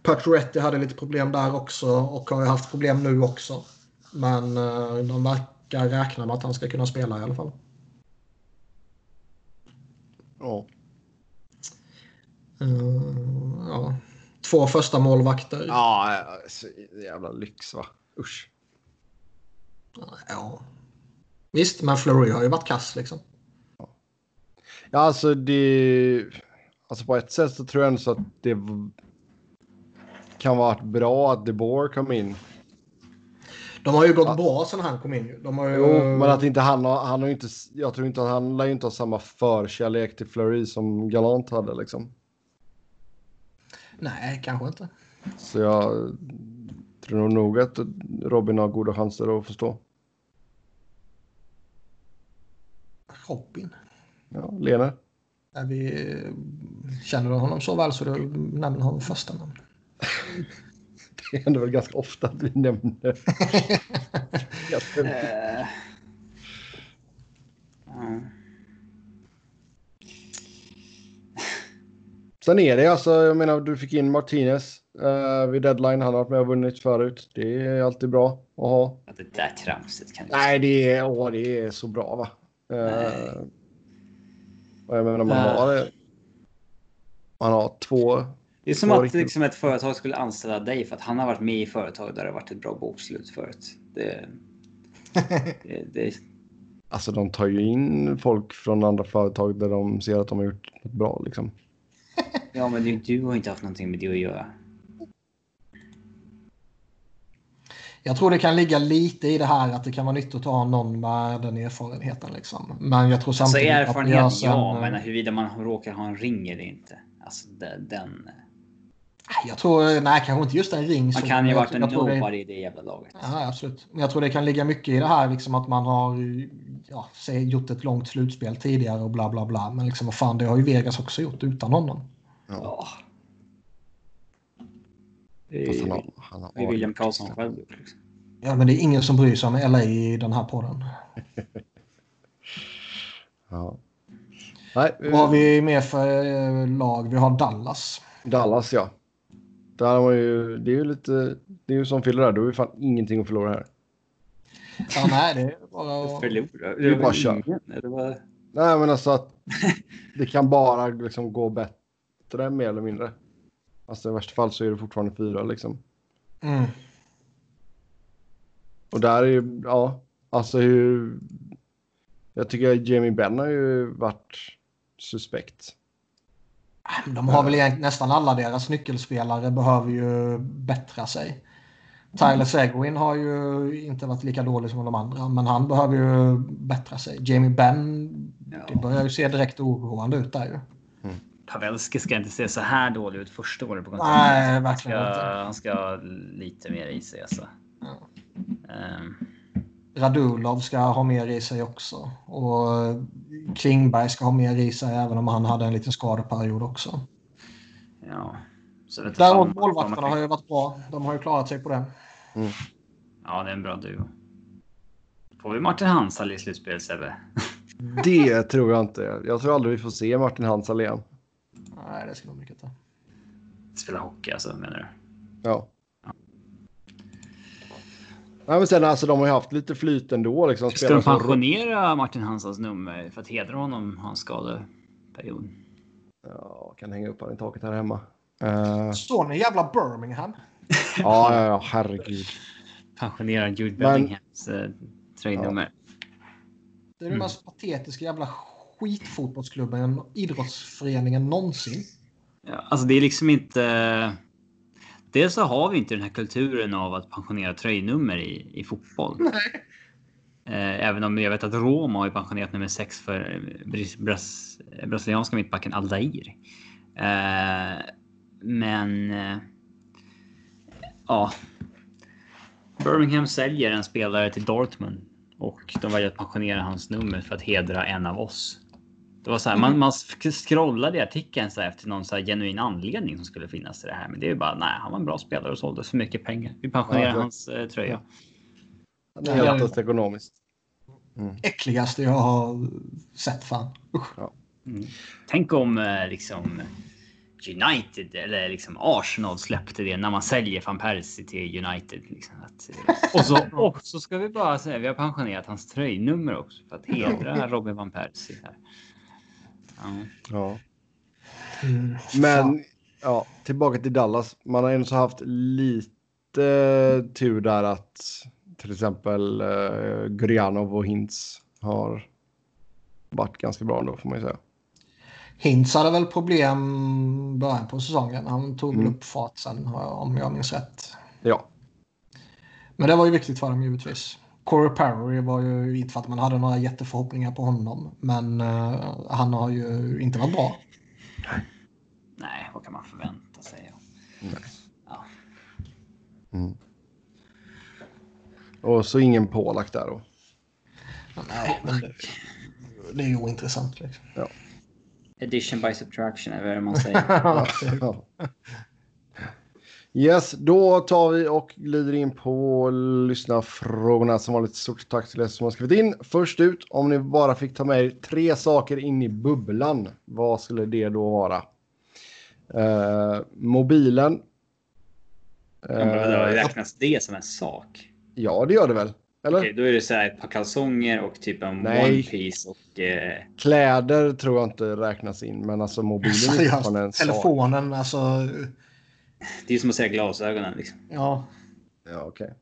Pacioretty hade lite problem där också och har ju haft problem nu också. Men eh, de verkar räkna med att han ska kunna spela i alla fall. Ja. Eh, ja. Två första målvakter. Ja, så jävla lyx va. Usch. Ja. Visst, men Fleury har ju varit kass liksom. Ja, alltså det... Alltså på ett sätt så tror jag ändå så att det kan vara bra att DeBoer kom in. De har ju gått Ja. bra sen han kom in. De har ju... Jo, men att inte han har, han har inte, jag tror inte att han lär inte ha samma förkärlek till Fleury som Galant hade liksom. Nej, kanske inte. Så jag tror nog att Robin har goda chanser att förstå. Robin. Ja, Lene. Är vi, känner du honom så väl så du nämner honom första namn? Det händer väl ganska ofta att vi nämner. Eh, ja. Sen är det alltså, jag menar, du fick in Martinez uh, vid deadline. Han har varit med och vunnit förut. Det är alltid bra att ha. Ja, Det där tramset kan du Nej, det är, åh, det är så bra va. Uh, och jag menar, man Nej. har, man har två. Det är som Två att riktigt- liksom, ett företag skulle anställa dig för att han har varit med i företag där det har varit ett bra bokslut förut. Det, det, det, Alltså de tar ju in folk från andra företag där de ser att de har gjort något bra liksom. ja, men du, du har inte haft någonting med det att göra. Jag tror det kan ligga lite i det här att det kan vara nyttigt att ha någon med den erfarenheten. Liksom. Men jag tror Alltså samtidigt att det erfarenhet, görs ja, en, men huruvida man råkar ha en ring eller inte. Alltså den... den Jag tror, nej kanske inte just en ring. så, kan ju ha jag- varit en nobody i det jävla laget. Ja, absolut. Men jag tror det kan ligga mycket i det här liksom att man har ja, gjort ett långt slutspel tidigare och bla bla bla. Men liksom vad fan, det har ju Vegas också gjort utan honom. Ja. Det han har, han har det är William Karlsson själv gjort. Liksom. Ja, men det är ingen som bryr sig om LA i den här podden. Ja. Nej, Vad har vi mer för eh, lag? Vi har Dallas. Dallas ja. Där har man ju, det är ju lite, det är ju som Fille där, du har ju fan ingenting att förlora här. Ja, nej, det är bara att... Förlora? Det är bara var kör. Det var... Nej men alltså att det kan bara liksom gå bättre mer eller mindre. Alltså i värsta fall så är det fortfarande fyra liksom. Mm. Och där är ju, ja, alltså hur... Jag tycker Jamie Benn har ju varit suspekt. De har väl egentligen nästan alla deras nyckelspelare behöver ju bättra sig. Tyler Seguin har ju inte varit lika dålig som de andra, men han behöver ju bättra sig. Jamie Benn, det Ja. börjar ju se direkt oroande ut där ju. Pavelski ska inte se så här dålig ut första året på kontraktet. Nej, Han verkligen ska, inte. han ska ha lite mer i sig alltså. Ja. Ehm, Radulov ska ha mer i sig också. Och Klingberg ska ha mer i sig även om han hade en liten skadeperiod också. ja. Däremot målvakterna har ju varit bra. De har ju klarat sig på det. Ja, det är en bra duo. Får vi Martin Hansal i slutspel Sebbe? Det tror jag inte. Jag tror aldrig vi får se Martin Hansal igen. Nej, det ska nog mycket ta. Spela hockey alltså menar du? Ja. Nej, men sen alltså de har ju haft lite flyt ändå liksom. Ska de så- pensionera Martin Hansals nummer för att hedra honom hans skadeperiod? Ja, kan hänga upp han i taket här hemma. Uh, Står ni i jävla Birmingham? ja, ja, ja, herregud. Pensionera Jude Men- Bellinghams eh, tröjnummer. Det är den mest patetiska jävla skitfotbollsklubben, idrottsföreningen någonsin. Ja, alltså det är liksom inte... Dels så har vi inte den här kulturen av att pensionera tröjnummer i, i fotboll. Nej. Eh, Även om jag vet att Roma har ju pensionerat nummer sex för eh, bras, bras, brasilianska mittbacken Aldair. Eh, men... Eh, ja. Birmingham säljer en spelare till Dortmund och de väljer att pensionera hans nummer för att hedra en av oss. Det var så här, man, man scrollade i artikeln så här efter någon så här genuin anledning som skulle finnas till det här. Men det är bara nej, han var en bra spelare och såldes för mycket pengar. Vi pensionerar ja, hans eh, tröja. Det är helt ekonomiskt. Mm. Äckligaste jag har sett fan. Ja. Mm. Tänk om eh, liksom United eller liksom Arsenal släppte det när man säljer van Persie till United. Liksom. Att, eh, och, så, och så ska vi bara säga vi har pensionerat hans tröjnummer också för att hedra Robin van Persie. Här. Ja. ja. Mm, Men ja, tillbaka till Dallas. Man har ändå haft lite tur där att till exempel uh, Gurianov och Hintz har varit ganska bra ändå får man ju säga. Hintz hade väl problem början på säsongen. Han tog mm. upp fart sen om jag minns rätt. Ja. Men det var ju viktigt för dem givetvis. Corey Perry var ju inte för att man hade några jätteförhoppningar på honom. Men uh, han har ju inte varit bra. Nej, vad kan man förvänta sig? Nej. Ja. Mm. Och så ingen Polak där då? Nej, men det, det är ju ointressant. Liksom. Ja. Addition by subtraction är vad man säger. ja. Yes, då tar vi och glider in på lyssnarfrågorna. Som vanligt stort tack till er som har skrivit in. Först ut, om ni bara fick ta med er tre saker in i bubblan, vad skulle det då vara? Uh, mobilen. Uh, räknas det som en sak? Ja, det gör det väl? Eller? Okej, då är det så här ett par kalsonger och typ en Nej. one piece och... Eh... Kläder tror jag inte räknas in, men alltså mobilen är fortfarande en Telefonen, sak. alltså det är som att säga glasögonen. Liksom. Ja. Ja, okej.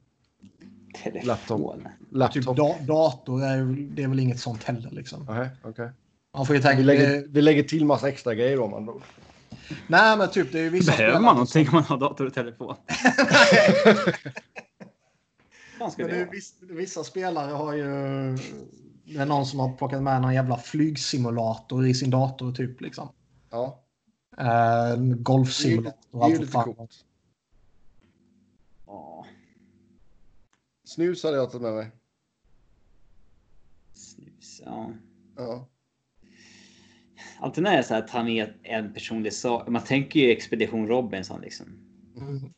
Okay. Laptop. Laptop. Typ da dator är, det är väl inget sånt heller. Liksom. Okay, okay. Man får ju tänka, vi, lägger, vi lägger till massa extra grejer om man då. Nej, men typ det är vissa Behöver man någonting om man har dator och telefon? men det är, vissa, vissa spelare har ju... Det är någon som har plockat med någon jävla flygsimulator i sin dator typ liksom. Ja. Uh, golfsimulator. Det är ju lite coolt. Snus hade jag tagit med mig. Snus, ja. Ja. Alltid när är så här att han är en personlig sak. Man tänker ju Expedition Robinson liksom. Mm.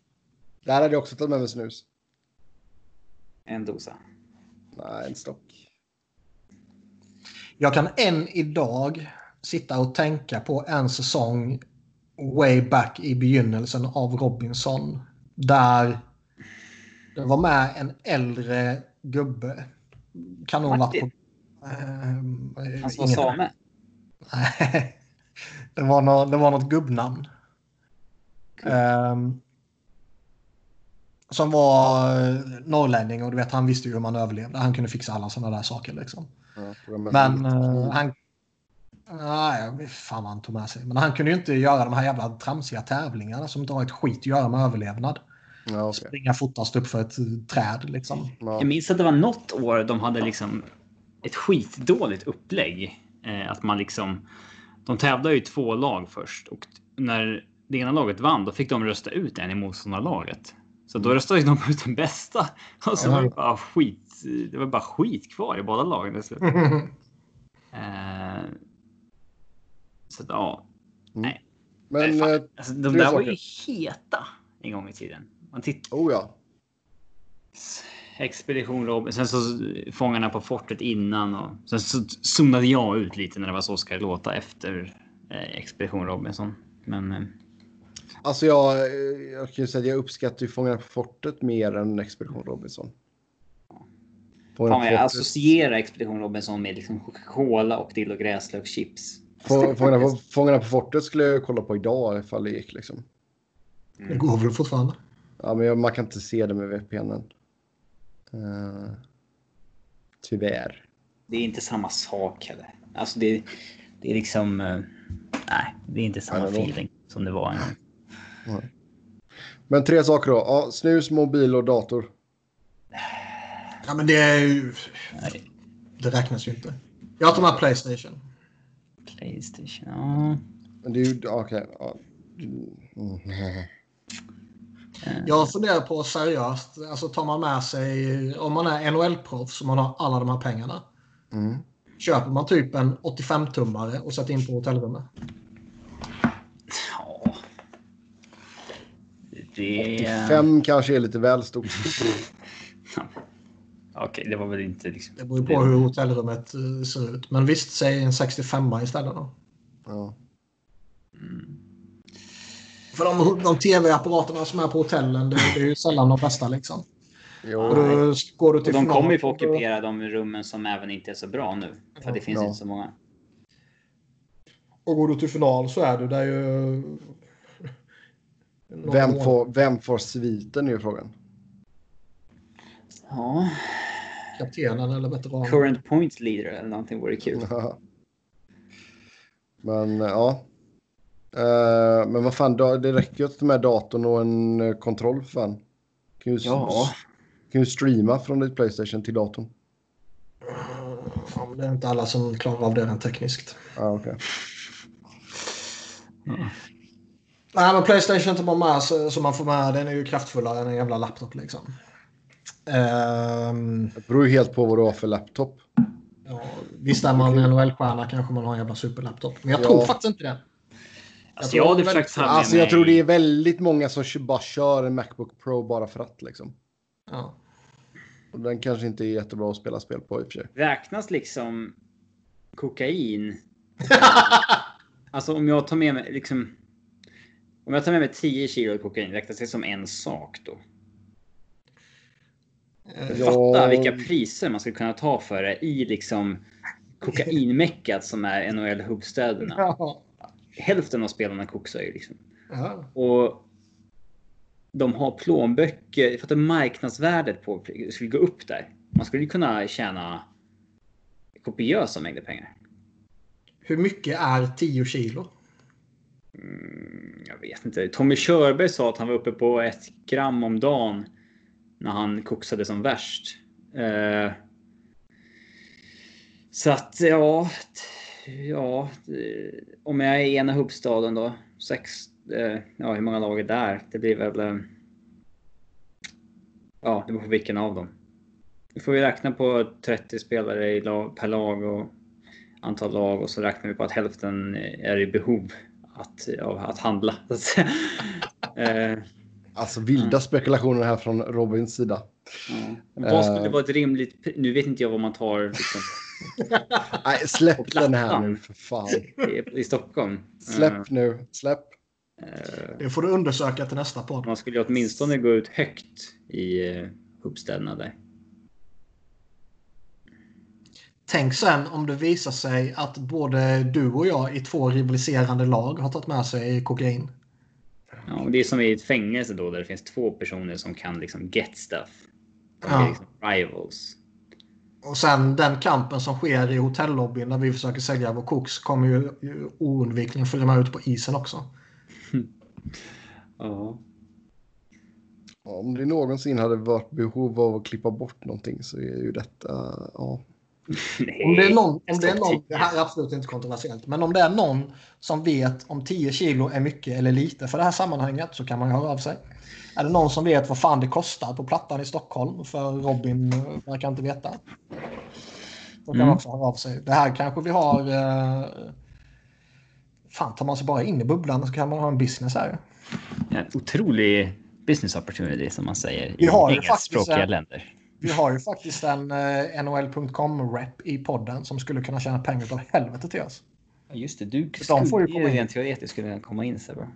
Där hade jag också tagit med mig snus. En dosa? Nej, en stock. Jag kan än idag sitta och tänka på en säsong way back i begynnelsen av Robinson. Där det var med en äldre gubbe. Kan nog varit på... Uh, Han som var same? Nej. det, var något, det var något gubbnamn. Cool. Um, som var norrlänning och du vet han visste ju hur man överlevde. Han kunde fixa alla sådana där saker liksom. Ja, men uh, han Nej, jag vet fan vad han tog med sig. Men han kunde ju inte göra de här jävla tramsiga tävlingarna som inte har ett skit att göra med överlevnad. Ja, okay. Springa fortast upp för ett träd liksom. Ja. Jag minns att det var något år de hade liksom ett skitdåligt upplägg. Eh, att man liksom... De tävlade ju två lag först och när det ena laget vann då fick de rösta ut en i motståndarlaget. Så då mm. röstade de ut den bästa. Och så var det bara skit. Det var bara skit kvar i båda lagen. eh, så ja. Mm. Nej. Men Nej, eh, alltså, de där var ju heta en gång i tiden. Man tittar. Oh ja. Expedition Robin. Sen så Fångarna på fortet innan och sen så zoomade jag ut lite när det var så ska det låta efter eh, Expedition Robinson. Men. Eh. Alltså jag, jag kan ju säga att jag uppskattar ju Fångarna på fortet mer än Expedition Robinson. Fångarna Fan, jag associerar Expedition Robinson med liksom Coca-Cola och dill och gräslökschips. Fångarna på, Fångarna på fortet skulle jag kolla på idag ifall det gick liksom. Det går väl fortfarande? Ja, men man kan inte se det med VPNen. Uh, eh, tyvärr. Det är inte samma sak heller. Alltså det, det är liksom... Uh, nej, det är inte samma feeling som det var en gång. Men tre saker då. Ja, snus, mobil och dator. Ja, men det är ju... Nej. Det räknas ju inte. Jag tar med Playstation. Playstation, ja. Men det är ju... Okej. Okay. Mm. Jag funderar på seriöst, alltså tar man med sig, om man är NHL-proffs och man har alla de här pengarna. Mm. Köper man typ en 85-tummare och sätter in på hotellrummet? Ja. Det... Fem kanske är lite väl stort. Okej, det var väl inte liksom... Det beror ju på hur hotellrummet eh, ser ut. Men visst, säg en 65 istället då. Ja. För de, de tv-apparaterna som är på hotellen, det, det är ju sällan de bästa liksom. Jo. Och då går du Och till de final kommer ju få och ockupera de rummen som även inte är så bra nu. För att det finns Ja. inte så många. Och går du till final så är du där ju... Vem, får, vem får sviten är ju frågan. Ja, Kaptenen eller veteranen. current point leader eller någonting vore kul. Men ja. Eh, men vad fan, det räcker ju med datorn och en eh, kontroll för fan. Kan ju, s- Ja. kan ju streama från ditt Playstation till datorn. Ja, men det är inte alla som klarar av det rent tekniskt. Ja, okej. Nej, men Playstation tar man med så, så man får med. Den är ju kraftfullare än en jävla laptop liksom. Ehm, Det beror ju helt på vad du har för laptop. ja, visst är man en NHL-stjärna kanske man har en jävla superlaptop. Men jag Ja. tror faktiskt inte det. Alltså, tror jag hade väl- försökt ta med Alltså jag tror det är väldigt många som bara kör en Macbook Pro bara för att liksom. Ja. Och den kanske inte är jättebra att spela spel på i och för sig. Räknas liksom kokain? alltså om jag tar med mig liksom... Om jag tar med mig 10 kilo kokain, räknas det som en sak då? Fatta vilka priser man skulle kunna ta för det i liksom kokainmeckat som är NHL-huvudstäderna. Ja. Hälften av spelarna koksar ju liksom. Ja. Och de har plånböcker för att marknadsvärdet på skulle gå upp där. Man skulle kunna tjäna kopiösa mängder pengar. Hur mycket är 10 kilo? Mm, jag vet inte. Tommy Körberg sa att han var uppe på ett gram om dagen när han koksade som värst. Eh, så att ja, ja, eh, om jag är i ena huvudstaden då, sex, eh, ja hur många lag är där? Det blir väl. Ja, det beror på vilken av dem. Nu får vi räkna på 30 spelare i lag, per lag och antal lag och så räknar vi på att hälften är i behov att, av att handla. Så att Alltså vilda spekulationer här från Robins sida. ja. Vad skulle vara ett rimligt Nu vet inte jag vad man tar liksom, Nej, släpp den här nu för fan. i, Stockholm. Släpp Eh, nu, släpp. eh, Det får du undersöka till nästa podd. man skulle ju åtminstone gå ut högt i uh, huvudstäderna där. Tänk sen om det visar sig att både du och jag i två rivaliserande lag har tagit med sig kokain. Ja, och det är som i ett fängelse då där det finns två personer som kan liksom get stuff. De Ja. är liksom rivals. Och sen den kampen som sker i hotellobbyn när vi försöker sälja vår koks kommer ju, ju oundvikligen följa med ut på isen också. Ja. Ja, Om det någonsin hade varit behov av att klippa bort någonting så är ju detta, ja. Nej. Om det är någon, om det är någon, det här är absolut inte kontroversiellt, men om det är någon som vet om 10 kilo är mycket eller lite för det här sammanhanget så kan man ju höra av sig. Är det någon som vet vad fan det kostar på Plattan i Stockholm för Robin eh, verkar inte veta. Då kan Mm. också höra av sig. Det här kanske vi har... Eh, fan, tar man sig bara in i bubblan så kan man ha en business här. En otrolig business opportunity som man säger i engelskspråkiga en- länder. Vi har ju faktiskt en eh, NHL.com-rep i podden som skulle kunna tjäna pengar av helvete till oss. Ja, just det, du de får ju skulle komma in. rent teoretiskt skulle komma in bra.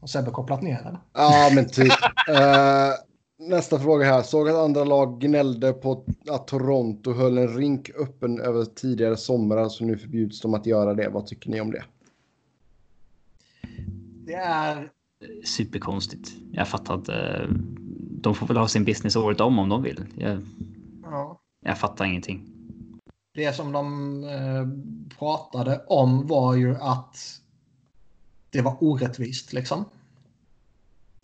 Har Sebbe kopplat ner den? Ja, men typ. Eh, nästa fråga här. Såg att andra lag gnällde på att Toronto höll en rink öppen över tidigare somrar så nu förbjuds de att göra det. Vad tycker ni om det? Det är... Superkonstigt. Jag fattar att eh, de får väl ha sin business året om om de vill. Jag, Ja, jag fattar ingenting. det som de eh, pratade om var ju att det var orättvist liksom.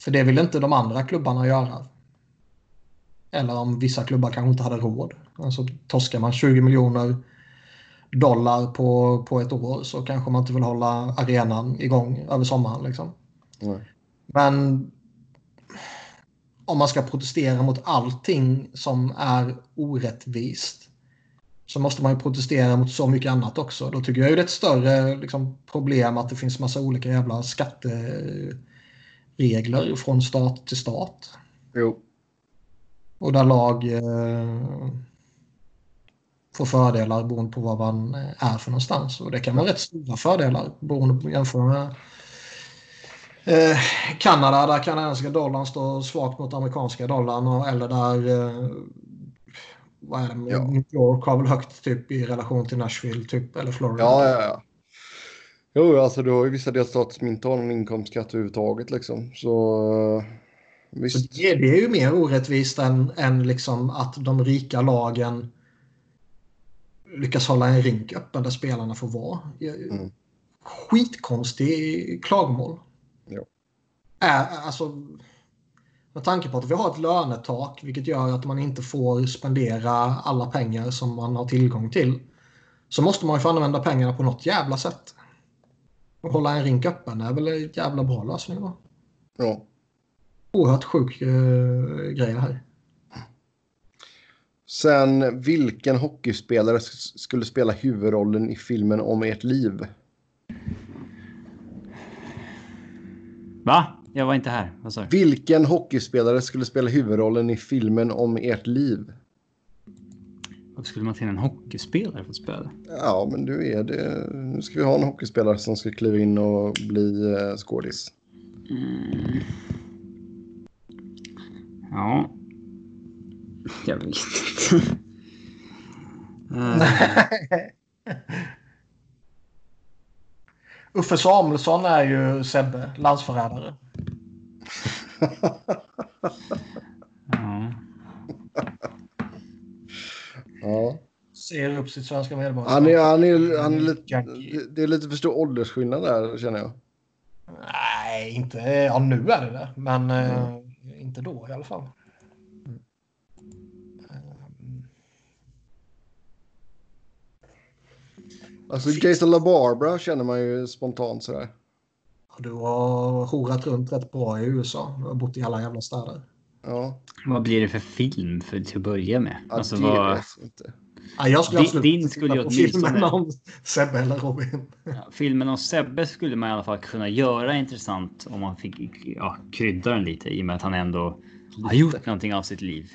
För det ville inte de andra klubbarna göra. Eller om vissa klubbar kanske inte hade råd. Alltså torskar man 20 miljoner dollar på, på ett år så kanske man inte vill hålla arenan igång över sommaren. Liksom. Nej. Men om man ska protestera mot allting som är orättvist så måste man ju protestera mot så mycket annat också. Då tycker jag ju det är ett större liksom, problem att det finns massa olika jävla skatteregler från stat till stat. Jo. Och där lag eh, får fördelar beroende på vad man är för någonstans. Och det kan vara rätt stora fördelar beroende på jämfört med eh, Kanada där kanadensiska dollarn står svagt mot amerikanska dollarn och, eller där eh, vad är det, Ja. New York har väl högt typ i relation till Nashville typ eller Florida. Ja, ja, ja. Jo, alltså du har ju vissa delstater som inte har någon inkomstskatt överhuvudtaget liksom. Så eh, Så visst. det, det är ju mer orättvist än, än liksom att de rika lagen lyckas hålla en rink öppen där spelarna får vara. Mm. Skitkonstig klagomål. Är, alltså, med tanke på att vi har ett lönetak vilket gör att man inte får spendera alla pengar som man har tillgång till. Så måste man ju få använda pengarna på något jävla sätt. Och hålla en rink öppen är väl en jävla bra lösning då. Ja. Oerhört sjuk uh, grej här. Sen, vilken hockeyspelare skulle spela huvudrollen i filmen om ert liv? Va? Jag var inte här. Du? Vilken hockeyspelare skulle spela huvudrollen i filmen om ert liv? Varför skulle man till en hockeyspelare för att spela? Ja, men du är det. Nu ska vi ha en hockeyspelare som ska kliva in och bli eh, skådis. Mm. Ja. Jag vet inte. Eh, Uffe Samuelsson är ju Sebbe, landsförrädare. ja. Ja. Ser upp sitt svenska medborgarskap. Han är, han är, han är lite, det är lite för stor åldersskillnad där känner jag. Nej, inte... Ja, nu är det det. Men eh, inte då i alla fall. Alltså Jason LaBarbara känner man ju spontant sådär. Du har horat runt rätt bra i USA. Du har bott i alla jävla städer. Ja, Vad blir det för film för, till att börja med? ja Alltså, det vad, vet jag inte. Ja, jag skulle Din- din inte skulle på åtminstone- filmen om Sebbe eller Robin. ja, filmen om Sebbe skulle man i alla fall kunna göra intressant om man fick ja, krydda den lite i och med att han ändå har gjort någonting av sitt liv.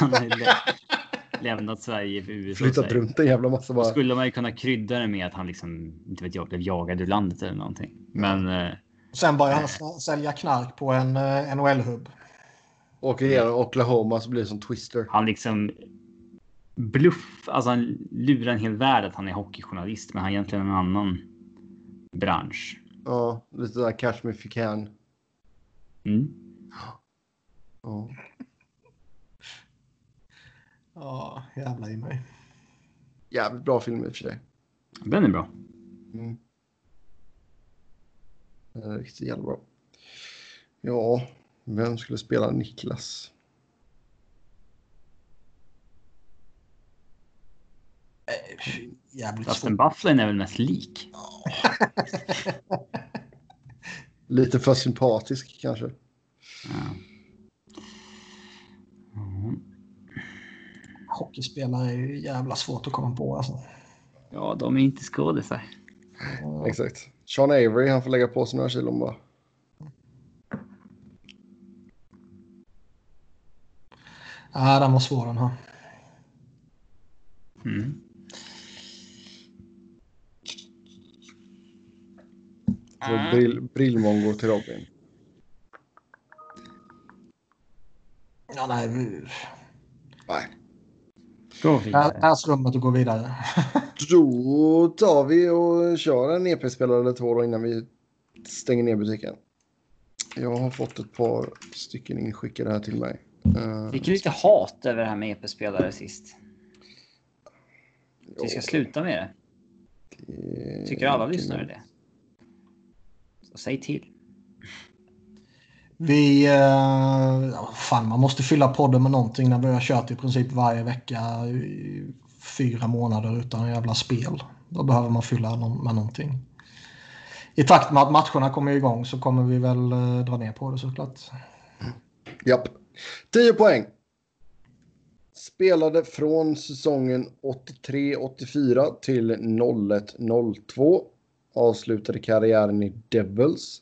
han lämnat Sverige för USA. Flyttat runt en jävla massa Då bara. skulle man ju kunna krydda det med att han liksom, inte vet jag, blev jagad ur landet eller någonting. Men eh, Sen börjar han s- sälja knark på en eh, NHL-hubb. Åker igenom Oklahoma så blir det som Twister. han liksom bluff, alltså han lurar en hel värld att han är hockeyjournalist, men han är egentligen en annan bransch. Ja, lite där Catch Me If You Can. Mm. Ja. Ja, jävla i mig. Jävligt bra film i och för sig. Den är bra. Mm. Den är riktigt jävla bra. Ja, vem skulle spela Niklas? Jävligt Dustin svårt. Bufflin är väl mest lik. Lite för sympatisk kanske. Ja. Hockeyspelare är ju jävla svårt att komma på alltså. ja, de är inte skådisar. Exakt. Sean Avery, han får lägga på sig några kilon bara. Ja, den var svår den här. Mm. Så brill, Brillmongo till Robin. Ja, nej. Nej. Här är slummet att gå vidare. Då tar vi och kör en EP-spelare eller två då innan vi stänger ner butiken. Jag har fått ett par stycken inskickade här till mig. Eh, Fick lite hat över det här med EP-spelare sist. Vi ska sluta med det. det- Tycker alla lyssnare det? Så säg till. Vi... Eh, fan, man måste fylla podden med någonting när vi har kört i princip varje vecka i fyra månader utan jävla spel. Då behöver man fylla med någonting. I takt med att matcherna kommer igång så kommer vi väl eh, dra ner på det såklart. Mm. Japp. 10 poäng. Spelade från säsongen 83-84 till 01-02. Avslutade karriären i Devils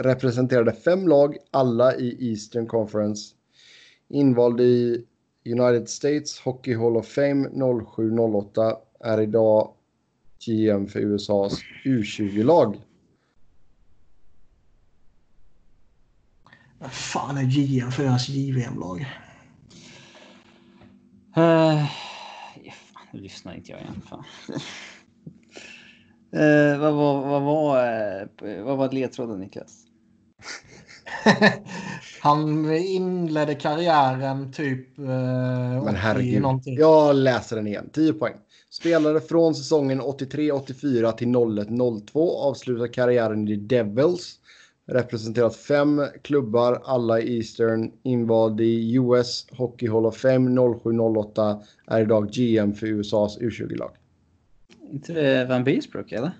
representerade fem lag, alla i Eastern Conference. Invald i United States Hockey Hall of Fame 07-08. Är idag GM för USAs U20-lag. Vad fan är GM för deras JVM-lag? Uh, fan, nu lyssnar inte jag igen. Fan. uh, vad, var, vad, var, uh, vad var ledtråden Niklas? Han inledde karriären typ... Uh, Men herregud. Någonting. Jag läser den igen. 10 poäng. Spelade från säsongen 83-84 till 01-02. Avslutade karriären i Devils. Representerat fem klubbar, alla i Eastern. Invald i US Hockey Hall of Fame 07-08. Är idag GM för USAs U20-lag. Inte Van Beesbrook eller?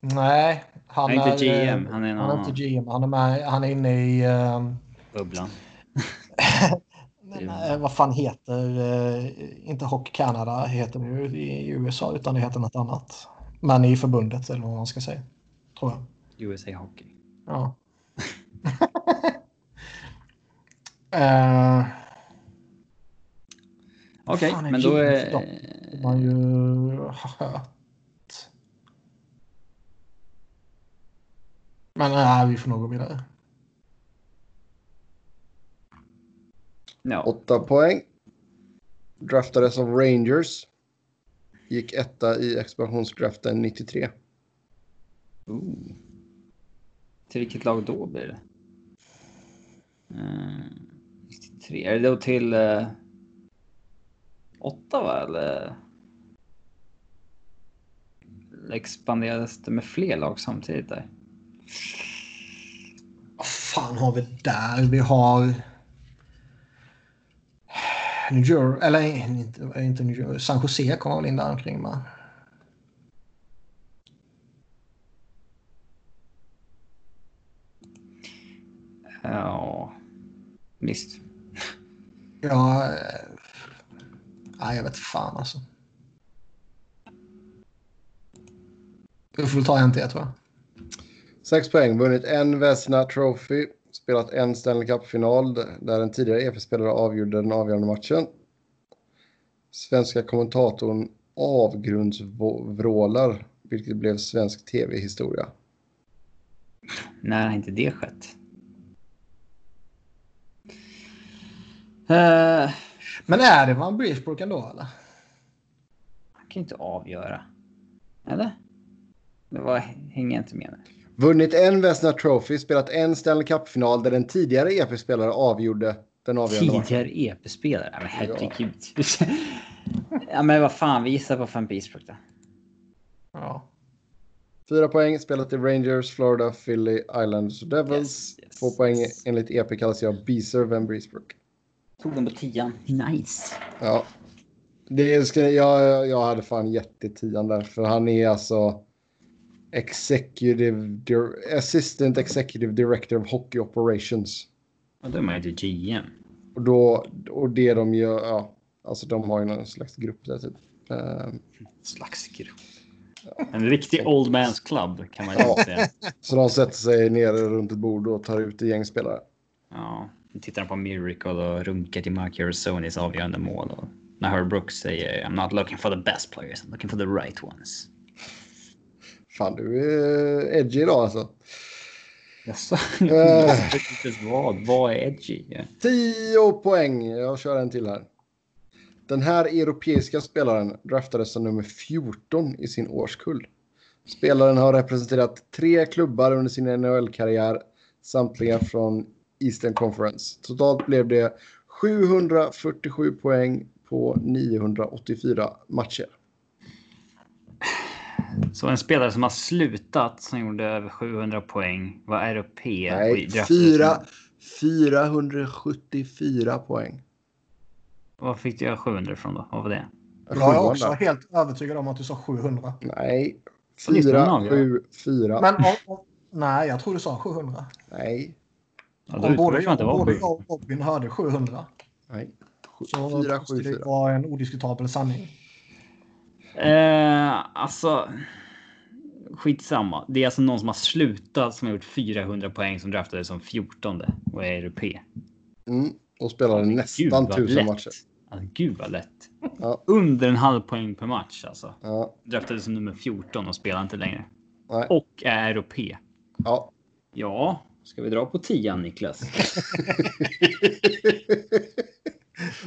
Nej, han, är, inte GM. Han är, han är inte GM. Han är, med, han är inne i... Uh... Bubblan. Nej, vad fan heter... Uh, inte Hockey Canada heter det ju i USA utan det heter något annat. Men i förbundet eller vad man ska säga. Tror jag. USA Hockey. Ja. uh, Okej, okay, men då är... man ju hört. Men nej, vi får nog gå vidare. No. Åtta poäng. Draftades av Rangers. Gick etta i expansionsdraften 93. Ooh. Till vilket lag då blir det? Uh, 93. Är det då till uh, Ottawa eller? Expanderades det med fler lag samtidigt där? Vad fan har vi där? Vi har... New Jersey, eller inte, inte New Jersey, San Jose kommer väl in där omkring va? Ja, visst. Ja, eh, nej, jag vet fan alltså. Vi får väl ta en till tror jag. Sex poäng, vunnit en Vesna Trophy, spelat en Stanley Cup-final där en tidigare EF-spelare avgjorde den avgörande matchen. Svenska kommentatorn avgrundsvrålar, vilket blev svensk tv-historia. När har inte det skett? Uh, men är det Van Brisbrook ändå eller? Han kan inte avgöra. Eller? Det var, hänger jag inte med. Vunnit en Vesna Trophy, spelat en Stanley Cup-final där en tidigare EP-spelare avgjorde den avgörande matchen. Tidigare EP-spelare? Men herregud. Ja. ja. men vad fan, vi gissar på Van Beesbrook då. Ja. Fyra poäng, spelat i Rangers, Florida, Philly, Islanders och Devils. Yes, yes, Två poäng enligt EP kallas jag Beezer Van Beesbrook. Tog den på tian. Nice. Ja. Det ska, jag, jag hade fan tian där, för han är alltså Executive, Assistant Executive Director of Hockey Operations. Och då är man ju GM. Och, då, och det de gör, ja, alltså de har ju någon slags grupp där typ. Uh, slags grupp. Ja. En riktig old man's club kan man ju ja. säga. Så de sätter sig ner runt ett bord och tar ut ett gäng spelare. Ja, nu tittar på Miracle och runkar till Mark Sonis avgörande mål. Och när Herb Brooks säger I'm not looking for the best players, I'm looking for the right ones. Fan, du är edgy idag alltså. Jaså? Uh, vad? Vad är edgy? 10 poäng. Jag kör en till här. Den här europeiska spelaren draftades som nummer 14 i sin årskull. Spelaren har representerat tre klubbar under sin NHL-karriär, samtliga från Eastern Conference. Totalt blev det 747 poäng på 984 matcher. Så en spelare som har slutat som gjorde över 700 poäng var europé. Nej, fyra, 474 poäng. Var fick du 700 ifrån då? Vad var det? Jag är också helt övertygad om att du sa 700. Nej. Så listan 4, avgör. 7, 4. Men om, om, nej, jag tror du sa 700. Nej. Ja, då Om både jag var både och Robin hörde 700 Nej. så 4, måste 7, det 4. vara en odiskutabel sanning. Eh, alltså. Skitsamma. Det är alltså någon som har slutat som har gjort 400 poäng som draftades som 14 och är europé. Mm. Och spelade Gud, nästan vad 1000 lätt. matcher. Alltså, gud vad lätt. Ja. Under en halv poäng per match alltså. Ja. Draftades som nummer 14 och spelar inte längre. Nej. Och är europé. Ja. Ja, ska vi dra på 10 Niklas?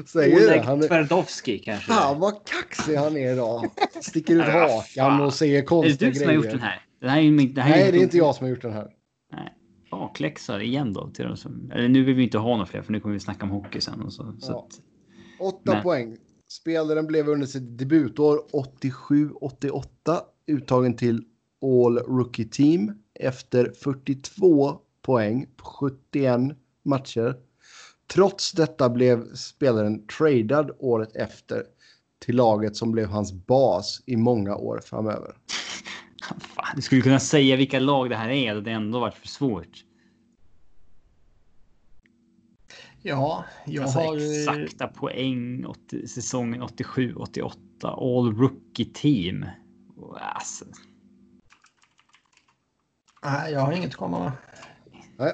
Säger. Oleg Han är... Tverdovski kanske? Fan vad kaxig han är idag. Sticker ut hakan och säger är det konstiga du grejer. som har gjort den här? Den här är, det här Nej, ju det är inte jag som har gjort den här. Bakläxa igen då. Till de som, eller nu vill vi inte ha några fler för nu kommer vi snacka om hockey sen. Och så, så Ja. att, Åtta Men- poäng. Spelaren blev under sitt debutår 87-88 uttagen till All Rookie Team efter 42 poäng på 71 matcher. Trots detta blev spelaren tradad året efter till laget som blev hans bas i många år framöver. fan, du skulle kunna säga vilka lag det här är och det har ändå varit för svårt. Ja, jag alltså har... eh, exakta poäng 80, säsongen 87-88. All rookie team. Alltså, Nej, jag har inget att komma med. Nej,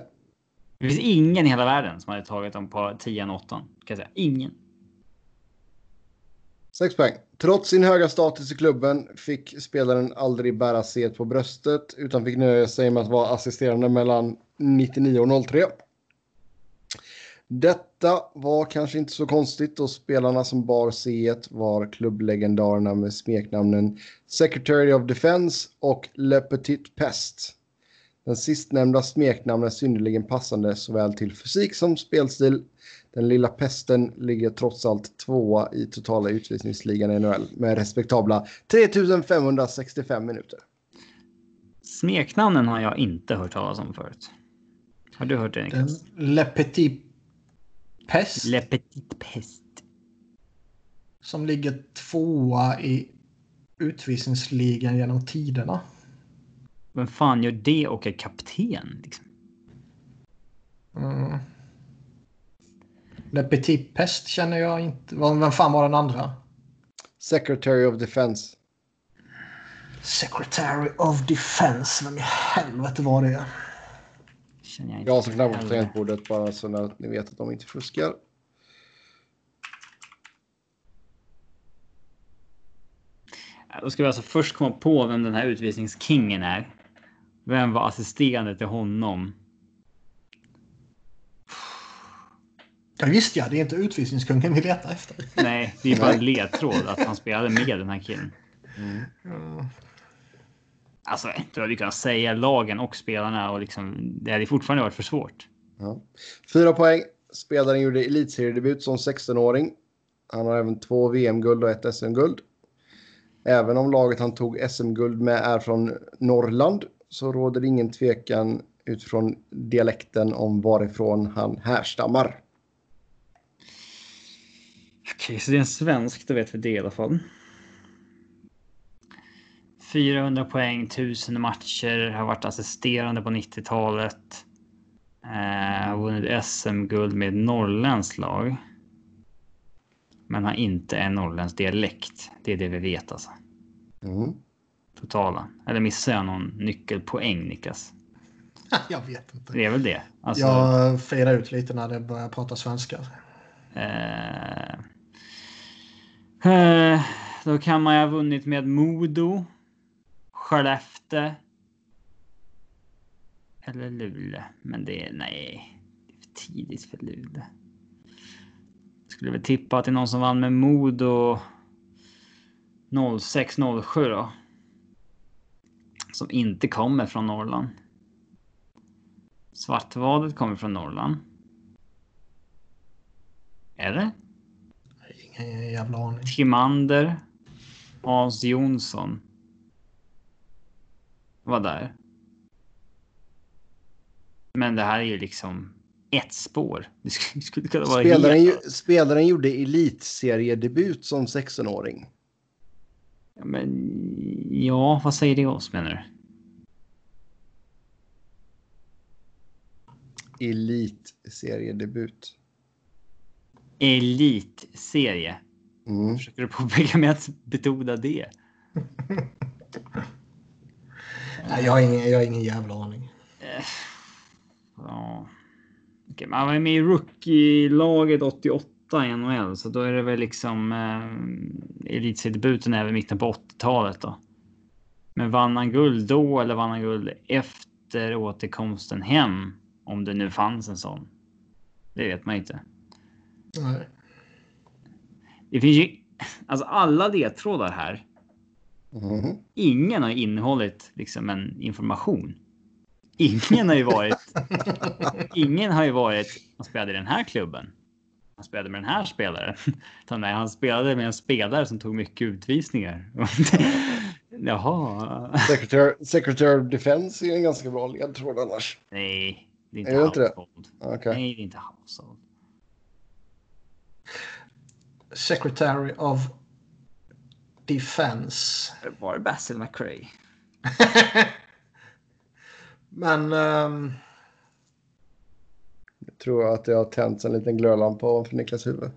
det finns ingen i hela världen som hade tagit dem på 10 och 8. Kan jag säga. Ingen. Sex poäng. Trots sin höga status i klubben fick spelaren aldrig bära C på bröstet utan fick nöja sig med att vara assisterande mellan 99 och 03. Detta var kanske inte så konstigt då spelarna som bar C var klubblegendarerna med smeknamnen Secretary of Defense och Le Petit Pest. Den sistnämnda smeknamn är synnerligen passande såväl till fysik som spelstil. Den lilla pesten ligger trots allt tvåa i totala utvisningsligan i NHL med respektabla 3565 minuter. Smeknamnen har jag inte hört talas om förut. Har du hört det Den Niklas? Le Petit Pest Le Petit Pest. som ligger tvåa i utvisningsligan genom tiderna. Vem fan gör det och är kapten? Liksom? Mm. Le Petit Pest känner jag inte. Vem fan var den andra? Secretary of Defense. Secretary of Defense. Vem i helvete var det? Känner jag inte Jag som knappar på tangentbordet bara så att ni vet att de inte fuskar. Då ska vi alltså först komma på vem den här utvisningskingen är. Vem var assisterande till honom? Ja visst ja, det är inte utvisningskungen vi letar efter. Nej, det är bara en ledtråd att han spelade med den här killen. Mm. Alltså, du hade ju kunnat säga lagen och spelarna och liksom, det hade fortfarande varit för svårt. Ja. Fyra poäng. Spelaren gjorde elitseriedebut som 16-åring. Han har även två VM-guld och ett SM-guld. Även om laget han tog SM-guld med är från Norrland så råder det ingen tvekan utifrån dialekten om varifrån han härstammar. Okej, så det är en svensk, då vet vi det i alla fall. 400 poäng, 1000 matcher, har varit assisterande på 90-talet. Eh, har vunnit SM-guld med norrländskt lag. Men har inte en norrländsk dialekt. Det är det vi vet alltså. Mm. Totala. Eller missar jag någon nyckelpoäng Niklas? Jag vet inte. Det är väl det. Alltså, Jag fejdar ut lite när det börjar prata svenska. Eh, eh, då kan man ju ha vunnit med Modo, Skellefteå. Eller Luleå. Men det är nej. Det är för tidigt för Luleå. Skulle väl tippa att det är någon som vann med Modo 06-07 då. Som inte kommer från Norrland. Svartvadet kommer från Norrland. Är det? Ingen jävla aning. Timander. Hans Jonsson. Var där. Men det här är ju liksom ett spår. Det skulle, skulle kunna vara Spelaren, helt... ju- spelaren gjorde elitseriedebut som 16-åring. Ja, men ja, vad säger det oss menar du? Elitseriedebut. Elitserie. Mm. Försöker du påpeka med att betona det? Nej, jag, har ingen, jag har ingen jävla aning. Eh, Ja. Okej, men han var med i rookie-laget 88 i NHL, så då är det väl liksom eh, elitseriedebuten är väl mitten på 80-talet då. Men vann han guld då eller vann han guld efter återkomsten hem? Om det nu fanns en sån. Det vet man inte. Nej. Det finns ju alltså alla ledtrådar här. Mhm. Ingen har innehållit liksom en information. Ingen har ju varit. ingen har ju varit. Han spelade i den här klubben. Han spelade med den här spelaren. Utan nej, han spelade med en spelare som tog mycket utvisningar. Jaha. Secretary, Secretary of Defense är en ganska bra ledtråd annars. Nej, det är inte Är det inte det? household. Okej. Nej, det är inte household. Secretary of Defense. Var det Basil McRae? Men ehm, Jag tror att det har tänts en liten glödlampa ovanför Niklas huvud.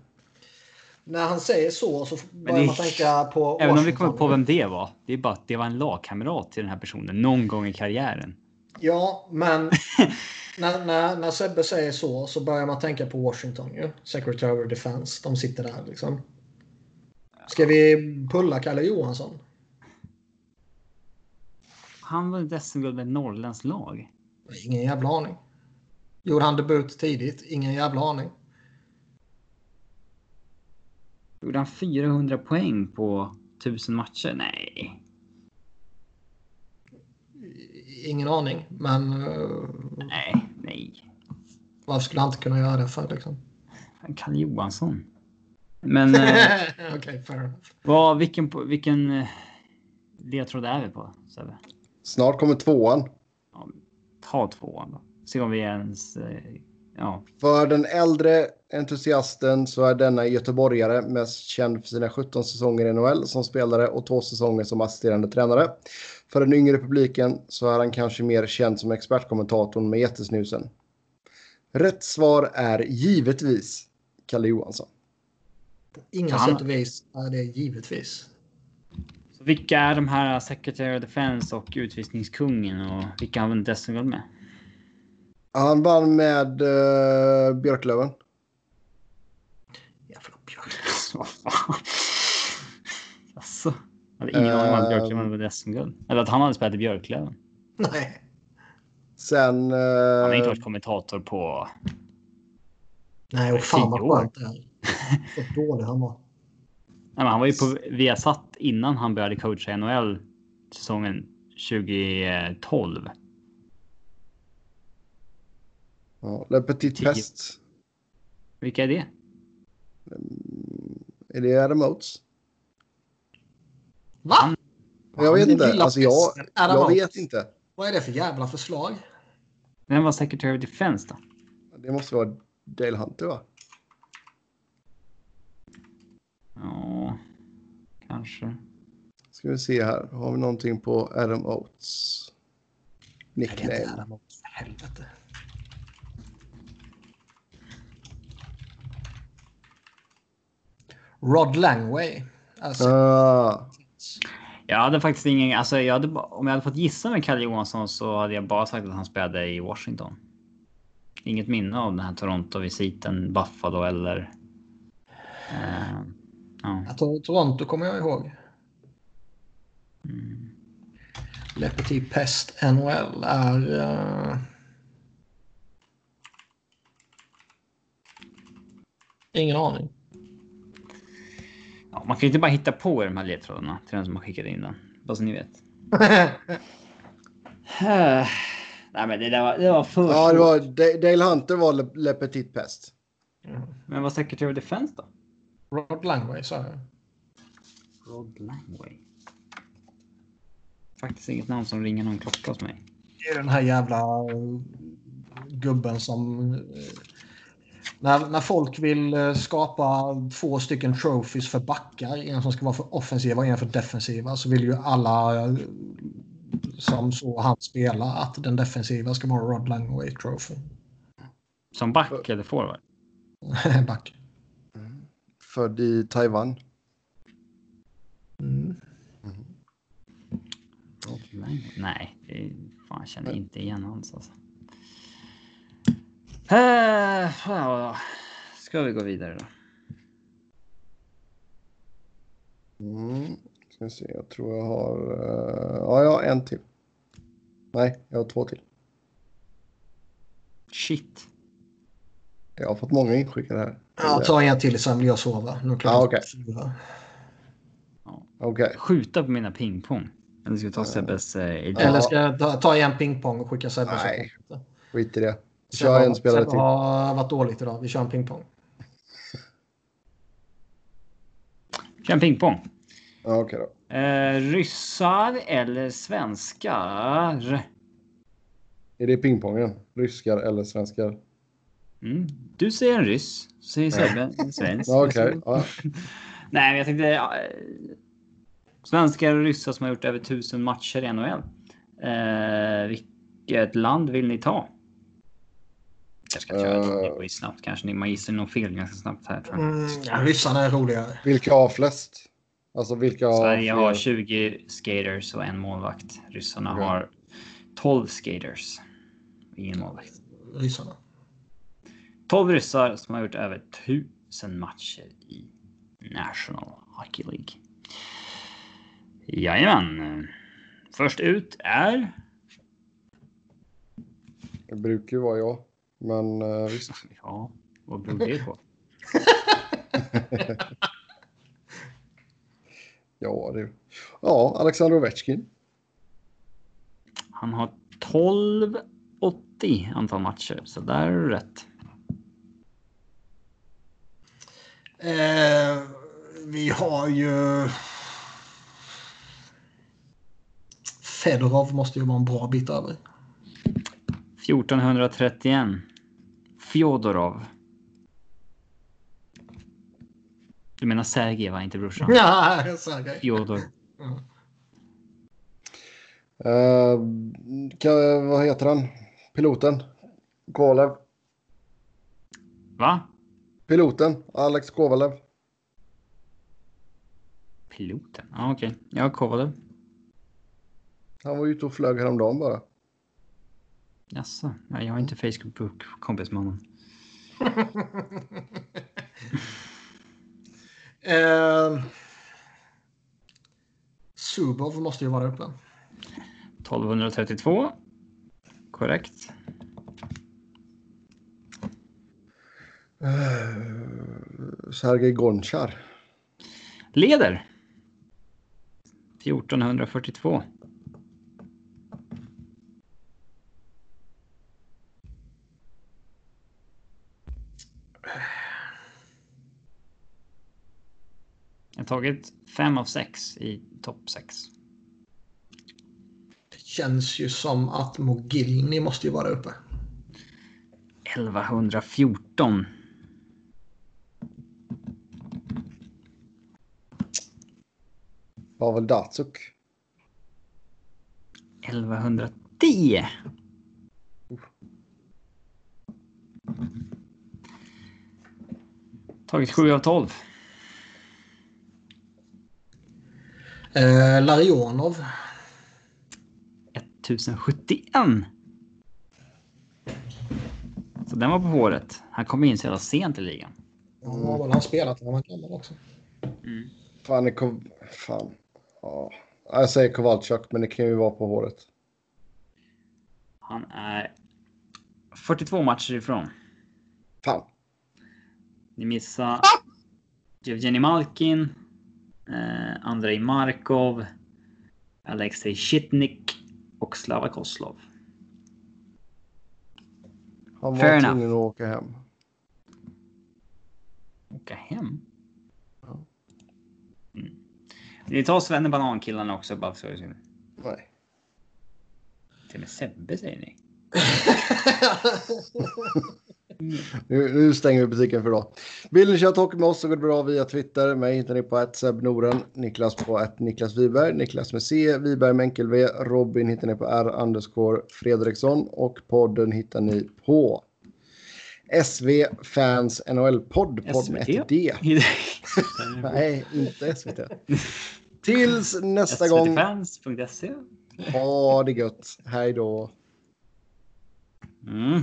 när han säger så så börjar det- man tänka på Även om vi Washington. kommer på vem det var. Det är bara att det var en lagkamrat till den här personen någon gång i karriären. Ja, men när, när, när Sebbe säger så så börjar man tänka på Washington ju. Secretary of Defense. De sitter där liksom. Ska vi pulla Kalle Johansson? Han var SM-guld med ett norrländskt lag. Ingen jävla aning. Gjorde han debut tidigt? Ingen jävla aning. Gjorde han 400 poäng på 1000 matcher? Nej. Ingen aning. Men Nej, nej. varför skulle han inte kunna göra det för liksom? Kalle Johansson. Men eh, Okej, fair enough. vad, vilken, vilken eh, ledtråd är vi på? Sebbe? Snart kommer tvåan. Ja, ta tvåan då. Se om vi ens... Eh, ja, För den äldre entusiasten så är denna göteborgare mest känd för sina 17 säsonger i NHL som spelare och två säsonger som assisterande tränare. För den yngre publiken så är han kanske mer känd som expertkommentatorn med jättesnusen. Rätt svar är givetvis Kalle Johansson. På inga Han- sätt och vis är det givetvis. Så vilka är de här Secretary of Defense och utvisningskungen och vilka har vunnit SM-guld med? Han vann med uh, Björklöven. Jävla björk. Vad fan? Alltså, jag hade ingen aning om att Björklöven hade vunnit SM-guld. Eller att han hade spelat i Björklöven. Nej. Sen... Han har inte varit kommentator på... Nej, och fan vad skönt det är. Så dålig han var. Nej, men han var ju på Viasat innan han började coacha NHL säsongen 2012. Ja, Le Petit. Pest. Vilka är det? Är det Adam Oates? Va? Jag vet inte. Alltså jag, jag vet inte. Vad är det för jävla förslag? Vem var Secretary of Defense då? Det måste vara Dale Hunter va? Ja, kanske. Ska vi se här. Har vi någonting på Adam Oates? Nej, det är inte Nickname. Adam Oates, för helvete. Rod Langway. Alltså, Ah, Jag hade faktiskt ingen, alltså jag hade, om jag hade fått gissa med Kalle Johansson så hade jag bara sagt att han spelade i Washington. Inget minne av den här Toronto-visiten, Buffalo eller... Eh, ja. Toronto kommer jag ihåg. Mm. Le Petit Pest NHL är... eh, Ingen aning. Ja, man kan ju inte bara hitta på i de här ledtrådarna till den som har skickat in den. Bara så ni vet. Nej men det där var, det var för ja, det var Da- Dale Hunter var Le, Le Petit Pest. Men vad Secretary of Defense då? Rod Langway sa jag. Rod Langway. Faktiskt inget namn som ringer någon klocka hos mig. Det är den här jävla eh, gubben som eh, När, när folk vill eh, skapa två stycken trophies för backar, en som ska vara för offensiva och en för defensiva, så vill ju alla eh, som så han spela att den defensiva ska vara Rod Langway Trophy. Som back eller forward? Back. Född i Taiwan. Mm. Nej, det fan jag känner inte igen hans alltså. Uh, ska vi gå vidare då? Mm. Ska vi se, jag tror jag har... Uh, ja, jag har en till. Nej, jag har två till. Shit. Jag har fått många inskickade här. Ja, ta en till sen vill jag sova. Nu Ja, okej. fyra. Okej. Skjuta på mina pingpong. Eller ska vi ta Sebbes idé? Eller ska jag ta, ta en pingpong och skicka Sebbe? så Nej. Skit i det. Kör en spelare till. har varit dåligt idag. Vi kör en pingpong. Kör en pingpong. Ja, Okej då. Eh, ryssar eller svenskar? Är det pingpongen? Ryskar eller svenskar? Mm. Du säger en ryss, säger Sebbe en svensk. Okej. Ja. Nej, men jag tänkte... ja, eh, Svenskar och ryssar som har gjort över tusen matcher i NHL. Eh, vilket land vill ni ta? Jag ska köra det ju snabbt kanske. Ni- Man gissar nog fel ganska snabbt här tror jag. Mm, ja, ryssarna är roligare. Vilka har flest? Alltså vilka har Sverige fler? har 20 skaters och en målvakt. Ryssarna Okej. har 12 skaters. Ingen målvakt. Ryssarna. 12 ryssar som har gjort över 1000 matcher i National Hockey League. Jajamän. Först ut är... Det brukar ju vara jag. Men uh, visst. Ja, vad beror det på? Ja, det... Ja, Alexander Ovechkin. Han har 1280 antal matcher, så där är det rätt. Eh, vi har ju... Fedorov måste ju vara en bra bit över. 1431. Fjodorov. Du menar Sergej, va? Inte brorsan? Ja, Sergej. Fjodor. Uh, kan, vad heter han? Piloten? Kovalev. Va? Piloten? Alex Kovalev. Piloten? Ja, okej. Ja, Kovalev. Han var ute och flög häromdagen bara. Jaså? Nej, jag har inte Facebook-kompis med honom. eh, Subov måste ju vara uppe. 1232. Korrekt. Uh, Sergej Gonchar. Leder. 1442. Har tagit fem av sex i topp sex. Det känns ju som att Mogilny måste ju vara uppe. 1114. Pavel Datsuk. 1110. Tagit 7 av 12. Eh, Larionov. 1071. Så den var på håret. Han kom in så jävla sent i ligan. Ja, har väl han spelat när han var gammal också. Fan, det kom... Fan. Ja. Jag säger Kowalczuk, men det kan ju vara på håret. Han är 42 matcher ifrån. Fan. Ni missar Evgenij Malkin, eh, Andrei Markov, Alexej Shitnik och Slava Koslov. Han var Fair tvungen enough. att åka hem. Åka hem? Mm. Ni tar Svenne Banankillarna också bara så Till Nej. och med Sebbe säger ni. Nu, nu stänger vi butiken för idag. Vill ni köra talk med oss så går det bra via Twitter. Mig hittar ni på ett Noren, Niklas på ett Niklas Wiberg, Niklas med C, Wiberg med enkel V, Robin hittar ni på R underscore Fredriksson och podden hittar ni på SV Fans NHL-podd, podd med ett D. Nej, inte SVT. Tills nästa gång. SVTfans.se. Ha det gött. Hej då. Mm.